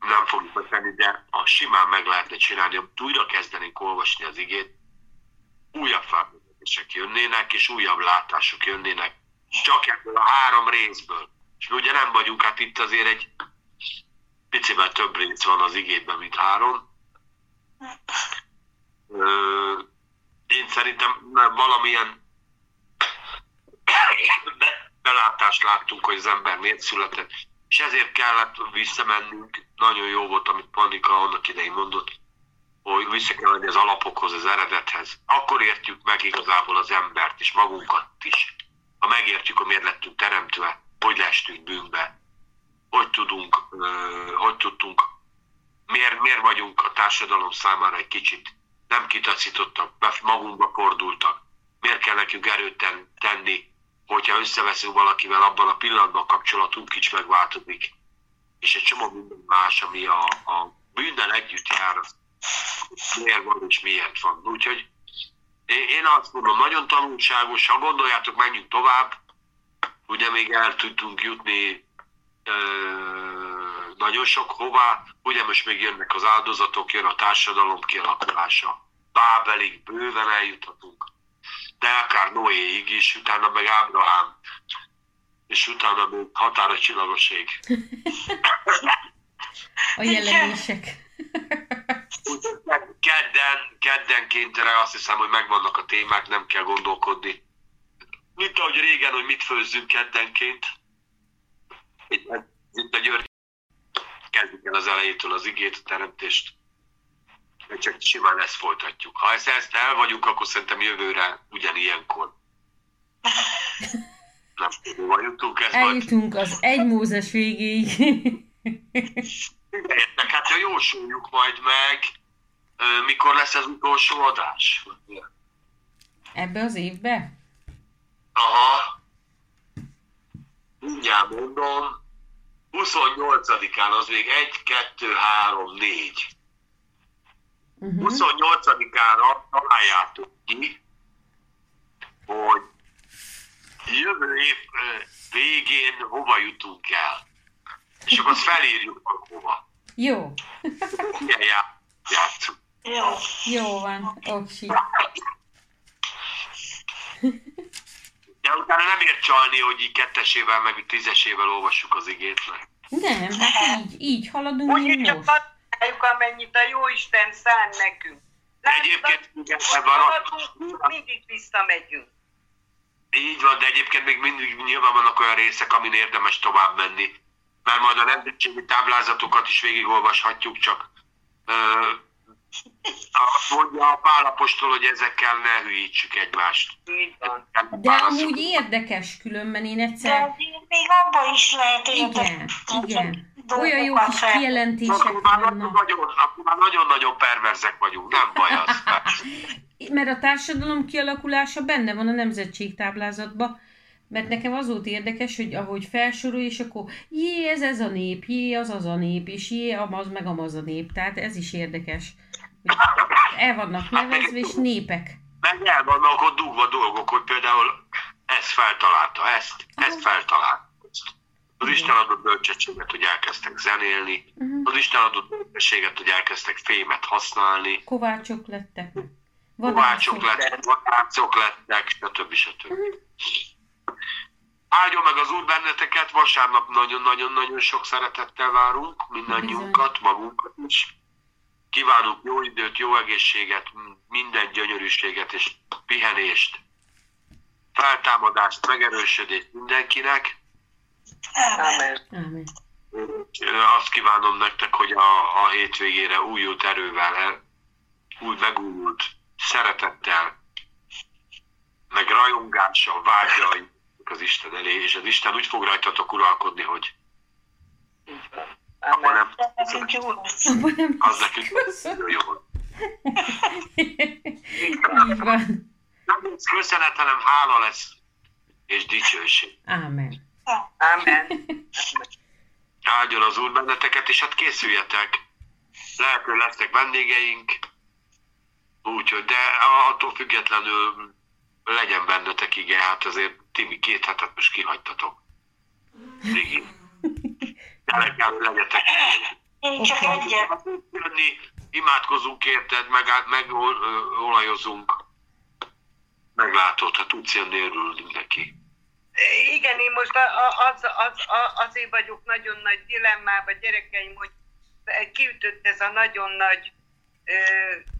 nem fogjuk megtenni, de a simán meg lehetne csinálni, hogy újra kezdenénk olvasni az igét, újabb felfedezések jönnének, és újabb látások jönnének, csak ebből a három részből. És ugye nem vagyunk, hát itt azért egy picivel több rész van az igében, mint három. Én szerintem valamilyen belátást láttunk, hogy az ember miért született, és ezért kellett visszamennünk. Nagyon jó volt, amit Panika annak idején mondott, hogy vissza kell menni az alapokhoz, az eredethez. Akkor értjük meg igazából az embert és magunkat is. Ha megértjük, hogy miért lettünk teremtve, hogy lestünk bűnbe, hogy tudunk, hogy tudtunk, miért, miért vagyunk a társadalom számára egy kicsit nem kitaszítottak, magunkba fordultak, miért kell nekünk erőt tenni, hogyha összeveszünk valakivel, abban a pillanatban a kapcsolatunk is megváltozik. És egy csomó minden más, ami a, a bűnnel együtt jár, miért van és miért van. Úgyhogy én azt mondom, nagyon tanulságos, ha gondoljátok, menjünk tovább, ugye még el tudtunk jutni ö, nagyon sok hová, ugye most még jönnek az áldozatok, jön a társadalom kialakulása, Bábelig bőven eljuthatunk de akár Noéig is, utána meg Ábrahám, és utána még határa csillagoség. A jelenések. kedden, keddenkéntre azt hiszem, hogy megvannak a témák, nem kell gondolkodni. Mint ahogy régen, hogy mit főzzünk keddenként. Itt, itt a György kezdjük el az elejétől az igét, a teremtést csak simán ezt folytatjuk. Ha ezt, ezt el vagyunk, akkor szerintem jövőre ugyanilyenkor. Nem hova jutunk ezt. Eljutunk az egy Mózes végéig. Értek, hát ha jósoljuk majd meg, mikor lesz az utolsó adás. Ebbe az évbe? Aha. Mindjárt mondom. 28-án az még 1, 2, 3, 4. Uh-huh. 28-ára találjátok ki, hogy jövő év végén hova jutunk el. És akkor azt felírjuk hova. Jó. Igen, játszunk. Jó. Jó van, oksi. De utána nem ért csalni, hogy így kettesével, meg tízesével olvassuk az igét. Nem, hát így, így haladunk, Úgy most. csináljuk, amennyit a Jóisten szán nekünk. Egyébként igen, haladunk, mindig visszamegyünk. Így van, de egyébként még mindig nyilván vannak olyan részek, amin érdemes tovább menni. Mert majd a nemzetségi táblázatokat is végigolvashatjuk, csak ö, azt mondja a Pálapostól, hogy ezekkel ne hülyítsük egymást. Így van. De amúgy érdekes különben én De egyszer... azért még abban is lehet, hogy Igen, igen. Olyan jó kis kijelentések Akkor már nagyon- vannak. akkor már nagyon-nagyon perverzek vagyunk, nem baj az. Mert a társadalom kialakulása benne van a nemzetségtáblázatban, mert nekem az volt érdekes, hogy ahogy felsorol, és akkor jé, ez ez a nép, jé, az az a nép, és jé, amaz meg amaz a nép. Tehát ez is érdekes. El vannak nevezve, és népek. Meg el vannak ott dugva dolgok, hogy például ezt feltalálta, ezt, ezt feltalálta. Az Isten adott bölcsességet, hogy elkezdtek zenélni, Uh-huh. az Isten adott bölcsességet, hogy elkezdtek fémet használni, Kovácsok lettek. kovácsok lettek, vadászok lettek, stb. stb. Áldjon meg az Úr benneteket, vasárnap nagyon-nagyon-nagyon sok szeretettel várunk, mindannyiunkat, magunkat is. Kívánunk jó időt, jó egészséget, minden gyönyörűséget és pihenést, feltámadást, megerősödést mindenkinek. Amen. Amen. Azt kívánom nektek, hogy a, a hétvégére újult erővel, el- új megújult szeretettel, meg rajongással, vágyai az Isten elé, és az Isten úgy fog rajtatok uralkodni, hogy Amen. nem, De nekünk jó lesz. Abban nem az nekünk jó. Így van. Nem köszönet, hanem hála lesz, és dicsőség. Ámen. Amen. Amen. Áldjon az Úr benneteket, és hát készüljetek. Lehet, hogy lesznek vendégeink, úgyhogy, de attól függetlenül legyen bennetek, igen, hát azért Timi két hetet most kihagytatok. Rigi. Hogy legyetek. Én csak egyet. Jönni, imádkozunk érted, meg, megolajozunk. Meglátod, ha tudsz jönni, örülünk neki. Igen, én most az, az, a- azért vagyok nagyon nagy dilemmában, gyerekeim, hogy kiütött ez a nagyon nagy ö,